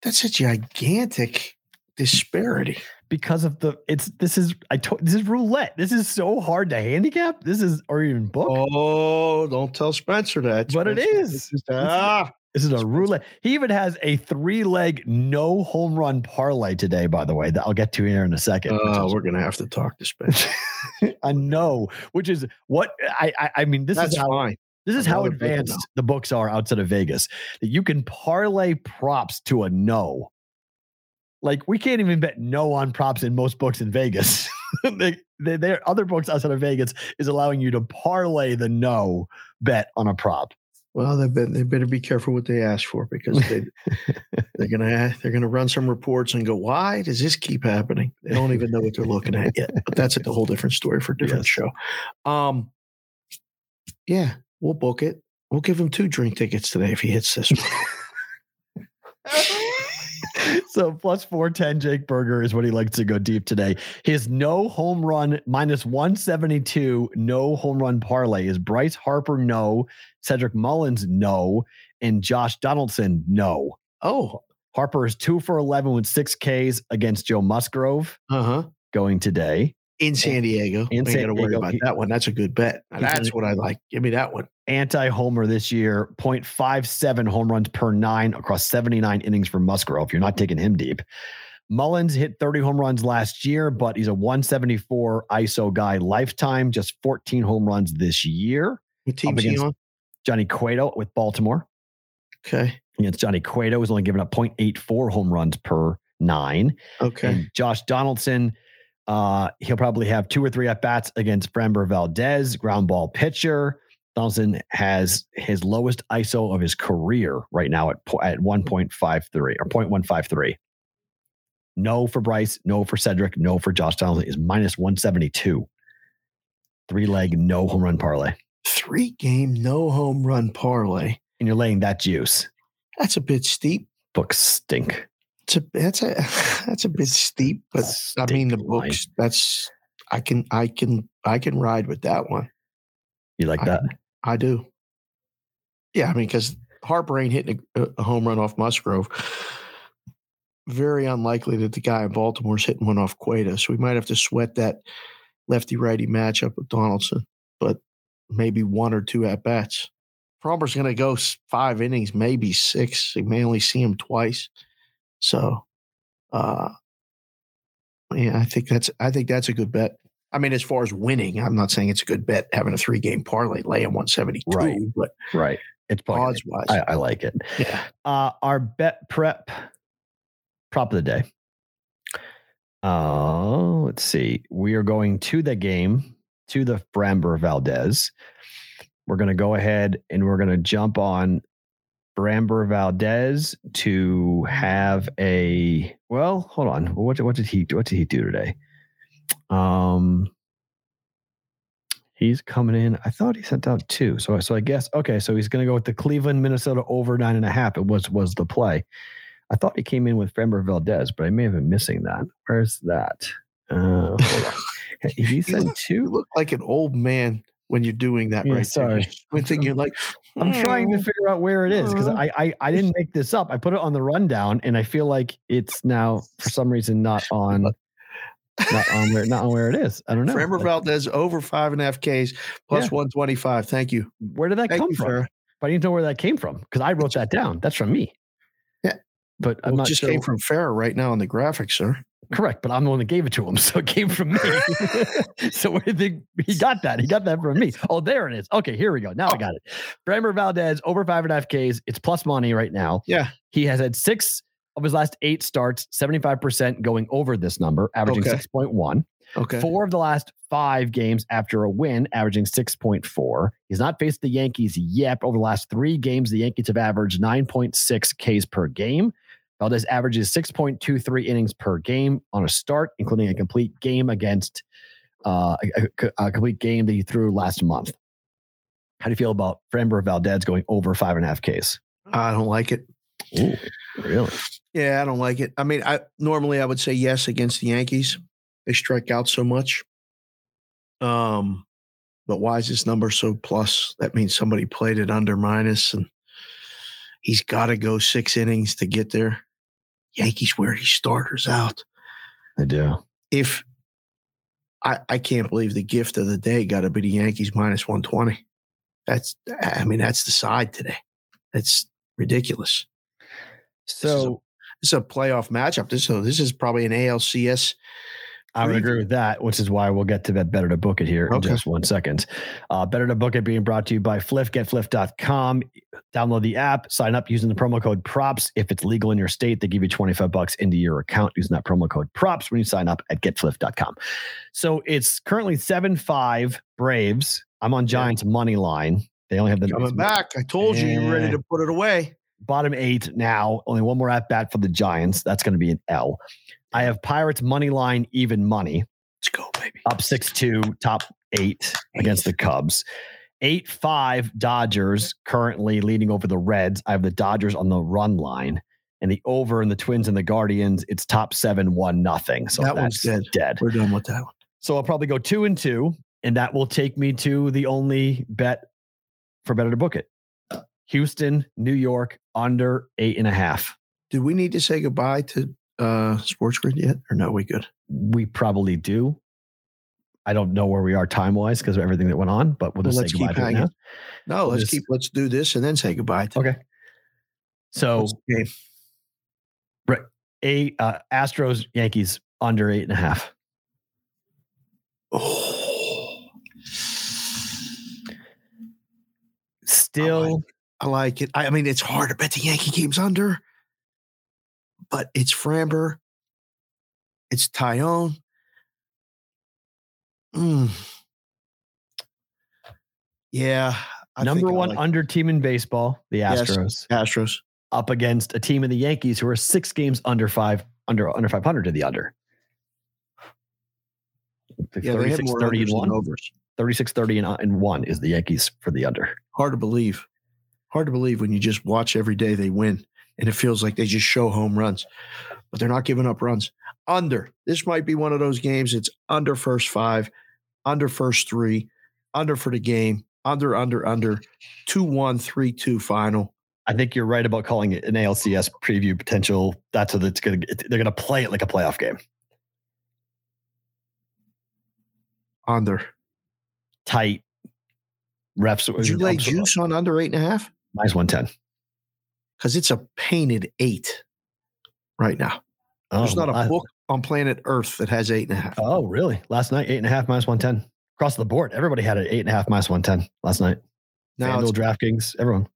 That's a gigantic disparity. Because of the it's this is I told this is roulette. This is so hard to handicap. This is or even book. Oh, don't tell Spencer that. But it Spencer, is. this is- ah, This is a roulette. He even has a three leg no home run parlay today, by the way, that I'll get to here in a second. which uh, we're gonna have to talk to Spencer. I know, which is what I I, I mean. This That's is how fine. this is how advanced the books are outside of Vegas. That you can parlay props to a no. Like we can't even bet no on props in most books in Vegas. they, they, their other books outside of Vegas is allowing you to parlay the no bet on a prop. Well, they they better be careful what they ask for because they they're gonna they're gonna run some reports and go, why does this keep happening? They don't even know what they're looking at yet. But that's a whole different story for a different Yes. show. Um, yeah, we'll book it. We'll give him two drink tickets today if he hits this one. so plus 410 Jake Burger is what he likes to go deep today. His no home run minus 172 no home run parlay is Bryce Harper no, Cedric Mullins no, and Josh Donaldson no. Oh, Harper is 2 for 11 with 6 Ks against Joe Musgrove uh huh. going today. In San Diego. In San got to worry Diego, about that one. That's a good bet. Now, That's what I like. Give me that one. Anti-homer this year, 0.57 home runs per 9 across 79 innings for Musgrove. If you're not taking him deep. Mullins hit 30 home runs last year, but he's a 174 ISO guy lifetime, just 14 home runs this year. What team's he on? Johnny Cueto with Baltimore. Okay. Against Johnny Cueto, who's only given up 0.84 home runs per nine. Okay. And Josh Donaldson, uh, he'll probably have two or three at bats against Framber Valdez, ground ball pitcher. Donaldson has his lowest ISO of his career right now at, at 1.53 or 0.153. No for Bryce, no for Cedric, no for Josh Donaldson is minus 172. Three leg, no home run parlay. Three game, no home run parlay. And you're laying that juice. That's a bit steep. Books stink. It's a that's a that's a bit steep, but I mean the books. That's I can I can I can ride with that one. You like I- that? I do. Yeah, I mean because Harper ain't hitting a, a home run off Musgrove. Very unlikely that the guy in Baltimore's hitting one off Cueto, so we might have to sweat that lefty righty matchup with Donaldson, but maybe one or two at bats. Framber's going to go five innings, maybe six. You may only see him twice. So, uh, yeah, I think that's I think that's a good bet. I mean, as far as winning, I'm not saying it's a good bet having a three game parlay laying 172, Right. but Right. It's odds wise, I, I like it. yeah. Uh, our bet prep prop of the day. Uh, let's see. We are going to the game to the Framber Valdez. We're going to go ahead and we're going to jump on Framber Valdez to have a well. Hold on. What what did he what did he do today? Um, he's coming in. I thought he sent out two. So so I guess okay. So he's going to go with the Cleveland Minnesota over nine and a half. It was was the play. I thought he came in with Framber Valdez, but I may have been missing that. Where's that? Uh. He sent two, look like an old man when you're doing that Yeah, right sorry. there. You're squinting, you're like, I'm trying to "Oh." figure out where it is because I, I I didn't make this up. I put it on the rundown, and I feel like it's now for some reason not on not on where not on where it is. I don't know. Framber Valdez over five and a half Ks plus Yeah. 125. Thank you. where did that Thank come you, from? Farrah. But I didn't know where that came from because I wrote that down. That's from me. Yeah. But I'm not it just sure. came from Farrah right now on the graphic, sir. Correct, but I'm the one that gave it to him, so it came from me. so where did he, he got that? He got that from me. Oh, there it is. Okay, here we go. Now I got it. Framber Valdez over five and a half Ks. It's plus money right now. Yeah. He has had six of his last eight starts, 75% going over this number, averaging Okay. 6.1. Okay. Four of the last five games after a win, averaging 6.4. He's not faced the Yankees yet. Over the last three games, the Yankees have averaged 9.6 Ks per game. Valdez averages 6.23 innings per game on a start, including a complete game against uh, a, a- complete game that he threw last month. How do you feel about Framber Valdez going over five and a half Ks? I don't like it. Ooh, really? Yeah, I don't like it. I mean, I normally I would say yes against the Yankees. They strike out so much. Um, but why is this number so plus? That means somebody played it under minus, and he's got to go six innings to get there. Yankees wear these starters out. I do. If I, I can't believe the gift of the day got to be the Yankees minus one twenty. That's I mean that's the side today. That's ridiculous. So This is a playoff matchup. This so this is probably an ALCS. I would agree with that, which is why we'll get to that better to book it here Okay. in just one second. Uh, better to book it being brought to you by Fliff, getfliff.com. Download the app, sign up using the promo code props. If it's legal in your state, they give you 25 bucks into your account using that promo code props when you sign up at getfliff.com. So it's currently 7 5 Braves. I'm on Giants money line. They only have the Coming back. I told you you were ready to put it away. Bottom eight now. Only one more at bat for the Giants. That's going to be an L. I have Pirates money line even money Let's go, baby. up six two top eight against the Cubs. Eight five Dodgers currently leading over the Reds. I have the Dodgers on the run line. And the over and the Twins and the Guardians, it's top seven, one nothing. So That one's dead. dead. We're done with that one. So I'll probably go two and two, and that will take me to the only bet for better to book it. Houston, New York, under eight and a half. Do we need to say goodbye to uh Sports Grid yet? Or no, we good? We probably do. I don't know where we are time wise because of everything that went on, but we'll Well, just let's say keep goodbye to it. No, let's just- keep let's do this and then say goodbye to Okay. So game? eight uh, Astros, Yankees under eight and a half. Oh, Still, I like it. I, I mean, it's hard to bet the Yankee game's under, but it's Framber. It's Taillon. Mm. Yeah. I number one like under team in baseball, the Yes. Astros, Astros. up against a team of the Yankees who are six games under five under under five hundred to the under. Yeah, they have 36, more 30 and one. overs. 36 30 and, uh, and one is the Yankees for the under. Hard to believe. Hard to believe when you just watch every day they win and it feels like they just show home runs, but they're not giving up runs. Under. This might be one of those games. It's under first five, under first three, under for the game, under, under, under, 2 1, 3 2 final. I think you're right about calling it an ALCS preview potential. That's what it's going to they're going to play it like a playoff game. Under. Tight. Refs. Would you lay juice on under eight and a half? Minus 110. Because it's a painted eight right now. There's Oh, not a I- book on planet Earth that has eight and a half. Oh, really? Last night, eight and a half minus 110. Across the board, everybody had an eight and a half minus 110 last night. now FanDuel, DraftKings, everyone.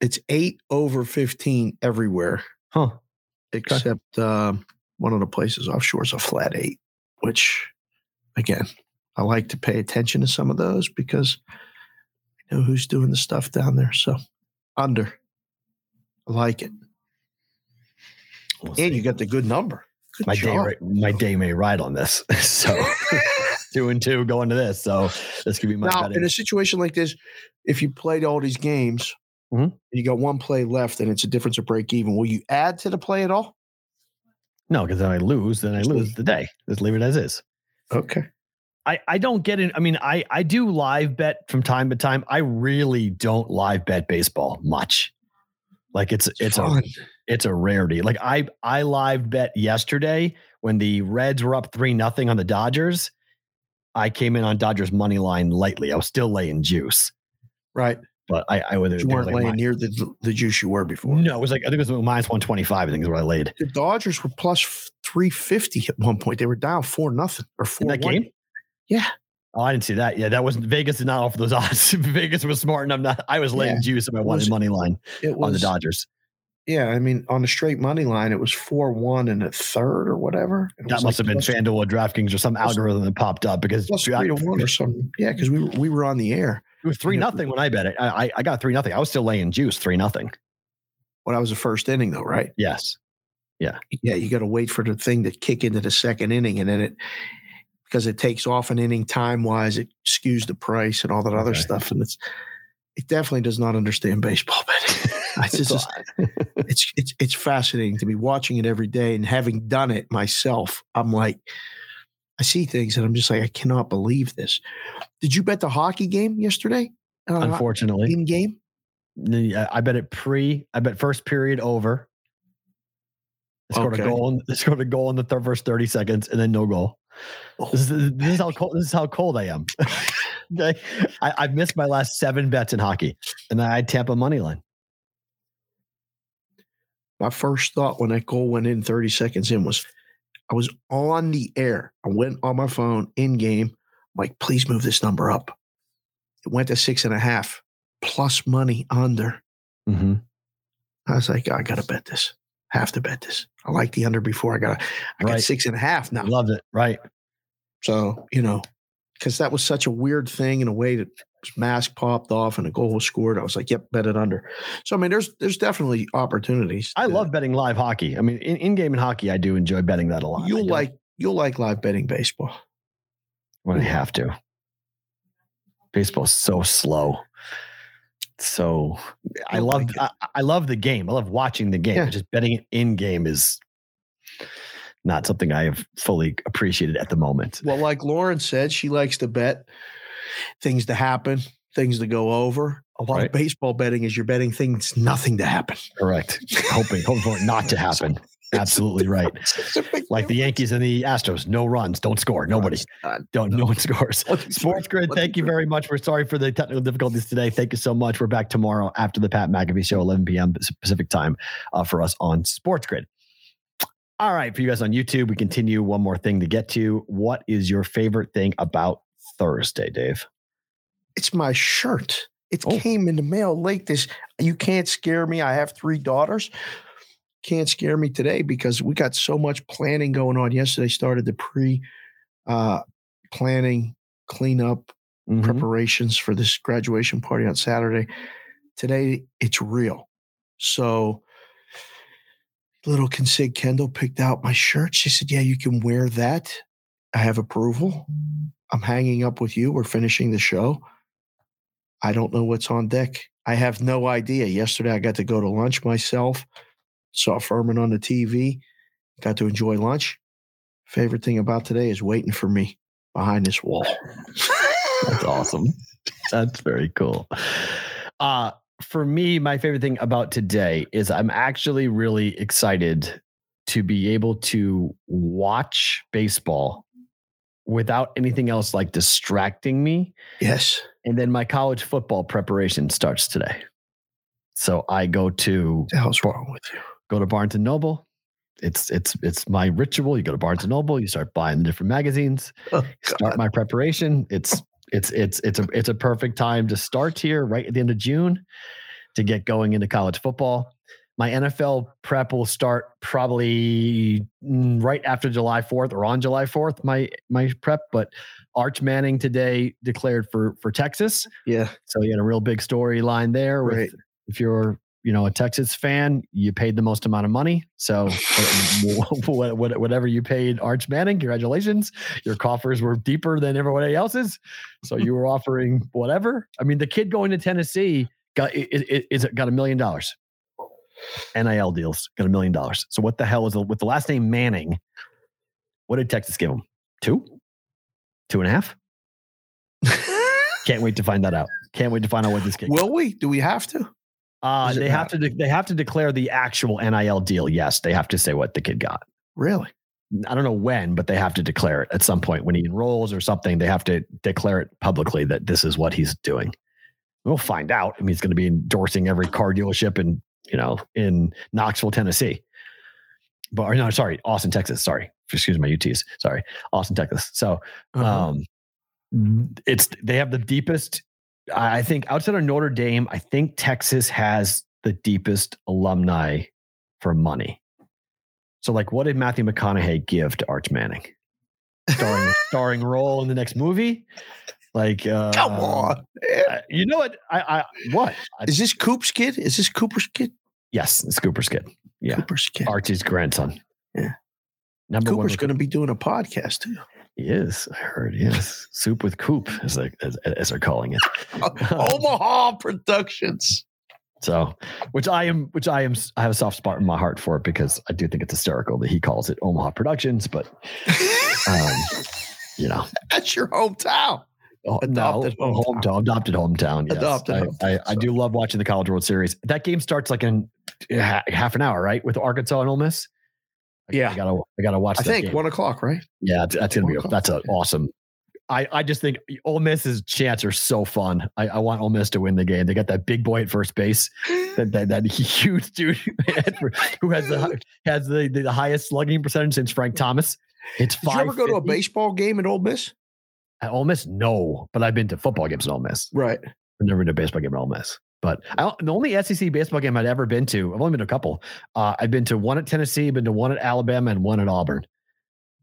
it's eight over 15 everywhere. Huh. except um, one of the places offshore is a flat eight, which again, I like to pay attention to some of those because I know who's doing the stuff down there. So under, I like it. We'll And see. you got the good number. Good my day, job. ri- my day may ride on this. So two and two going to this. So this could be my now, betting. in a situation like this, if you played all these games Mhm. and you got one play left and it's a difference of break even, will you add to the play at all? no, because then I lose, then I lose the day. Just leave it as is. Okay. I, I don't get it. I mean, I, I do live bet from time to time. I really don't live bet baseball much. Like it's it's a it's a rarity. Like I I live bet yesterday when the Reds were up three nothing on the Dodgers. I came in on Dodgers money line lightly. I was still laying juice, right. but I I would You weren't laying near the, the juice you were before. No, it was like I think it was minus one twenty five. I think is what I laid The Dodgers were plus 350 at one point. They were down four nothing or in four that one. game. Yeah. Oh, I didn't see that. Yeah, that wasn't Vegas did not offer those odds. Vegas was smart enough. Not, I was laying Yeah. juice if I wanted was- money line It on the Dodgers. Yeah, I mean, on the straight money line, it was four one and a third or whatever. It That must like have been plus- FanDuel or DraftKings or some plus- algorithm that popped up because three to one or something. Yeah, because we were, we were on the air. it was three nothing when I bet it. I, I I got three nothing. I was still laying juice three nothing. Well, that was the first inning, though, right? Yes. Yeah. Yeah, you got to wait for the thing to kick into the second inning, and then it because it takes off an inning time wise, it skews the price and all that other Okay. stuff, and it's it definitely does not understand baseball betting. It's just, it's it's it's fascinating to be watching it every day and having done it myself. I'm like, I see things and I'm just like, I cannot believe this. Did you bet the hockey game yesterday? Uh, unfortunately, in game. I bet it pre. I bet first period over. They scored Okay. a goal. In, they scored a goal in the third, first thirty seconds, and then no goal. This is, this is how cold. This is how cold I am. I, missed my last seven bets in hockey, and I had Tampa money line. My first thought when that goal went in 30 seconds in was, I was on the air. I went on my phone in game. I'm like, please move this number up. It went to six and a half plus money under. Mm-hmm. I was like, I gotta bet this. Have to bet this. I like the under before. I got I got six and a half now. Loved it. Right. So, you know, because that was such a weird thing in a way that mask popped off and a goal was scored. I was like, yep, bet it under. So I mean, there's there's definitely opportunities. I to- love betting live hockey. I mean, in, in game in hockey, I do enjoy betting that a lot. You'll like you'll like live betting baseball. when I have to. Baseball's so slow. So I love. I, I love the game. I love watching the game. Yeah. Just betting in game is not something I have fully appreciated at the moment. Well, like Lauren said, she likes to bet things to happen, things to go over. A lot Right. of baseball betting is you're betting things nothing to happen. Correct. hoping, hoping for it not to happen. Absolutely right. Like the Yankees and the Astros, no runs, don't score, nobody, don't, no one scores. Sports Grid, thank you very much. We're sorry for the technical difficulties today. Thank you so much. We're back tomorrow after the Pat McAfee show, 11 p.m. Pacific time uh, for us on Sports Grid. All right, for you guys on YouTube, we continue one more thing to get to. What is your favorite thing about Thursday, Dave? It's my shirt. It Oh. came in the mail late. This you can't scare me. I have three daughters. Can't scare me today because we got so much planning going on. Yesterday started the pre uh, planning, cleanup, Mhm. preparations for this graduation party on Saturday. Today it's real. So little consig Kendall picked out my shirt. She said, Yeah, you can wear that. I have approval. I'm hanging up with you. We're finishing the show. I don't know what's on deck. I have no idea. Yesterday I got to go to lunch myself, saw Furman on the TV, got to enjoy lunch. Favorite thing about today is waiting for me behind this wall. That's awesome. That's very cool. Uh, for me, my favorite thing about today is I'm actually really excited to be able to watch baseball without anything else like distracting me. Yes. And then my college football preparation starts today. So I go to What the hell's wrong with you? Go to Barnes and Noble. It's it's it's my ritual. You go to Barnes and Noble, you start buying the different magazines, Oh, start my preparation. It's it's it's it's a it's a perfect time to start here right at the end of June to get going into college football. My NFL prep will start probably mm, right after July 4th or on July 4th, my my prep, but Arch Manning today declared for for Texas. Yeah. So you had a real big storyline there with Right. if you're you know a Texas fan, you paid the most amount of money. So uh, what- whatever you paid Arch Manning, congratulations. Your coffers were deeper than everybody else's. So you were offering whatever. I mean, the kid going to Tennessee got it, got a million dollars. NIL deals got a million dollars. So what the hell is the, with the last name Manning? What did Texas give him? Two, two and a half. Can't wait to find that out. Can't wait to find out what this kid. Will we? Do we have to? Uh, they have to. De- they have to declare the actual NIL deal. Yes, they have to say what the kid got. Really? I don't know when, but they have to declare it at some point when he enrolls or something. They have to declare it publicly that this is what he's doing. We'll find out. I mean, he's going to be endorsing every car dealership in you know in Knoxville, Tennessee. But or no, sorry, Austin, Texas. Sorry, excuse my UTs. Sorry, Austin, Texas. So Uh-huh. um, it's they have the deepest. I think outside of Notre Dame, I think Texas has the deepest alumni for money. So, like, what did Matthew McConaughey give to Arch Manning? Starring starring role in the next movie? Like, uh, Come on. uh, you know what? I, I what? Is this Coop's kid? Is this Cooper's kid? yes, it's Cooper's kid. Yeah, Cooper's kid. Archie's grandson. Yeah. number Cooper's going to be doing a podcast too. He is. I heard. Yes, soup with Coop, as they as, as they're calling it. Omaha Productions. So, which I am, which I am, I have a soft spot in my heart for it because I do think it's hysterical that he calls it Omaha Productions, but um, you know, That's your hometown. oh, Adopted no, hometown. hometown, adopted hometown. Yes. Adopted I, hometown, I, I do love watching the College World Series. That game starts like in ha- half an hour, right, with Arkansas and Ole Miss. I- Yeah. I gotta, I gotta watch. I that think game. one o'clock, right? Yeah, that's, gonna be a, that's an awesome. I, I just think Ole Miss's chants are so fun. I, I want Ole Miss to win the game. They got that big boy at first base, that that, that huge dude who has the has the, the highest slugging percentage since Frank Thomas. It's Did you ever go to a baseball game at Ole Miss? At Ole Miss? No, but I've been to football games at Ole Miss. Right. I've never been to a baseball game at Ole Miss. But I, the only SEC baseball game I'd ever been to, I've only been to a couple. Uh, I've been to one at Tennessee, been to one at Alabama, and one at Auburn.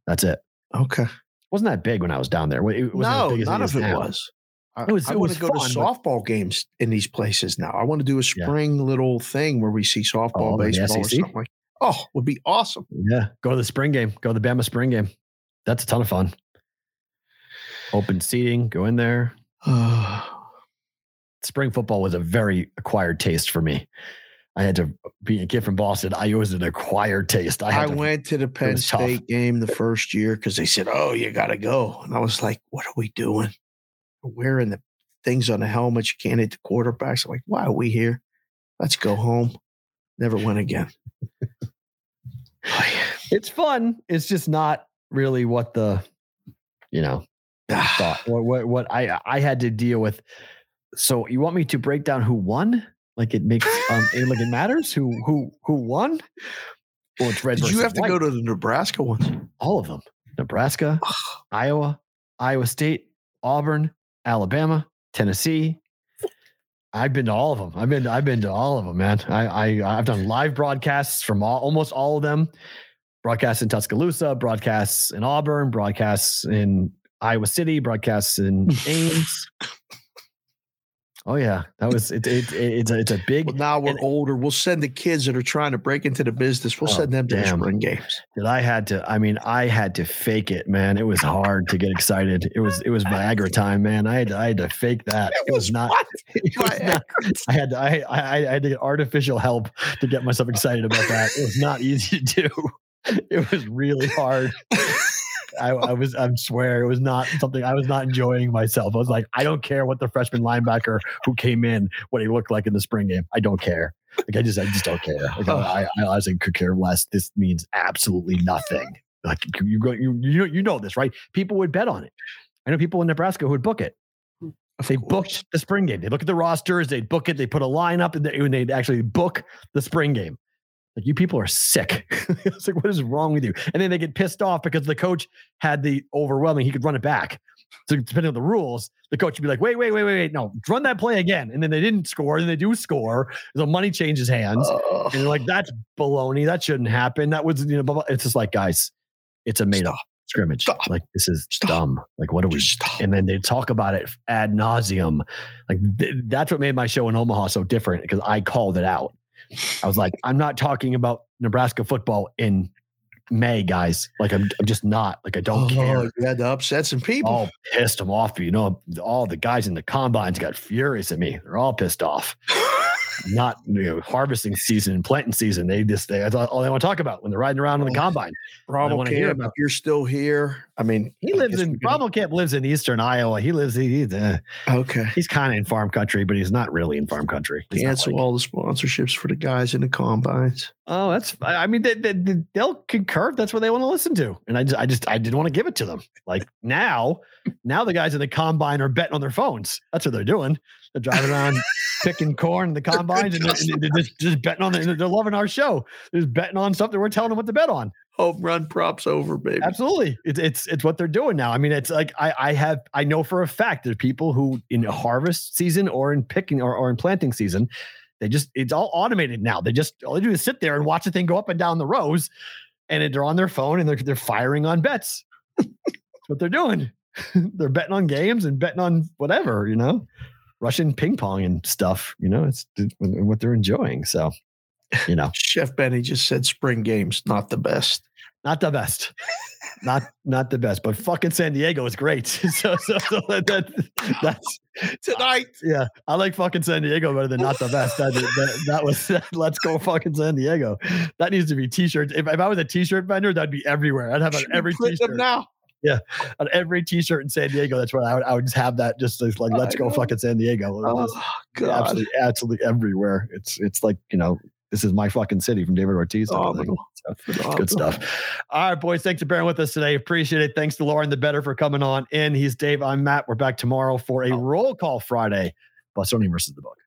That's it. Okay. wasn't that big when I was down there. It no, big as none of it now. was. I, It was- I it want to go to fun, but- softball games in these places now. I want to do a Yeah. spring little thing where we see softball, Oh, baseball, or something like. Oh, would be awesome. Yeah, go to the spring game. Go to the Bama spring game. That's a ton of fun. Open seating. Go in there. Spring football was a very acquired taste for me. I had to be a kid from Boston. I was an acquired taste. I, I, to, went to the Penn was tough. State game the first year because they said, "Oh, you got to go," and I was like, "What are we doing? We're wearing the things on the helmets. You can't hit the quarterbacks." I'm like, "Why are we here? Let's go home." Never went again. It's fun. It's just not really what the, you know, ah. thought. What, what what I I had to deal with. So you want me to break down who won? Like it makes um it, like it matters who who who won? Well, it's red. Did you have to white. go to the Nebraska ones? all of them? Nebraska, Iowa, Iowa State, Auburn, Alabama, Tennessee. I've been to all of them. I've been I've been to all of them, man. I I I've done live broadcasts from all, almost all of them. Broadcasts in Tuscaloosa, broadcasts in Auburn, broadcasts in Iowa City, broadcasts in Ames. Oh yeah, that was it. it, it it's a it's a big. Well, now we're and- older. We'll send the kids that are trying to break into the business. We'll Oh, send them to the damn. spring games. that I had to. I mean, I had to fake it, man. It was hard to get excited. It was it was Viagra time, man. I had to, I had to fake that. It was not. It was not I had to, I, I I had to get artificial help to get myself excited about that. It was not easy to do. It was really hard. I, I was I swear it was not something I was not enjoying myself. I was like, I don't care what the freshman linebacker who came in, what he looked like in the spring game. I don't care. Like I just I just don't care. Like I, I honestly could care less. This means absolutely nothing. Like you go you you know you know this, right? People would bet on it. I know people in Nebraska who would book it. They booked the spring game. They look at the rosters, they book it, they put a line up, and they, and they'd actually book the spring game. Like you people are sick. it's like, what is wrong with you? And then they get pissed off because the coach had the overwhelming, he could run it back. So depending on the rules, the coach would be like, wait, wait, wait, wait, wait, no, run that play again. And then they didn't score, and they do score. The money changes hands. Ugh. and you're like, that's baloney. That shouldn't happen. That was, you know, blah, blah. it's just like, guys, it's a made up scrimmage. Stop. Like this is Stop. dumb. Like, what are we stop. and then they talk about it ad nauseum. Like th- that's what made my show in Omaha so different because I called it out. I was like, I'm not talking about Nebraska football in May, guys. Like I'm, I'm just not. Like I don't Oh, care. You had to upset some people. All pissed them off. You know, all the guys in the combines got furious at me. They're all pissed off. Not you know, harvesting season and planting season. They just they that's all they want to talk about when they're riding around in the Oh. combine. Bravo Camp, about- if you're still here, I mean, He I lives in Bravo Camp lives in eastern Iowa. He lives he, uh, Okay. he's kind of in farm country, but he's not really in farm country. He's Cancel like- all the sponsorships for the guys in the combines. oh, that's. I I mean, they, they- they'll concur. That's what they want to listen to, and I just, I just, I didn't want to give it to them. Like now, now the guys in the combine are betting on their phones. That's what they're doing. They're driving around picking corn in the combines, and they're, they're just, just betting on. The, they're loving our show. They're just betting on something. We're telling them what to bet on. Home run props over, baby. Absolutely. It's it's it's what they're doing now. I mean, it's like I I have I know for a fact there's people who in harvest season or in picking or, or in planting season, they just it's all automated now. They just all they do is sit there and watch the thing go up and down the rows, and they're on their phone and they're they're firing on bets. That's what they're doing. they're betting on games and betting on whatever, you know, Russian ping pong and stuff. You know, it's what they're enjoying. So, you know. Chef Benny just said spring games, not the best. not the best not not the best but fucking san diego is great so so, so that, that- that's Tonight. Uh, yeah i like fucking san diego better than not the best that, that, that was let's go fucking san diego that needs to be t-shirts if, if i was a t-shirt vendor that'd be everywhere i'd have on every t-shirt now. On every t-shirt in san diego that's what i would, I would just have that just like let's go fucking san diego Oh, Just God. absolutely absolutely everywhere it's it's like you know this is my fucking city from david ortiz of thing. So, Good stuff. All right, boys. Thanks for bearing with us today. Appreciate it. Thanks to Lauren the Better for coming on in. He's Dave. I'm Matt. We're back tomorrow for a roll call Friday. Bostonian versus the book.